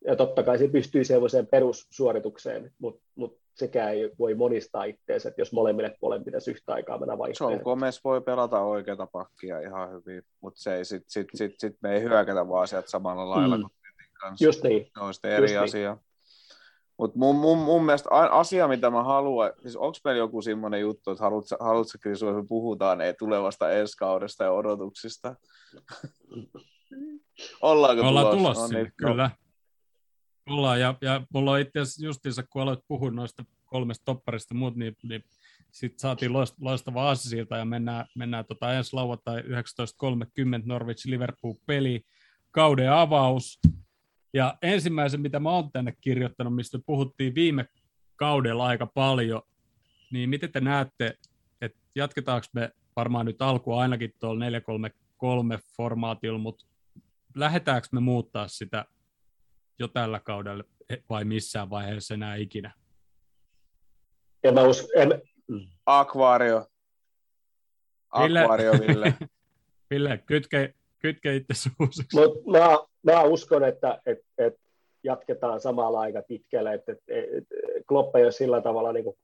ja totta kai se pystyy sellaiseen perussuoritukseen, mutta mut sekään ei voi monistaa itseensä, että jos molemmille puolelle pitäisi yhtä aikaa mennä vaihtoehtoon. Joe Gomez voi pelata oikeata pakkia ihan hyvin, mutta se ei, sit, sit, sit, sit me ei hyökätä vaan sieltä samalla lailla mm. kuin kanssa. Just niin. Se on sitten eri Just asia. Niin. Mutta mun, mun, mun mielestä asia, mitä mä haluan, siis onko meillä joku semmoinen juttu, että haluatko, haluatko Krisu, että me puhutaan ei tulevasta ensi kaudesta ja odotuksista? Ollaanko Ollaan tulossa? tulossa, no, niin, kyllä. No. Ollaan, ja, ja mulla on itse asiassa justiinsa, kun aloit puhua noista kolmesta topparista muut, niin, niin sitten saatiin loistava aasisilta ja mennään, mennään tota ensi lauantai 19.30 Norwich Liverpool peli, kauden avaus. Ja ensimmäisen, mitä mä oon tänne kirjoittanut, mistä puhuttiin viime kaudella aika paljon, niin miten te näette, että jatketaanko me varmaan nyt alku ainakin tuolla 433 formaatilla, mutta lähdetäänkö me muuttaa sitä jo tällä kaudella vai missään vaiheessa enää ikinä? En mä usko, en... Aquario. Aquario, Ville. Ville, kytke, kytke itse suusiksi. Mut mä, mä uskon, että et, et jatketaan samalla aika pitkälle, että et, et, Klopp ei ole sillä tavalla niin kuin,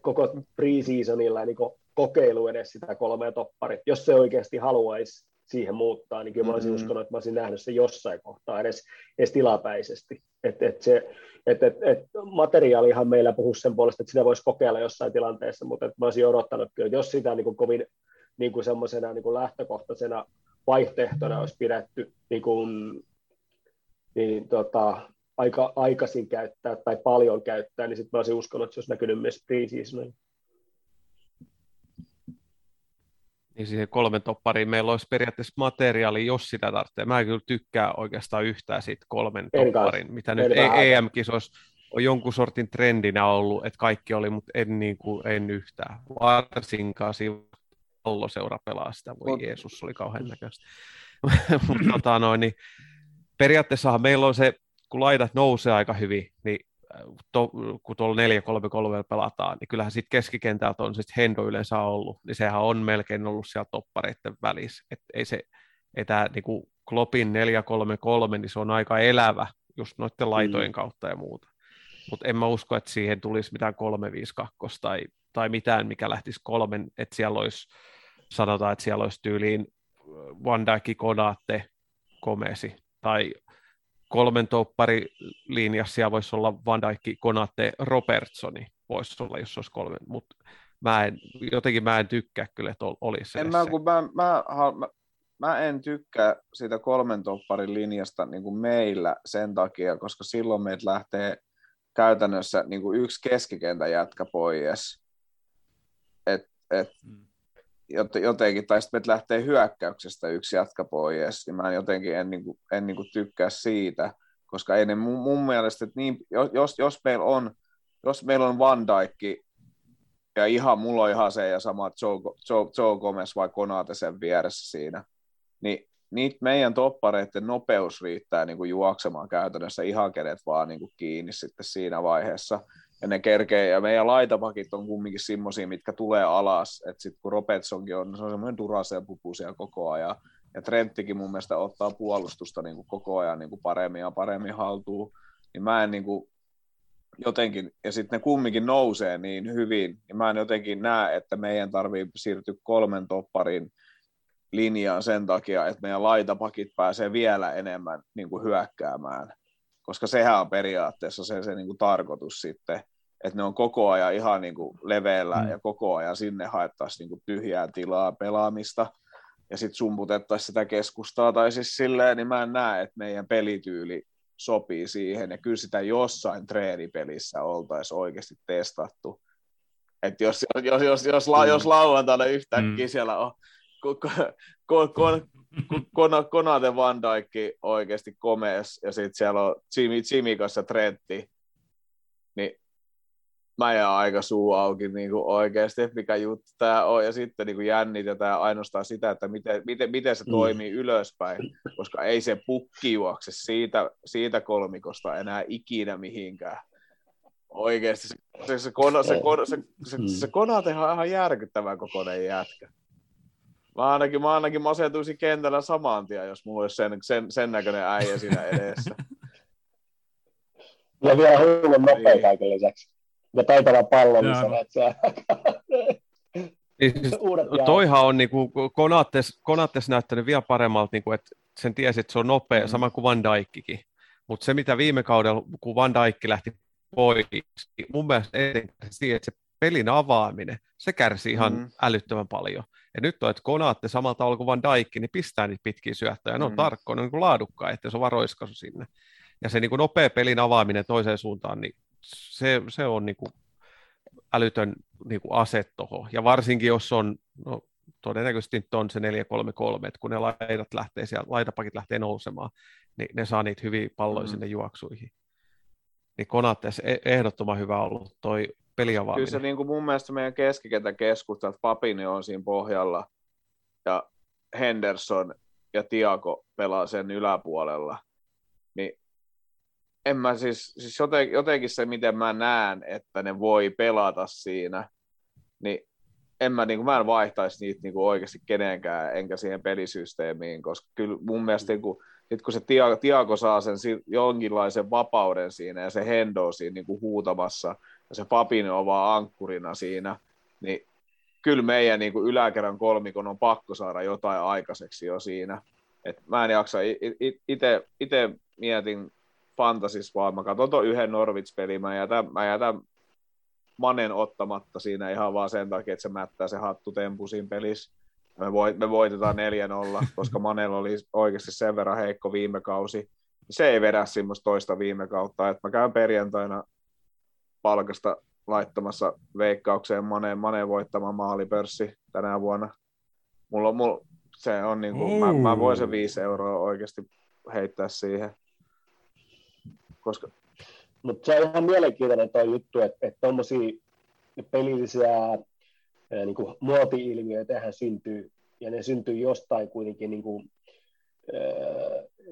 koko pre-seasonilla niin kokeilu edes sitä kolmea topparit. Jos se oikeasti haluaisi siihen muuttaa, niin kyllä mä olisin mm-hmm. uskonut, että mä olisin nähnyt se jossain kohtaa edes, edes tilapäisesti. Et, et se, et, et, et materiaalihan meillä puhuu sen puolesta, että sitä voisi kokeilla jossain tilanteessa, mutta et mä olisin odottanut kyllä, että jos sitä niin kuin kovin niin kuin semmoisena niin kuin lähtökohtaisena vaihtoehtona olisi pidetty niin, kuin, niin tota, aika aikaisin käyttää tai paljon käyttää, niin sitten mä olisin uskonut, että se olisi näkynyt myös pre-seasonilla. Niin siihen kolmen toppariin meillä olisi periaatteessa materiaali, jos sitä tarvitsee. Mä en kyllä tykkää oikeastaan yhtään siitä kolmen en topparin, kanssa. mitä nyt EM-kisoissa on jonkun sortin trendinä ollut, että kaikki oli, mutta en, niin kuin, en yhtään. Varsinkaan siinä palloseura pelaa sitä, voi Mut... Jeesus, oli kauhean näköistä. mutta tota, noin, niin, periaatteessahan meillä on se, kun laidat nousee aika hyvin, niin to, kun tuolla 4-3-3 pelataan, niin kyllähän sitten keskikentältä on sitten Hendo yleensä ollut, niin sehän on melkein ollut siellä toppareiden välissä. Et ei se, ei tämä niinku Kloppin 4-3-3, niin se on aika elävä just noiden laitojen mm. kautta ja muuta. Mutta en mä usko, että siihen tulisi mitään 3-5-2 tai, tai mitään, mikä lähtisi kolmen, että siellä olisi, sanotaan, että siellä olisi tyyliin Van Dijk, Konate, Komesi, tai kolmen topparilinjassa siellä voisi olla Van Dijk, Konate, Robertsoni, voisi olla, jos olisi kolme, mutta mä en, jotenkin mä en tykkää kyllä, että olisi en mä, kun mä, mä, mä, mä, en tykkää siitä kolmen topparin linjasta niin kuin meillä sen takia, koska silloin meitä lähtee käytännössä niin kuin yksi keskikentä jätkä pois. Et, et, mm jotenkin, tai sitten lähtee hyökkäyksestä yksi jatka pois, niin mä jotenkin en, niin kuin, en niin kuin tykkää siitä, koska ei ne mun, mun mielestä, että niin, jos, jos, meillä on, jos meillä on Van Dijk ja ihan, mulla on ihan se ja sama Joe, Joe, Joe Gomez vai Konate sen vieressä siinä, niin niitä meidän toppareiden nopeus riittää niin kuin juoksemaan käytännössä ihan kenet vaan niin kuin kiinni sitten siinä vaiheessa ja ne kerkee, ja meidän laitapakit on kumminkin semmoisia, mitkä tulee alas, että sitten kun Robertsonkin on, se on semmoinen duraseen pupu siellä koko ajan, ja Trenttikin mun mielestä ottaa puolustusta niin kuin koko ajan niin kuin paremmin ja paremmin haltuun, niin mä en niin kuin jotenkin, ja sitten ne kumminkin nousee niin hyvin, niin mä en jotenkin näe, että meidän tarvii siirtyä kolmen topparin linjaan sen takia, että meidän laitapakit pääsee vielä enemmän niin kuin hyökkäämään, koska sehän on periaatteessa se, se niin kuin tarkoitus sitten, että ne on koko ajan ihan niin kuin leveällä mm. ja koko ajan sinne haettaisiin niin kuin tyhjää tilaa pelaamista ja sitten sumputettaisiin sitä keskustaa tai siis silleen, niin mä en näe, että meidän pelityyli sopii siihen ja kyllä sitä jossain treenipelissä oltaisiin oikeasti testattu. Että jos, jos, jos, jos, la, jos lauantaina yhtäkkiä mm. siellä on Konate Van Dijk oikeasti komees ja sitten siellä on Jimmy, Jimmy kanssa Trentti, niin mä jään aika suu auki niin kuin oikeasti, mikä juttu tämä on, ja sitten niin kuin jännitetään ainoastaan sitä, että miten, miten, miten se mm. toimii mm. ylöspäin, koska ei se pukki juokse siitä, siitä kolmikosta enää ikinä mihinkään. Oikeasti se, se, se, kona, se, kona, se, se, se, se Konate on ihan järkyttävän kokoinen jätkä. Mä ainakin, mä ainakin masentuisin kentällä saman tien, jos mulla olisi sen, sen, sen näköinen äijä siinä edessä. Ja vielä hullun nopea Niin. kaiken lisäksi. Ja taitava pallo, Joo. missä näet sä. Siis Uudet jaot. Toihan on niinku, Konates, Konates näyttänyt vielä paremmalta, niinku, että sen tiesi, että se on nopea, Mm. sama kuin Van Dijkkikin. Mutta se, mitä viime kaudella, kun Van Dijk lähti pois, niin mun mielestä etenkin siihen, että se pelin avaaminen, se kärsii ihan Mm. älyttömän paljon. Ja nyt on, että Konaatte samalla tavalla kuin Van Dijk, niin pistää niitä pitkiä syöttöjä. Ne on Mm. tarkkoja, ne on niin laadukkaita, että se on varoiskaisu sinne. Ja se niin kuin nopea pelin avaaminen toiseen suuntaan, niin se, se on niin kuin älytön niin kuin ase tuohon. Ja varsinkin, jos on, no, todennäköisesti nyt on se 4-3-3, että kun ne laidat lähtee siellä, laitapakit lähtee nousemaan, niin ne saa niitä hyviä palloja Mm. sinne juoksuihin. Niin Konates ehdottoman hyvä ollut toi peliavaaminen. Kyllä se niin kuin mun mielestä meidän keskikentän keskusta, että Papini on siinä pohjalla ja Henderson ja Tiago pelaa sen yläpuolella. Niin en mä siis, siis joten, jotenkin se, miten mä näen, että ne voi pelata siinä, niin en mä, niin kuin, mä en vaihtaisi niitä niin kuin oikeasti kenenkään, enkä siihen pelisysteemiin, koska kyllä mun mielestä niin kuin, sit kun se Tiago, Tiago saa sen jonkinlaisen vapauden siinä ja se Hendo siinä niin kuin huutamassa ja se Papin on vaan ankkurina siinä, niin kyllä meidän niin kuin yläkerran kolmikon on pakko saada jotain aikaiseksi jo siinä. Et mä en jaksa, itse mietin fantasis vaan, mä katson tuon yhden Norwich-pelin, mä jätän, mä jätän Manen ottamatta siinä ihan vaan sen takia, että se mättää se hattu tempu siinä pelissä. Me, voit, me voitetaan 4-0, koska Manella oli oikeasti sen verran heikko viime kausi. Se ei vedä semmoista toista viime kautta, että mä käyn perjantaina palkasta laittamassa veikkaukseen Maneen, Maneen voittamaan maalipörssi tänä vuonna. Mulla, on- mulla, se on niin kuin, mä, mä voin se 5 euroa oikeasti heittää siihen. Koska Mutta se on ihan mielenkiintoinen tuo juttu, että että tuommoisia pelillisiä ää, niin kuin muoti-ilmiöitä tähän syntyy, ja ne syntyy jostain kuitenkin, niin kuin,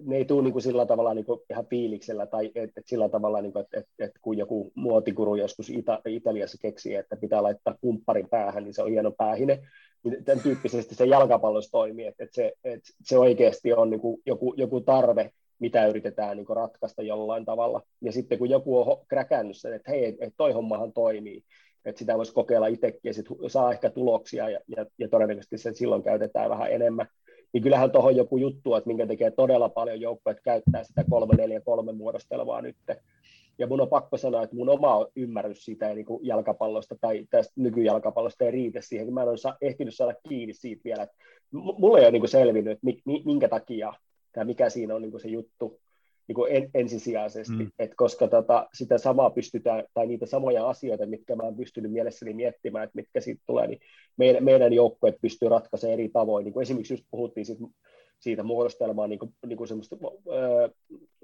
ne ei tule niin kuin sillä tavalla niin kuin ihan fiiliksellä, tai et, et sillä tavalla, niin kuin, että et, et kun joku muotikuru joskus Ita- Italiassa keksii, että pitää laittaa kumpparin päähän, niin se on hieno päähine, niin tämän tyyppisesti se jalkapallossa toimii, että, että, se, että se oikeasti on niin kuin joku, joku tarve, mitä yritetään niin ratkaista jollain tavalla. Ja sitten kun joku on kräkännyt sen, että hei, että toi hommahan toimii, että sitä voisi kokeilla itsekin ja sit saa ehkä tuloksia ja, ja, ja todennäköisesti sen silloin käytetään vähän enemmän. Niin kyllähän tuohon joku juttu, että minkä tekee todella paljon joukkoja, että käyttää sitä 3-4-3 muodostelmaa nyt. Ja mun on pakko sanoa, että mun oma ymmärrys siitä niin kuin jalkapallosta tai tästä nykyjalkapallosta ei riitä siihen, kun mä en ole ehtinyt saada kiinni siitä vielä. Että m- mulle ei ole niin kuin selvinnyt, että mi- mi- minkä takia tai mikä siinä on niin kuin se juttu niin kuin en, ensisijaisesti, Mm. että koska tota, sitä samaa pystytään, tai niitä samoja asioita, mitkä mä oon pystynyt mielessäni miettimään, että mitkä siitä tulee, niin meidän, meidän joukkueet pystyy ratkaisemaan eri tavoin. Niin kuin esimerkiksi just puhuttiin siitä, siitä muodostelmaa niin kuin, niin kuin semmoista, öö,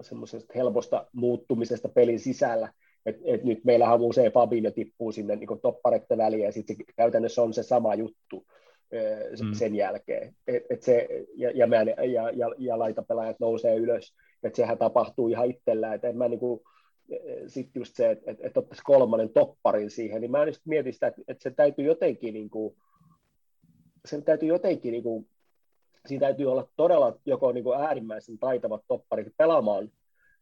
semmoisesta helposta muuttumisesta pelin sisällä, että et nyt meillähän usein Fabinho tippuu sinne niin toppareiden väliin, ja sitten käytännössä on se sama juttu Mm. mm. sen jälkeen. Et, et se, ja, ja, mä, ja, ja, ja laitapelaajat nousee ylös, että sehän tapahtuu ihan itsellään, että en mä niinku, sitten just se, että et, et ottaisi kolmannen topparin siihen, niin mä just mietin sitä, että, että se täytyy jotenkin niinku, sen täytyy jotenkin niinku, siinä täytyy olla todella joko niinku äärimmäisen taitavat topparit pelaamaan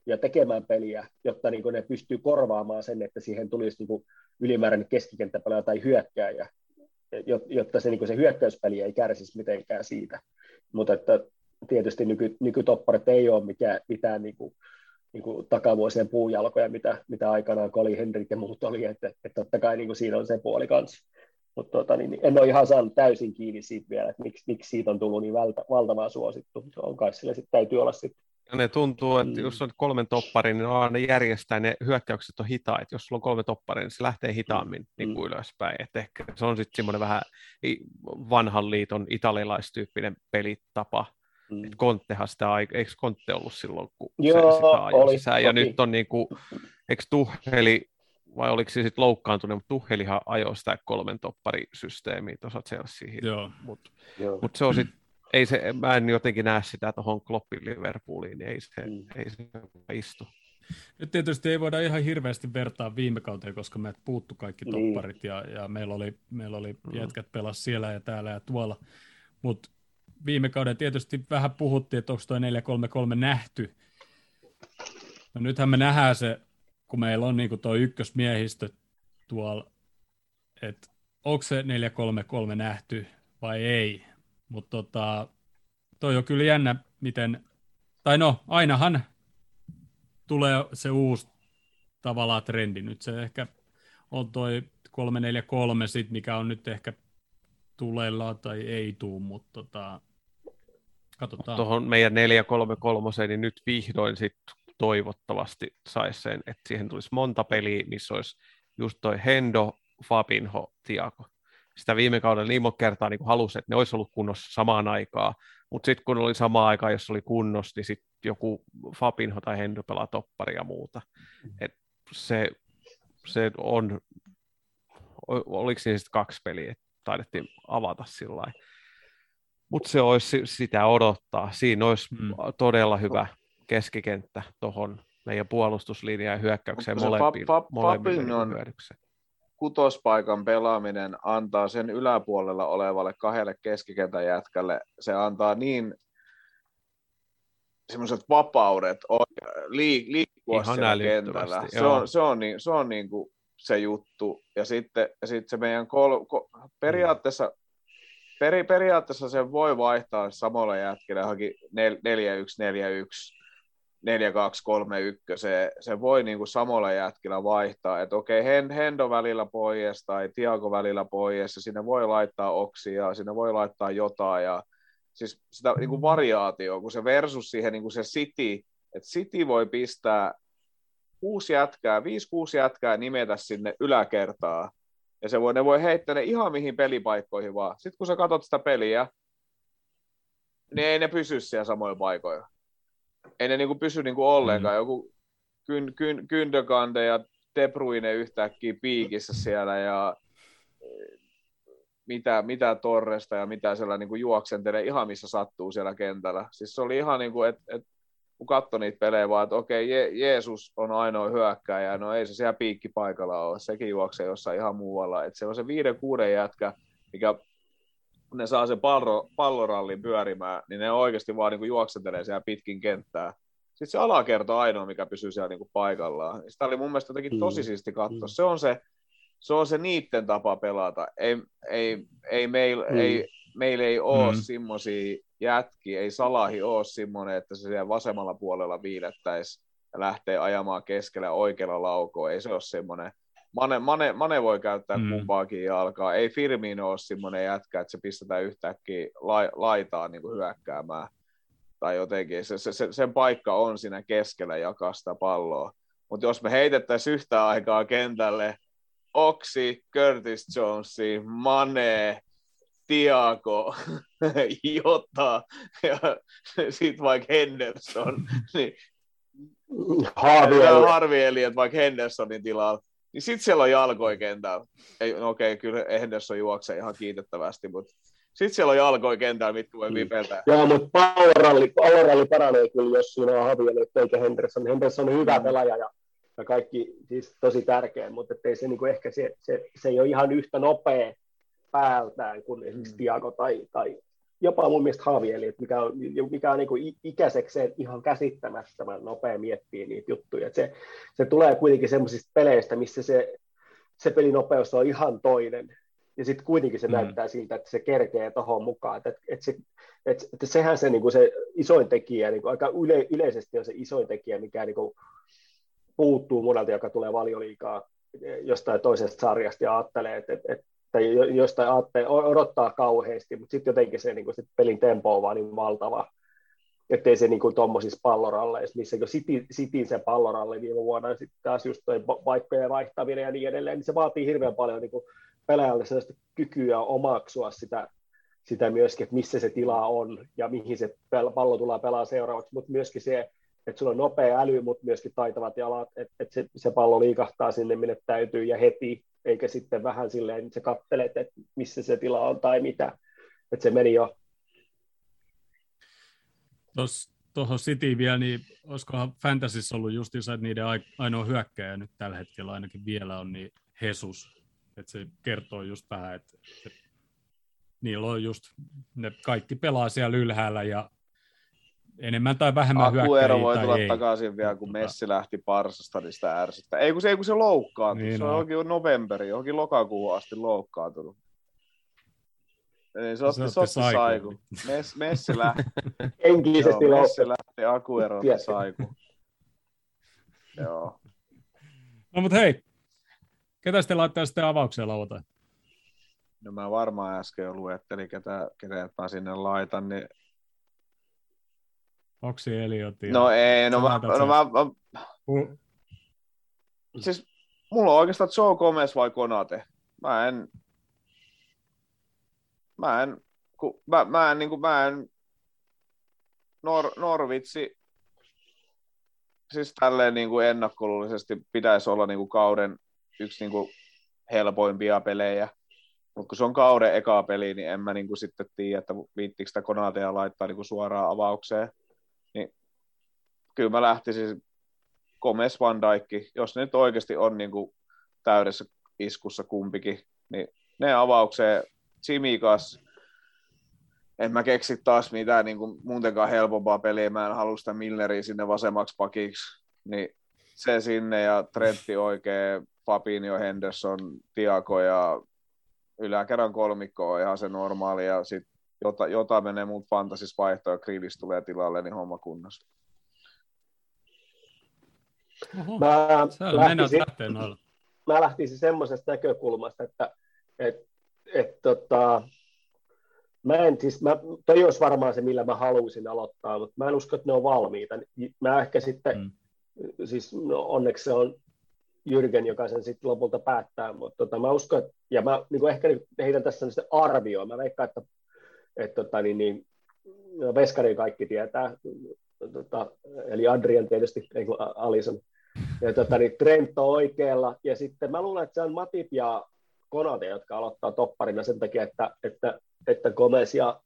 ja tekemään peliä, jotta niinku ne pystyy korvaamaan sen, että siihen tulisi niinku ylimääräinen keskikenttäpelaaja tai hyökkääjä, jotta se, niinku se hyökkäyspeli ei kärsisi mitenkään siitä. Mutta että tietysti nyky, nykytopparit ei ole mikään, mitään niinku, niinku takavuosien puujalkoja, mitä, mitä aikanaan Coli Henrik ja muut oli, että, että totta kai niinku siinä on se puoli kanssa. Mutta tota, niin, en ole ihan saanut täysin kiinni siitä vielä, että miksi, miksi siitä on tullut niin valta, valtavaa suosittu. On kai sillä sitten täytyy olla sitten. Ja ne tuntuu, että Mm. jos on kolmen topparin, niin aina järjestää ne hyökkäykset on hitaat. Jos sulla on kolme topparia, niin se lähtee hitaammin mm. niin kuin ylöspäin. Et ehkä se on sitten semmoinen vähän vanhan liiton italialaistyyppinen pelitapa. Mm. Et Konttehan sitä, eikö Kontte ollut silloin, kun Joo, se sitä ajoi oli, sisään. Ja toki. nyt on niin kuin, eikö Tuheli, vai oliko se sitten loukkaantunut, mutta Tuhelihan ajoi sitä kolmen topparisysteemiä tuossa Chelseahin. Joo. Mutta mut se on sitten, ei se, mä en jotenkin näe sitä tuohon Kloppin Liverpooliin, niin ei se, Mm. ei se istu. Nyt tietysti ei voida ihan hirveästi vertaa viime kauteen, koska meiltä puuttu kaikki Niin. topparit ja, ja meillä oli, meillä oli jätkät pelas siellä ja täällä ja tuolla. Mutta viime kauden tietysti vähän puhuttiin, että onko tuo 4-3-3 nähty. No nythän me nähdään se, kun meillä on niin tuo ykkösmiehistö tuolla, että onko se 4-3-3 nähty vai ei. Mutta tota, toi on kyllä jännä, miten, tai no, ainahan tulee se uusi tavallaan trendi. Nyt se ehkä on toi 343 sit, mikä on nyt ehkä tulella tai ei tuu, mutta tota, katsotaan. Tuohon meidän 433, niin nyt vihdoin sit toivottavasti saisi sen, että siihen tulisi monta peliä, missä olisi just toi Hendo, Fabinho, Tiago. Sitä viime kaudella niin monta kertaa niin halusi, että ne olisi ollut kunnossa samaan aikaan, mutta sitten kun oli samaan aikaan, jos oli kunnossa, niin sitten joku Fabinho tai Hendo pelaa toppari ja muuta. Et se, se on, oliko siinä sitten kaksi peliä, että taidettiin avata sillä Mutta se olisi sitä odottaa. Siinä olisi mm. todella hyvä keskikenttä tuohon meidän puolustuslinjaan ja hyökkäykseen molempiin, molempiin on hyödykseen. Kutospaikan pelaaminen antaa sen yläpuolella olevalle kahdelle keskikentän jätkälle, se antaa niin semmoiset vapaudet liik- liikkua Ihan siellä kentällä. Se on, se, on, niin, se on niin kuin se juttu. Ja sitten, ja sitten se meidän kol, ko, periaatteessa, peri, periaatteessa se voi vaihtaa samalla jätkillä johonkin 4-1-4-1 4-2-3-1, se, se voi niin kuin samalla jätkillä vaihtaa, että okei, Hendo välillä pois tai Tiago välillä pois, ja sinne voi laittaa oksia, sinne voi laittaa jotain, ja siis sitä niin kuin variaatio, kun se versus siihen niin kuin se City, että City voi pistää kuusi jätkää, viisi kuusi jätkää nimetä sinne yläkertaa, ja se voi, ne voi heittää ne ihan mihin pelipaikkoihin vaan. Sitten kun sä katsot sitä peliä, niin ei ne pysy siellä samoilla paikoilla. Ei ne niinku pysy niinku ollenkaan. Mm. Joku kyn, kyn, Kyndökande ja De Bruyne yhtäkkiä piikissä siellä ja mitä, mitä Torresta ja mitä siellä niin kuin juoksentelee ihan missä sattuu siellä kentällä. Siis se oli ihan niin kuin, että et, kun katsoi niitä pelejä vaan, että okei, Je- Jeesus on ainoa hyökkäjä, no ei se siellä piikki paikalla ole, sekin juoksee jossain ihan muualla. Että se on se viiden kuuden jätkä, mikä kun ne saa sen pallo, pallorallin pyörimään, niin ne oikeasti vaan niin kuin juoksentelee siellä pitkin kenttää. Sitten se alakerto on ainoa, mikä pysyy siellä niin kuin paikallaan. Sitä oli mun mielestä jotenkin tosi mm. siisti katsoa. Mm. Se on se, se on se niitten tapa pelata. Ei, ei, ei, meil, mm. ei, meillä ei ole mm. semmoisia jätkiä, ei Salahi ole semmoinen, että se siellä vasemmalla puolella viilettäisi ja lähtee ajamaan keskellä oikealla laukoa. Ei se ole semmoinen. Mane, Mane, Mane voi käyttää mm. kumpaakin jalkaa. Ei Firmino ole semmoinen jätkä, että se pistetään yhtäkkiä lai, laitaan niin kuin hyökkäämään. Tai jotenkin. Se, se, se, sen paikka on siinä keskellä jakaa sitä palloa. Mutta jos me heitettäisiin yhtä aikaa kentälle Oksi, Curtis Jonesi, Mane, Tiago, Jota ja sitten vaikka Henderson, niin Harvi Elliot vaikka Hendersonin tilalla, niin sitten siellä on jalkoi kentällä. Ei, no okei, okay, kyllä Henderson juoksee ihan kiitettävästi, mutta sitten siellä on jalkoi kentällä, mitkä voi vipeltää. Joo, mutta palloralli, palloralli paranee kyllä, jos siinä on Harvi Elliot eikä Henderson. Henderson on hyvä mm. pelaaja ja ja kaikki siis tosi tärkeä, mutta ei se, niin kuin ehkä se, se, se, ei ole ihan yhtä nopea päältään kuin esimerkiksi mm. Tiago tai, tai jopa mun mielestä Havieli, että mikä on, mikä on niin kuin ikäisekseen ihan käsittämättömän nopea miettiä niitä juttuja. Että se, se tulee kuitenkin semmoisista peleistä, missä se, se pelinopeus on ihan toinen. Ja sitten kuitenkin se mm. näyttää siltä, että se kerkee tuohon mukaan. Että, että, se, että, että sehän se, niin kuin se isoin tekijä, niin kuin aika yle, yleisesti on se isoin tekijä, mikä niin kuin puuttuu monelta, joka tulee valioliikaa jostain toisesta sarjasta ja ajattelee, että, että, tai jostain ajattelee, odottaa kauheasti, mutta sitten jotenkin se, niin kuin, sit pelin tempo on vaan niin valtava, ettei se niin tuommoisissa palloralleissa, missä kun City, Cityn se palloralle viime vuonna, sitten taas just toi paikkojen vaihtaminen ja niin edelleen, niin se vaatii hirveän paljon niin pelaajalle sellaista kykyä omaksua sitä, sitä myöskin, että missä se tila on ja mihin se pallo tulee pelaa seuraavaksi, mutta myöskin se, että sulla on nopea äly, mutta myöskin taitavat jalat, että, että se, se pallo liikahtaa sinne, minne täytyy ja heti, eikä sitten vähän silleen, että sä kattelet, että missä se tila on tai mitä, että se meni jo. Tuohon City vielä, niin olisikohan Fantasissa ollut justiinsa, että niiden ainoa hyökkäjä nyt tällä hetkellä ainakin vielä on niin Jesus. Että se kertoo just vähän, että, että niillä on just, ne kaikki pelaa siellä ylhäällä ja enemmän tai vähemmän Akuero hyökkäjiä voi tulla ei. takaisin vielä, kun Mutta- Messi lähti Parsasta, niin sitä ärsyttää. Ei kun se, ei kun se loukkaantui. Niin se on on. johonkin novemberi, johonkin lokakuuhun asti loukkaantunut. Niin, se otti, Se otti saiku. Mes, Messi lähti, Henkisesti joo. Messi lähti, Akuero otti saiku. Joo. No mutta hei, ketä sitten laittaa sitten avaukseen lauantai? No mä varmaan äsken jo luettelin, ketä, ketä mä sinne laitan, niin Oksi Eliot ja... No ei, no mä, no mä, mä, Hu- siis mulla on oikeastaan Joe Gomez vai Konate. Mä en, mä en, ku, mä, mä en, niin kuin, mä en, Nor, Norvitsi, siis tälleen niin kuin ennakkoluullisesti pitäisi olla niin kuin kauden yksi niin kuin helpoimpia pelejä. Mutta kun se on kauden eka peli, niin en mä niin kuin sitten tiedä, että viittikö sitä Konatea laittaa niin kuin suoraan avaukseen. Kyllä mä lähtisin Gomez Van Dijk, jos ne nyt oikeasti on niin kuin täydessä iskussa kumpikin, niin ne avaukseen Simikas, en mä keksi taas mitään niin kuin muutenkaan helpompaa peliä, mä en halua sitä Milleriä sinne vasemmaksi pakiksi, niin se sinne ja Trentti oikein, Fabinho, Henderson, Tiago ja yläkerran kolmikko on ihan se normaali. Ja sit jota, jota menee muut fantasis vaihtoa ja Grealish tulee tilalle, niin homma kunnossa. Oho, Mä sä mennään lähtisin, mä lähtisin semmoisesta näkökulmasta, että et, et, tota, mä en siis, mä, toi olisi varmaan se, millä mä haluaisin aloittaa, mutta mä en usko, että ne on valmiita. Mä ehkä sitten, Mm. siis no, onneksi se on Jyrgen, joka sen sitten lopulta päättää, mutta tota, mä uskon, että, ja mä niin ehkä nyt heitän tässä sitten arvioon, mä veikkaan, että, että tota, niin, niin, no, Veskari kaikki tietää, tota, eli Adrian tietysti, ei kun Alison, ja tota, niin Trent on oikealla, ja sitten mä luulen, että se on Matip ja Konate, jotka aloittaa topparina sen takia, että, että, että Gomez ja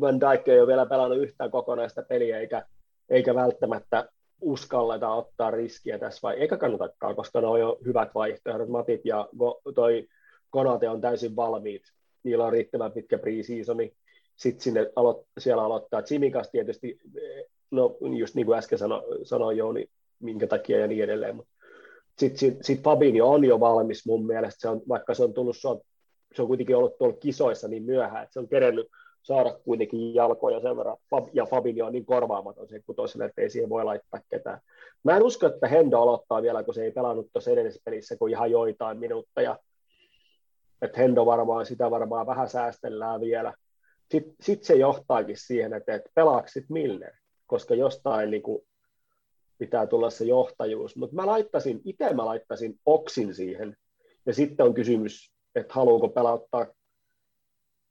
Van Dijk ei ole vielä pelannut yhtään kokonaista peliä, eikä, eikä välttämättä uskalleta ottaa riskiä tässä, vai eikä kannatakaan, koska ne on jo hyvät vaihtoehdot. Matip ja Go, toi Konate on täysin valmiit, niillä on riittävän pitkä pre-seasoni, sitten sinne alo, siellä aloittaa Tsimikas tietysti, no just niin kuin äsken sano, sanoi Jouni, minkä takia ja niin edelleen, mutta sitten sit, sit Fabinho on jo valmis mun mielestä, se on, vaikka se on tullut, se on, se on kuitenkin ollut tuolla kisoissa niin myöhään, että se on kerennyt saada kuitenkin jalkoja sen verran, ja Fabinho on niin korvaamaton se kutoselle, että ei siihen voi laittaa ketään. Mä en usko, että Hendo aloittaa vielä, kun se ei pelannut tuossa edellisessä pelissä, kun ihan joitain minuutteja, että Hendo varmaan, sitä varmaan vähän säästellään vielä. Sitten sit se johtaakin siihen, että, että pelaako Milner, koska jostain niin kuin, pitää tulla se johtajuus. Mutta mä laittaisin, itse mä laittaisin oksin siihen. Ja sitten on kysymys, että haluuko pelauttaa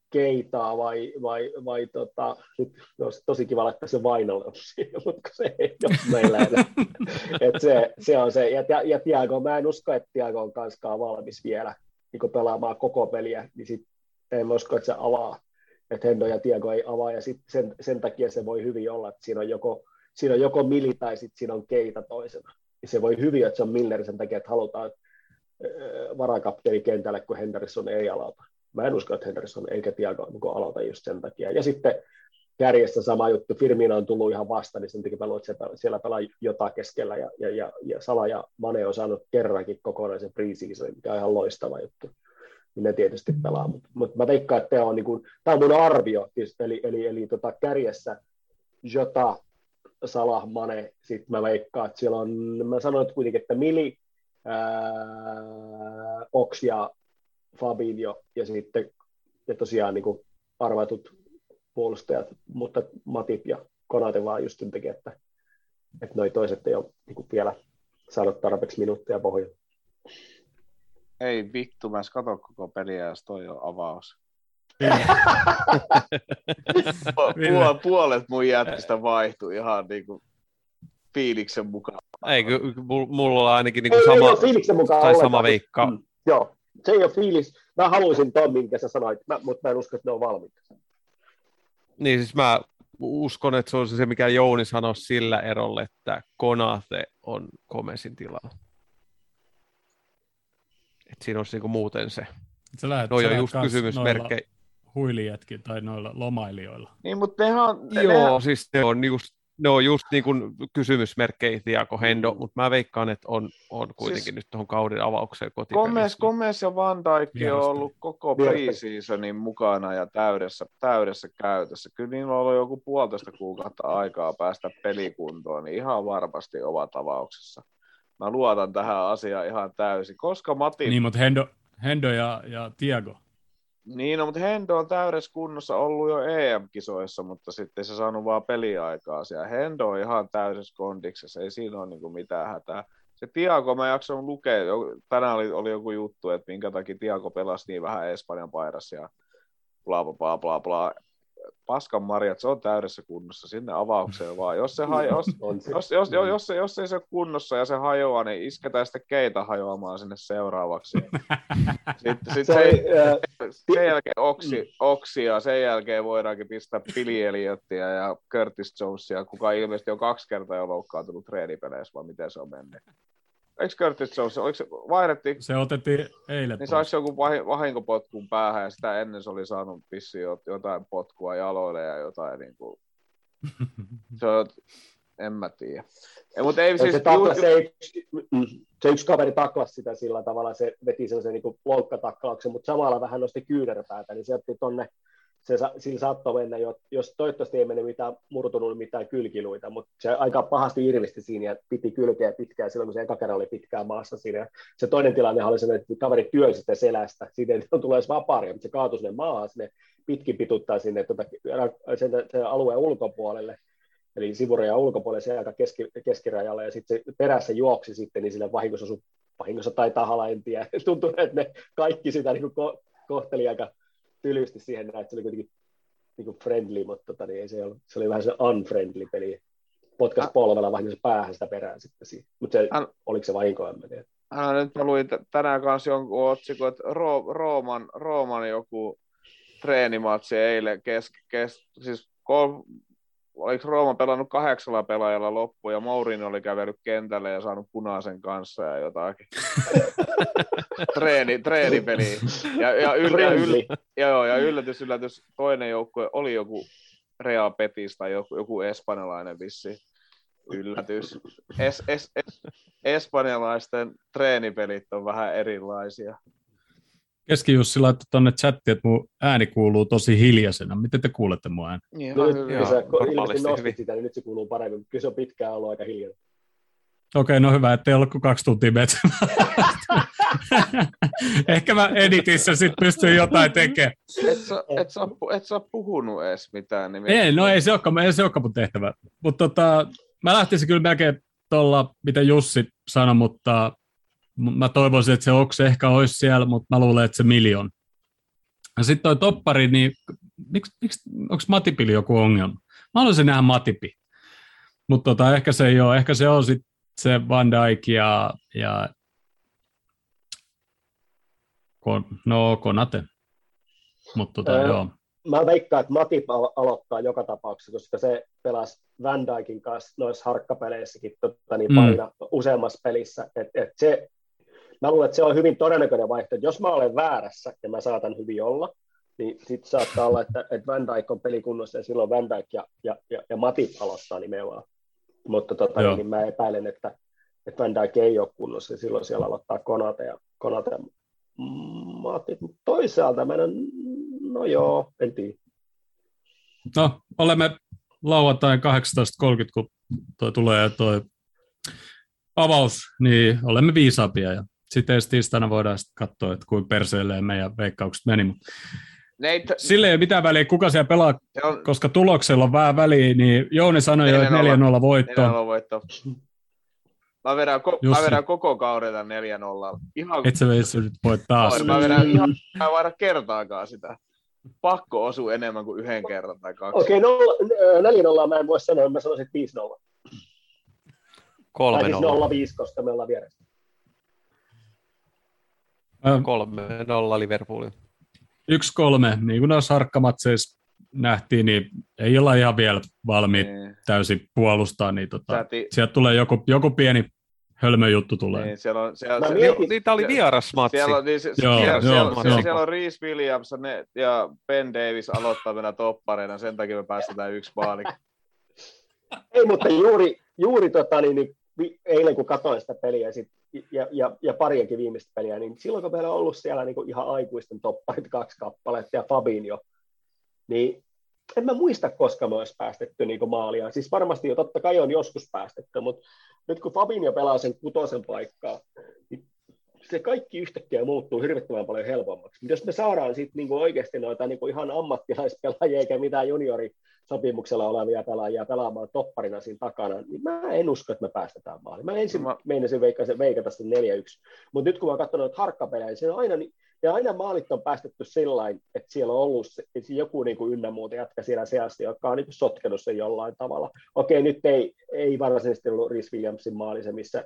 keitaa vai, vai, vai tota, nyt olisi tosi kiva laittaa se vainalle siihen, mutta se ei ole meillä enää. Et se, se, on se. Ja, ja, ja Tiago, mä en usko, että Tiago on kanskaan valmis vielä niin pelaamaan koko peliä, niin sit en usko, että se avaa, että Hendo ja Tiago ei avaa, ja sit sen, sen takia se voi hyvin olla, että siinä on joko, siinä on joko Mili tai sitten siinä on Keita toisena. Ja se voi hyvin, että se on Miller sen takia, että halutaan äh, varakapteeni kentälle, kun Henderson ei aloita. Mä en usko, että Henderson eikä Tiago niin aloita just sen takia. Ja sitten kärjestä sama juttu, Firmino on tullut ihan vasta, niin sen takia mä luulen, että siellä- pelaa jotain keskellä, ja, ja, ja, ja Sala ja Mane on saanut kerrankin kokonaisen preseason, mikä on ihan loistava juttu. Niin ne tietysti pelaa, mutta mut mä veikkaan, että tämä on, niin kuin, tämä on mun arvio, tietysti, eli, eli, eli tota, kärjessä Jota, Salah, Mane, sitten mä veikkaan, että siellä on, mä sanoin että kuitenkin, että Mili, ää, Ox ja Fabinho, ja sitten ja tosiaan niin kuin arvatut puolustajat, mutta Matip ja Konate vaan just sen takia, että, että noi toiset ei ole niin kuin vielä saanut tarpeeksi minuutteja pohjalla. Ei vittu, mä en kato koko peliä, jos toi on avaus. Puol- puolet mun jätkistä vaihtui ihan niinku fiiliksen mukaan. Ei, mulla on ainakin niin Ei, ei sama, ole fiiliksen mukaan tai sama veikka. Mm, joo, se ei ole fiilis. Mä haluaisin ton, minkä sä sanoit, mä, mutta mä en usko, että ne on valmiita. Niin siis mä uskon, että se on se, mikä Jouni sanoi sillä erolla, että Konate on Komesin tilalla. Et siinä olisi niinku muuten se. Sä lähet, No lähet just kysymysmerkkejä. huilijatkin tai noilla lomailijoilla. Niin, mutta nehän, Joo, nehän, siis ne on just, ne on just niin kuin kysymysmerkkejä Tiago Hendo, mutta mä veikkaan, että on, on kuitenkin Siis- nyt tuohon kauden avaukseen kotipelissä. Gomez ja Van Dijk on ollut koko preseasonin mukana ja täydessä, täydessä käytössä. Kyllä niillä on ollut joku puolitoista kuukautta aikaa päästä pelikuntoon, niin ihan varmasti ovat avauksessa. Mä luotan tähän asiaan ihan täysin. Koska Mati... Niin, mutta Hendo, Hendo ja, ja Tiago. Niin, no, mutta Hendo on täydessä kunnossa ollut jo EM-kisoissa, mutta sitten se saanut vaan peliaikaa siellä. Hendo on ihan täydessä kondiksessa, ei siinä ole niin mitään hätää. Se Tiago, mä jaksoin lukea, tänään oli, oli joku juttu, että minkä takia Tiago pelasi niin vähän Espanjan paidassa ja bla bla bla bla bla. Paskan marjat, se on täydessä kunnossa, sinne avaukseen vaan. Jos, se, hajo- jos, jos, jos, jos, jos, se, jos ei se ole kunnossa ja se hajoaa, niin isketään sitten keitä hajoamaan sinne seuraavaksi. Sitten, sit Se, se, äh, sen jälkeen oksi, oksi ja sen jälkeen voidaankin pistää Billy Elliotia ja Curtis Jonesia, kuka ilmeisesti on kaksi kertaa jo loukkaantunut treenipeleissä, vai miten se on mennyt. Eikö Curtis Jones, oliko se, vaihdettiin, Se otettiin eilen niin saiko joku vahi- vahinkopotkun päähän ja sitä ennen se oli saanut jo- jotain potkua jaloille ja jotain niin kuin, se on, en mä tiedä. Ja, mutta ei siis, se, takla, ju- se, yksi, se yksi kaveri taklasi sitä sillä tavalla, se veti sellaisen niin lonkkataklauksen, mutta samalla vähän nosti kyynärpäätä, niin se otti tonne, se, sillä saattoi mennä, jo, jos toivottavasti ei mennyt mitään murtunut mitään kylkiluita, mutta se aika pahasti irvisti siinä ja piti kylkeä pitkään silloin, kun se eka oli pitkään maassa siinä. Ja se toinen tilanne oli sellainen, että kaveri työnsi sitä selästä, siitä ei tulee edes vapaaria, mutta se kaatui sinne maahan, sinne pitkin pituttaa sinne tuota, sen, sen alueen ulkopuolelle eli sivurajan ulkopuolelle se aika keski, keskirajalle, ja sitten se perässä juoksi sitten, niin sille vahingossa, vahingossa tai tahalla, en tiedä. Tuntui, että ne kaikki sitä niin kohteli aika tylysti siihen, näin, että se oli kuitenkin niin kuin friendly, mutta tota, niin ei se, ollut, se oli vähän se unfriendly peli. Potkas Ah. polvella vahingossa päähän sitä perään sitten siihen. Mutta se, An- oliko se vahinko, en mä tiedä. Hän nyt mä luin tänään kanssa jonkun otsikon, että Ro- Rooman, Rooman joku treenimatsi eilen kes, kes, siis kol, oliko Rooma pelannut kahdeksalla pelaajalla loppu ja Mourin oli kävellyt kentälle ja saanut punaisen kanssa ja jotakin. Treeni, treenipeli. Ja, ja, yl, ja, yl, joo, ja yllätys, yllätys, toinen joukkue oli joku Real Betis tai joku, joku espanjalainen vissi. Yllätys. Es, es, es, espanjalaisten treenipelit on vähän erilaisia. Keski-Jussi laittoi tuonne chattiin, että mun ääni kuuluu tosi hiljaisena. Miten te kuulette mun ääni? Niin, No, hyvin. sä normaalisti ilmeisesti nostit hyvin. sitä, niin nyt se kuuluu paremmin. mutta Kyllä se on pitkään ollut aika hiljainen. Okei, no hyvä, ettei ollut kuin kaksi tuntia metsällä. Ehkä mä editissä sitten pystyn jotain tekemään. Et sä, et, sä, pu- et sä puhunut edes mitään. Niin Ei, no ei se olekaan, ei se olekaan mun tehtävä. Mutta tota, mä lähtisin kyllä melkein tuolla, mitä Jussi sanoi, mutta mä toivoisin, että se Oks ehkä olisi siellä, mutta mä luulen, että se miljoon. Ja sitten toi toppari, niin miksi, miksi, onko Matipili joku ongelma? Mä haluaisin nähdä Matipi. Mutta tota, ehkä se ei ole, ehkä se on sitten se Van Dijk ja, ja Kon, no Konate. Mutta tota, Ää, joo. mä veikkaan, että Matip alo- aloittaa joka tapauksessa, koska se pelasi Van Dijkin kanssa noissa harkkapeleissäkin tota, niin Mm. parina useammassa pelissä. Et, et se, mä luulen, että se on hyvin todennäköinen vaihtoehto. Jos mä olen väärässä, ja mä saatan hyvin olla, niin sitten saattaa olla, että, että Van Dijk on pelikunnossa, ja silloin Van Dijk ja, ja, ja, ja Matip aloittaa nimenomaan. Mutta tota, Joo. niin mä epäilen, että, että Van Dijk ei ole kunnossa, ja silloin siellä aloittaa Konate ja Konate ja Matip. Toisaalta mä en, no joo, en tiedä. No, olemme lauantain 18.30, kun toi tulee toi avaus, niin olemme viisaampia ja sitten ensi tiistaina voidaan sitten katsoa, että kuin perseelleen meidän veikkaukset meni. Mutta Nate, sille ei ole mitään väliä, kuka siellä pelaa, on koska tuloksella on vähän väliä, niin Jouni sanoi jo, että 4-0 4-0 voitto. 4-0 voitto. Mä vedän, ko- mä vedän koko kauden tämän 4-0. Ihan Et sä veitsi nyt voi taas. Mä vedän ihan, mä kertaakaan sitä. Pakko osuu enemmän kuin yhden kerran tai kaksi. Okei, okay, 4 0 mä en voi sanoa, mä sanoisin 5 0. Tai siis 3-0. 0 5, koska me ollaan vieressä. Ö, 3-0 Liverpoolin. Yksi kolme, niin kuin noissa harkkamatseissa nähtiin, niin ei olla ihan vielä valmiit Niin. täysin puolustaa, niin tota, Sä ti- sieltä tulee joku, joku pieni hölmö juttu tulee. Niin, siellä on, siellä, siellä, mietin- Niin, niitä oli vieras matsi. siellä on, niin, se, Joo, siellä, joo, siellä, siellä, joo. siellä on Reese Williams ja, ne, ja Ben Davis aloittavina toppareina, sen takia me päästetään yksi maali. Ei, mutta juuri, juuri tota, niin, niin, eilen kun katsoin sitä peliä sit, ja, ja, ja parienkin viimeistä peliä, niin silloin kun meillä on ollut siellä niin kuin ihan aikuisten topparit kaksi kappaletta ja Fabinho, niin en mä muista, koska me olisi päästetty niin maalia. Siis varmasti jo totta kai on joskus päästetty, mutta nyt kun Fabinho pelaa sen kutosen paikkaa, niin se kaikki yhtäkkiä muuttuu hirvittävän paljon helpommaksi. Mutta jos me saadaan sitten niinku oikeasti noita niinku ihan ammattilaispelaajia eikä mitään juniorisopimuksella olevia pelaajia pelaamaan topparina siinä takana, niin mä en usko, että me päästetään maaliin. Mä ensin Mä- meinasin veikata, veikata sen 4-1, mutta nyt kun mä oon katsonut noita harkkapelejä, niin se on aina, ja aina maalit on päästetty sillä että siellä on ollut se, se joku niin kuin ynnä muuta jatka siellä seassa, joka on niin kuin sotkenut sen jollain tavalla. Okei, nyt ei, ei varsinaisesti ollut Rhys Williamsin maali se, missä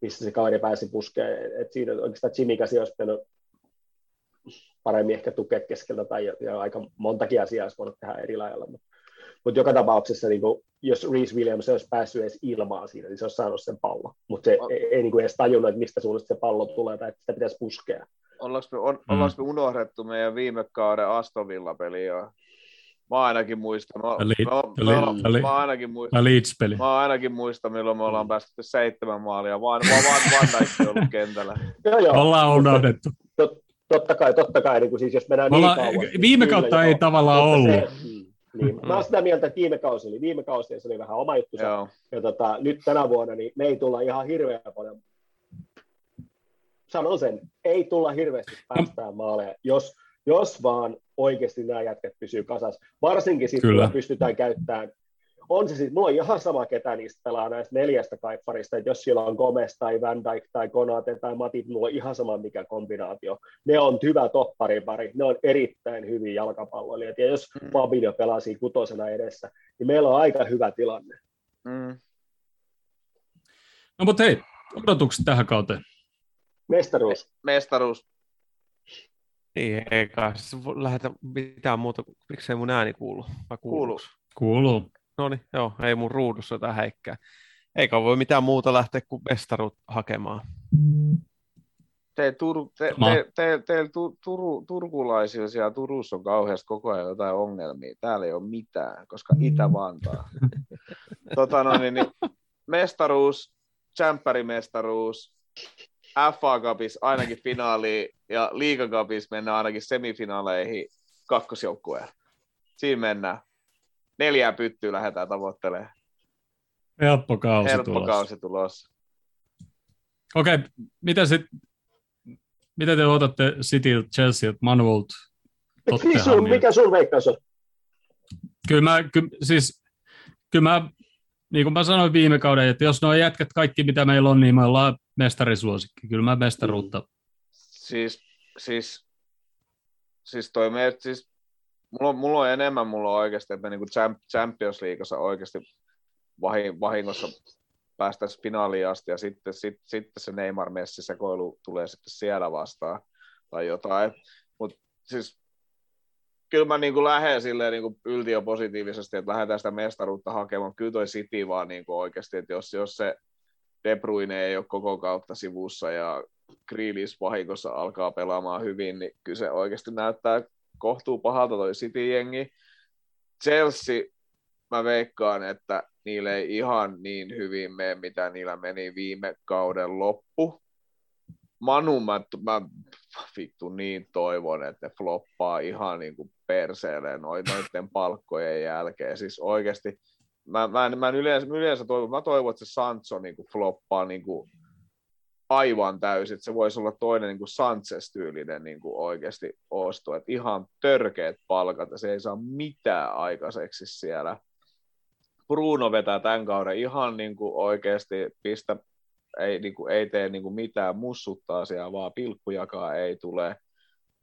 missä se kaveri pääsi puskeen. Et siinä oikeastaan Jimmy Käsi olisi pitänyt paremmin ehkä tukea keskeltä tai ja, aika montakin asiaa olisi voinut tehdä eri lailla. Mutta mut joka tapauksessa, niin kuin, jos Reese Williams olisi päässyt edes ilmaan siinä, niin se olisi saanut sen pallon. Mutta se ei, ei niin kuin edes tajunnut, että mistä suunnasta se pallo tulee tai että sitä pitäisi puskea. Ollaanko me, on, ollaanko me unohdettu meidän viime kauden Aston Villa-peli jo? Mä ainakin muistan. Mä, Eli- mä, eli- mä, eli- mä, ainakin muistan. Mä Leeds-peli. Mä ainakin muistan, milloin me ollaan päästetty seitsemän maalia, vaan vaan vaan Dijk on ollut kentällä. Joo, joo. Ollaan unohdettu. Tot, totta kai, totta kai, niin kuin siis jos mennään Me ollaan, niin kauas. niin viime kyllä kautta joo. ei tavallaan Mutta ollut. Se, mm, niin. Mä oon sitä mieltä, että viime kausi oli viime kausi se oli vähän oma juttu. Joo. Ja tota, nyt tänä vuonna niin me ei tulla ihan hirveän paljon, sanon sen, ei tulla hirveästi päästään maaleja, jos, jos vaan oikeasti nämä jätkät pysyy kasassa. Varsinkin sitten, kun pystytään käyttämään, on se sitten, mulla on ihan sama, ketä niistä pelaa näistä neljästä kaipparista, että jos siellä on Gomez tai Van Dijk tai Konate tai Matip, mulla on ihan sama mikä kombinaatio. Ne on hyvä topparipari, ne on erittäin hyviä jalkapalloilijoita, ja jos Mm. Fabinho pelaa siinä kutosena edessä, niin meillä on aika hyvä tilanne. Mm. No mutta hei, odotukset tähän kauteen. Mestaruus. Mestaruus. Niin, eikä siis lähetä mitään muuta. Miksei mun ääni kuulu? Vai Kuuluu. Kuuluu. No niin, joo, ei mun ruudussa jotain häikkää. Eikä voi mitään muuta lähteä kuin mestaruut hakemaan. Te, Tur, te, te, te, te tu, Turu, turkulaisilla siellä Turussa on kauheasti koko ajan jotain ongelmia. Täällä ei ole mitään, koska Itä-Vantaa. tota, no, niin, niin, mestaruus, tsemppärimestaruus, FA Cupissa ainakin finaaliin ja Liiga Cupissa mennään ainakin semifinaaleihin kakkosjoukkueen. Siinä mennään. Neljää pyttyä lähdetään tavoittelemaan. Helppo kausi Helppo tulossa. kausi tulossa. Okei, mitä sit, mitä te otatte Cityltä, Chelsealtä, Manuolta, Mikä sun, mikä sun veikkaus on? Kyllä mä, ky, siis, kyllä mä, niin kuin mä sanoin viime kauden, että jos nuo jätkät kaikki, mitä meillä on, niin me ollaan mestarisuosikki. Kyllä mä mestaruutta. Siis, siis, siis toi me, siis, mulla, on, mulla on enemmän mulla on oikeasti, että me niinku Champ- Champions Leagueassa oikeasti vahi- vahingossa päästäisiin finaaliin asti ja sitten, sit, sitten se Neymar Messi sekoilu tulee sitten siellä vastaan tai jotain. Mutta siis kyllä mä niin lähden silleen niin yltiöpositiivisesti, että lähdetään sitä mestaruutta hakemaan. Kyllä toi City vaan niin oikeasti, että jos, jos se De Bruyne ei ole koko kautta sivussa ja Grealish vahingossa alkaa pelaamaan hyvin, niin kyllä se oikeasti näyttää kohtuu pahalta toi City-jengi. Chelsea, mä veikkaan, että niille ei ihan niin hyvin mene, mitä niillä meni viime kauden loppu. Manu, mä, mä vittu niin toivon, että ne floppaa ihan niin kuin perseelle noiden palkkojen jälkeen. Siis oikeasti, mä, mä, en, mä en yleensä, yleensä toivon, mä toivon, että se Sancho niin kuin floppaa niin kuin aivan täysin, että se voisi olla toinen niin Sanchez-tyylinen niin kuin oikeasti osto, että ihan törkeät palkat ja se ei saa mitään aikaiseksi siellä. Bruno vetää tämän kauden ihan niin kuin oikeasti pistä, ei, niin kuin, ei tee niin kuin mitään, mussuttaa siellä, vaan pilkkujakaan ei tule.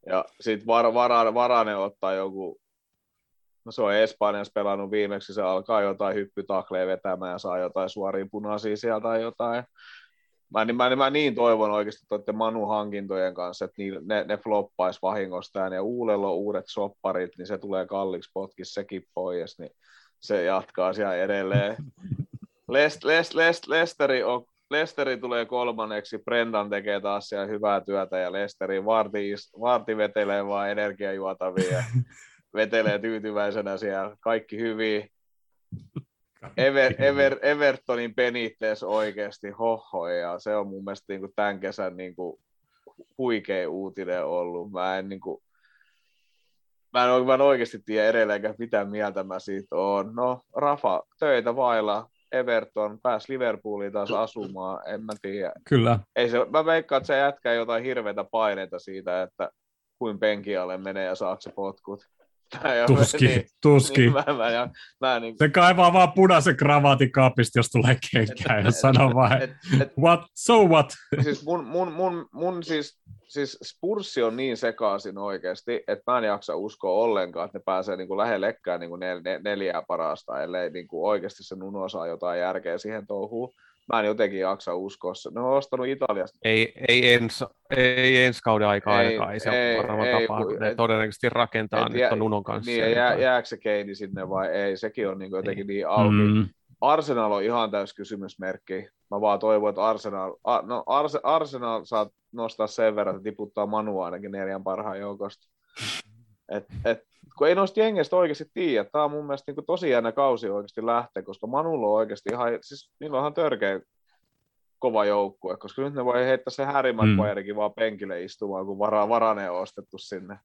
Ja sitten var, vara, Varanen ottaa joku, no se on Espanjassa pelannut viimeksi, se alkaa jotain hyppytakleja vetämään ja saa jotain suoria punaisia sieltä tai jotain. Mä, niin, mä, mä niin toivon oikeasti toitte Manu-hankintojen kanssa, että niille, ne, ne floppaisi vahingostaan ja Uudella on uudet sopparit, niin se tulee kalliiksi potkis sekin pois, niin se jatkaa siellä edelleen. Lest, Lest, Lest, Lesteri on Lesteri tulee kolmanneksi, Brendan tekee taas siellä hyvää työtä ja Lesteri Varti, Varti vetelee vaan energiajuotavia vetelee tyytyväisenä siellä, kaikki hyvin. Ever, Ever, Evertonin penittees oikeasti hoho ja se on mun mielestä niin kuin tämän kesän niin kuin huikea uutinen ollut. Mä en, niin kuin, mä en, mä en oikeasti tiedä edelleenkään, mitä mieltä mä siitä oon. No, Rafa, töitä vailla, Everton pääsi Liverpooliin taas asumaan, en mä tiedä. Kyllä. Ei se, mä veikkaan, että se jätkää jotain hirveitä paineita siitä, että kuin penkialle menee ja saako se potkut. Tuski, niin, tuski. Niin, mä, mä, mä, mä, niin, se kaivaa vaan punaisen kravaatin kaapista, jos tulee kenkään ja sanoo vaan, et, et, what, so what? Siis mun, mun, mun, mun siis, siis Spurssi on niin sekaisin oikeasti, että mä en jaksa uskoa ollenkaan, että ne pääsee niin kuin lähellekään niin kuin nel, nel, neljää parasta, ellei niin kuin oikeasti se Nuno saa jotain järkeä siihen touhuun mä en jotenkin jaksa uskoa se. Ne on ostanut Italiasta. Ei, ei, ens, ei ensi kauden aikaa ei, ainakaan, ei se ei, varmaan ei, tapahdu. Ne et, todennäköisesti rakentaa nyt jää, Nunon kanssa. Niin, jää, jääkö se Keini sinne vai ei, sekin on niin jotenkin niin auki. Mm. Arsenal on ihan täys kysymysmerkki. Mä vaan toivon, että Arsenal, a, no Arse, Arsenal saa nostaa sen verran, että tiputtaa Manu ainakin neljän parhaan joukosta. Et, et, kun ei noista jengeistä oikeasti tiedä, tämä on mun mielestä niin tosi jännä kausi oikeasti lähteä, koska Manulla on oikeasti ihan, siis niillä on ihan törkeä kova joukkue, koska nyt ne voi heittää se Harry mm. vaan penkille istumaan, kun vara, varane on ostettu sinne.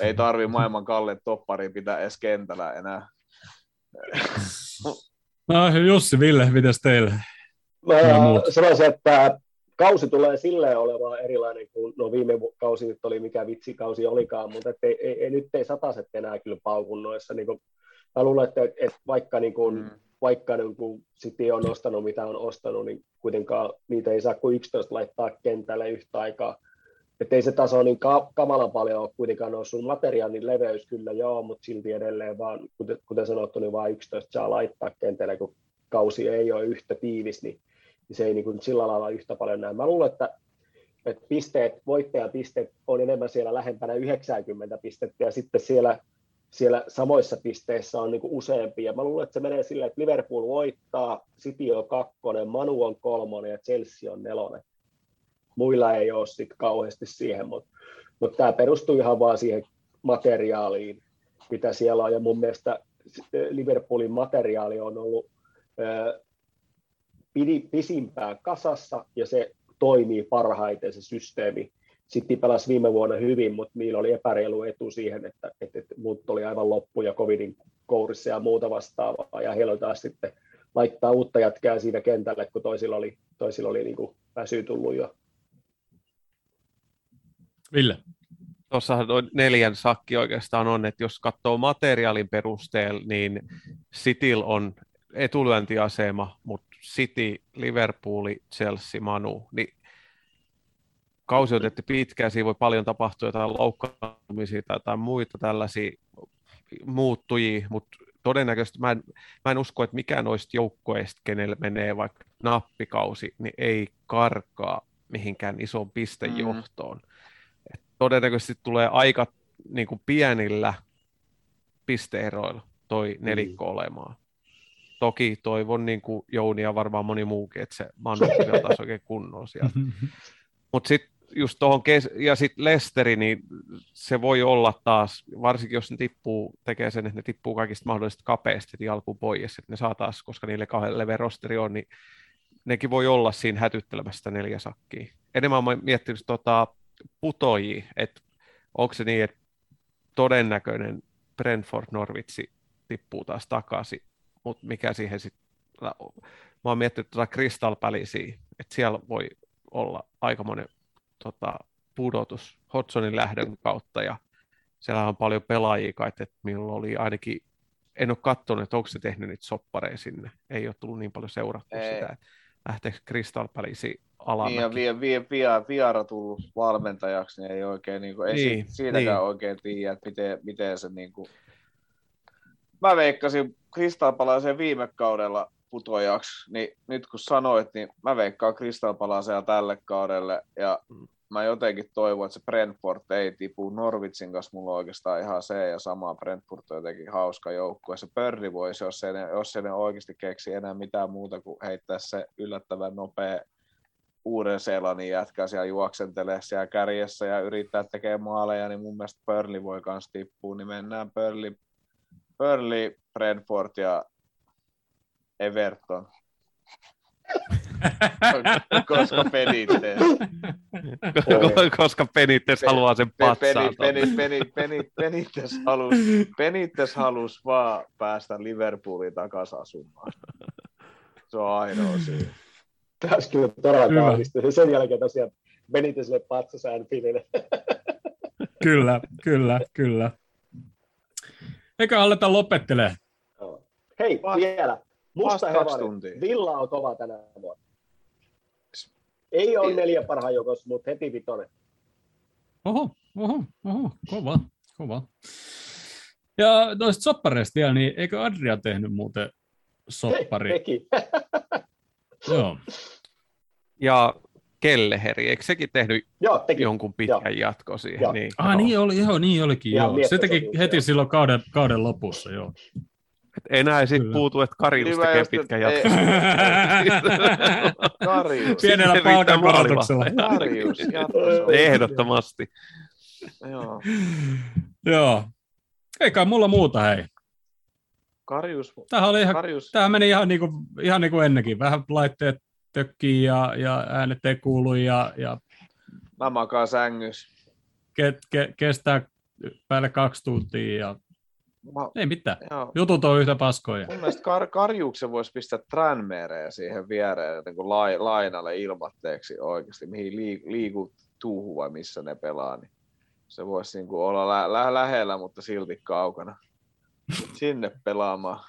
Ei tarvi maailman kalleet toppari pitää edes kentällä enää. No Jussi, Ville, mitäs teille? Mä sanoisin, että kausi tulee silleen olemaan erilainen kuin no viime kausi nyt oli, mikä vitsikausi olikaan, mutta ei, ei, ei, nyt ei sataset enää kyllä paukun noissa. Niin kuin, mä luulen, että, että vaikka, niin kuin, mm. vaikka niin kuin City on ostanut mitä on ostanut, niin kuitenkaan niitä ei saa kuin 11 laittaa kentälle yhtä aikaa. Että ei se taso niin ka- kamalan paljon ole kuitenkaan noussut. Materiaalin leveys kyllä joo, mutta silti edelleen vaan, kuten, kuten sanottu, niin vain 11 saa laittaa kentälle, kun kausi ei ole yhtä tiivis, niin niin se ei niin kuin sillä lailla yhtä paljon näe. Mä luulen, että, että pisteet, voittajapisteet on enemmän siellä lähempänä 90 pistettä ja sitten siellä, siellä samoissa pisteissä on niin kuin useampia. Mä luulen, että se menee silleen, että Liverpool voittaa, City on kakkonen, Manu on kolmonen ja Chelsea on nelonen. Muilla ei ole sitten kauheasti siihen, mutta, mutta tämä perustuu ihan vaan siihen materiaaliin, mitä siellä on. Ja mun mielestä Liverpoolin materiaali on ollut pisimpään kasassa ja se toimii parhaiten se systeemi. Sitten pelasi viime vuonna hyvin, mutta niillä oli epäreilu etu siihen, että, että, että muut oli aivan loppu ja covidin kourissa ja muuta vastaavaa. Ja heillä taas sitten laittaa uutta jätkää siinä kentälle, kun toisilla oli, toisilla oli niin kuin väsy tullut jo. Ville? Tuossa neljän sakki oikeastaan on, että jos katsoo materiaalin perusteella, niin Sitil on etulyöntiasema, mutta City, Liverpooli, Chelsea, Manu, niin kausi on tehty pitkään, siinä voi paljon tapahtua jotain loukkaantumisia tai jotain muita tällaisia muuttujia, mutta todennäköisesti mä en, mä en usko, että mikään noista joukkoista, kenelle menee vaikka nappikausi, niin ei karkaa mihinkään isoon pistejohtoon. Mm. Et todennäköisesti tulee aika niin kuin pienillä pisteeroilla toi nelikko mm. olemaan toki toivon niin kuin Jouni ja varmaan moni muukin, että se Manu taas oikein kunnolla sieltä. Mutta sitten just tuohon, kes- ja sitten Lesteri, niin se voi olla taas, varsinkin jos ne tippuu, tekee sen, että ne tippuu kaikista mahdollisista kapeasti alkuun pois, että ne saa taas, koska niille kahden leveä rosteri on, niin nekin voi olla siinä hätyttelemässä neljä sakkia. Enemmän mä miettinyt tota, putojia, että onko se niin, että todennäköinen Brentford Norwitsi tippuu taas takaisin, mutta mikä siihen sitten, mä oon miettinyt tuota Crystal Palacea, että siellä voi olla aikamoinen tota, pudotus Hodsonin lähdön kautta, ja siellä on paljon pelaajia kai, että minulla oli ainakin, en ole katsonut, että onko se tehnyt niitä soppareja sinne, ei ole tullut niin paljon seurattua ei. sitä, että lähteekö Crystal Palacea alamäki. Niin, ja vie, vie, vie, Viara tullut valmentajaksi, niin ei oikein, niin kuin, ei niin, siitäkään niin. oikein tiedä, että miten, miten se niin kuin, mä veikkasin Kristalpalaisen viime kaudella putoajaksi, niin nyt kun sanoit, niin mä veikkaan Kristalpalaisea tälle kaudelle, ja mm. mä jotenkin toivon, että se Brentford ei tipu. Norwitsin kanssa mulla on oikeastaan ihan se ja sama. Brentford on jotenkin hauska joukkue. Se pörri voisi, jos se, jos se oikeasti keksi enää mitään muuta kuin heittää se yllättävän nopea Uuden-Seelannin jätkää siellä juoksentelee siellä kärjessä ja yrittää tekemään maaleja, niin mun mielestä Burnley voi myös tippua, niin mennään Burnley, Burnley Brentford ja Everton. Koska Benitez. koska Penites haluaa sen patsaan. Peni, peni, peni, peni, Benitez halus, Benitez halus vaan päästä Liverpoolin takaisin asumaan. Se on ainoa syy. Tässä kyllä todella kaunista. Sen jälkeen tosiaan Benitezille patsasään Finille. kyllä, kyllä, kyllä. Eikä aleta lopettelee. Joo. Hei, Vast- vielä. Musta hevari. Villa on kova tänä vuonna. Ei ole neljä parhaan joukossa, mutta heti vitonen. Oho, oho, oho, kova, kova. Ja noista soppareista vielä, niin eikö Adria tehnyt muuten soppari? Teki. Joo. Ja Kelleheri, eikö sekin tehnyt Joo, teki. jonkun pitkän jatko siihen? Joo. Niin, Ah, joo. niin, oli, joo, niin olikin, joo. Se teki heti joo. silloin kauden, kauden lopussa, joo. Et enää ei sit Kyllä. puutu, että Karius Niin tekee pitkän et- jatko. Karius. Pienellä Sitten palkankorotuksella. Karius. Ehdottomasti. Joo. Joo. Eikä mulla muuta, hei. Karius, Tämähän, oli ihan, Karius, tämähän meni ihan niin kuin, ihan niin kuin ennenkin. Vähän laitteet tökkii ja, ja äänet ei kuulu ja, ja mä makaan sängys. ke, ke, kestää päälle kaksi tuntia ja Mä, ei mitään. joo. Jutut on yhtä paskoja. Mun mielestä Kar- Karjuksen voisi pistää Tranmereen siihen viereen niin kuin lai- lainalle ilmatteeksi oikeasti, mihin liik- liikut tuuhu vai missä ne pelaa, niin se voisi niin kuin olla lä- lä- lähellä, mutta silti kaukana. Sinne pelaamaan.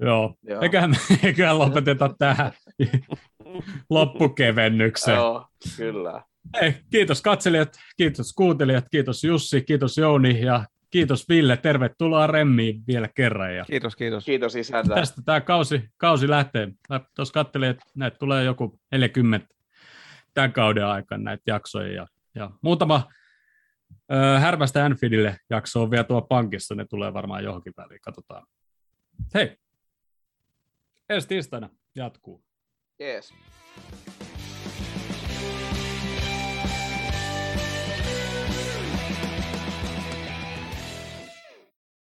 Joo. Joo. Eiköhän, eiköhän lopeteta tähän loppukevennykseen. Joo, kyllä. Hei, kiitos katselijat, kiitos kuuntelijat, kiitos Jussi, kiitos Jouni ja kiitos Ville. Tervetuloa Remmiin vielä kerran. Ja Kiitos, kiitos. Kiitos isäntä. tästä tämä kausi, kausi lähtee. Tuossa katselin, että näitä tulee joku 40 tämän kauden aikana näitä jaksoja. Ja, ja muutama ö, härmästä Anfieldille jakso on vielä tuo pankissa, ne tulee varmaan johonkin väliin, katsotaan. Hei, ensi tiistaina jatkuu. Jees.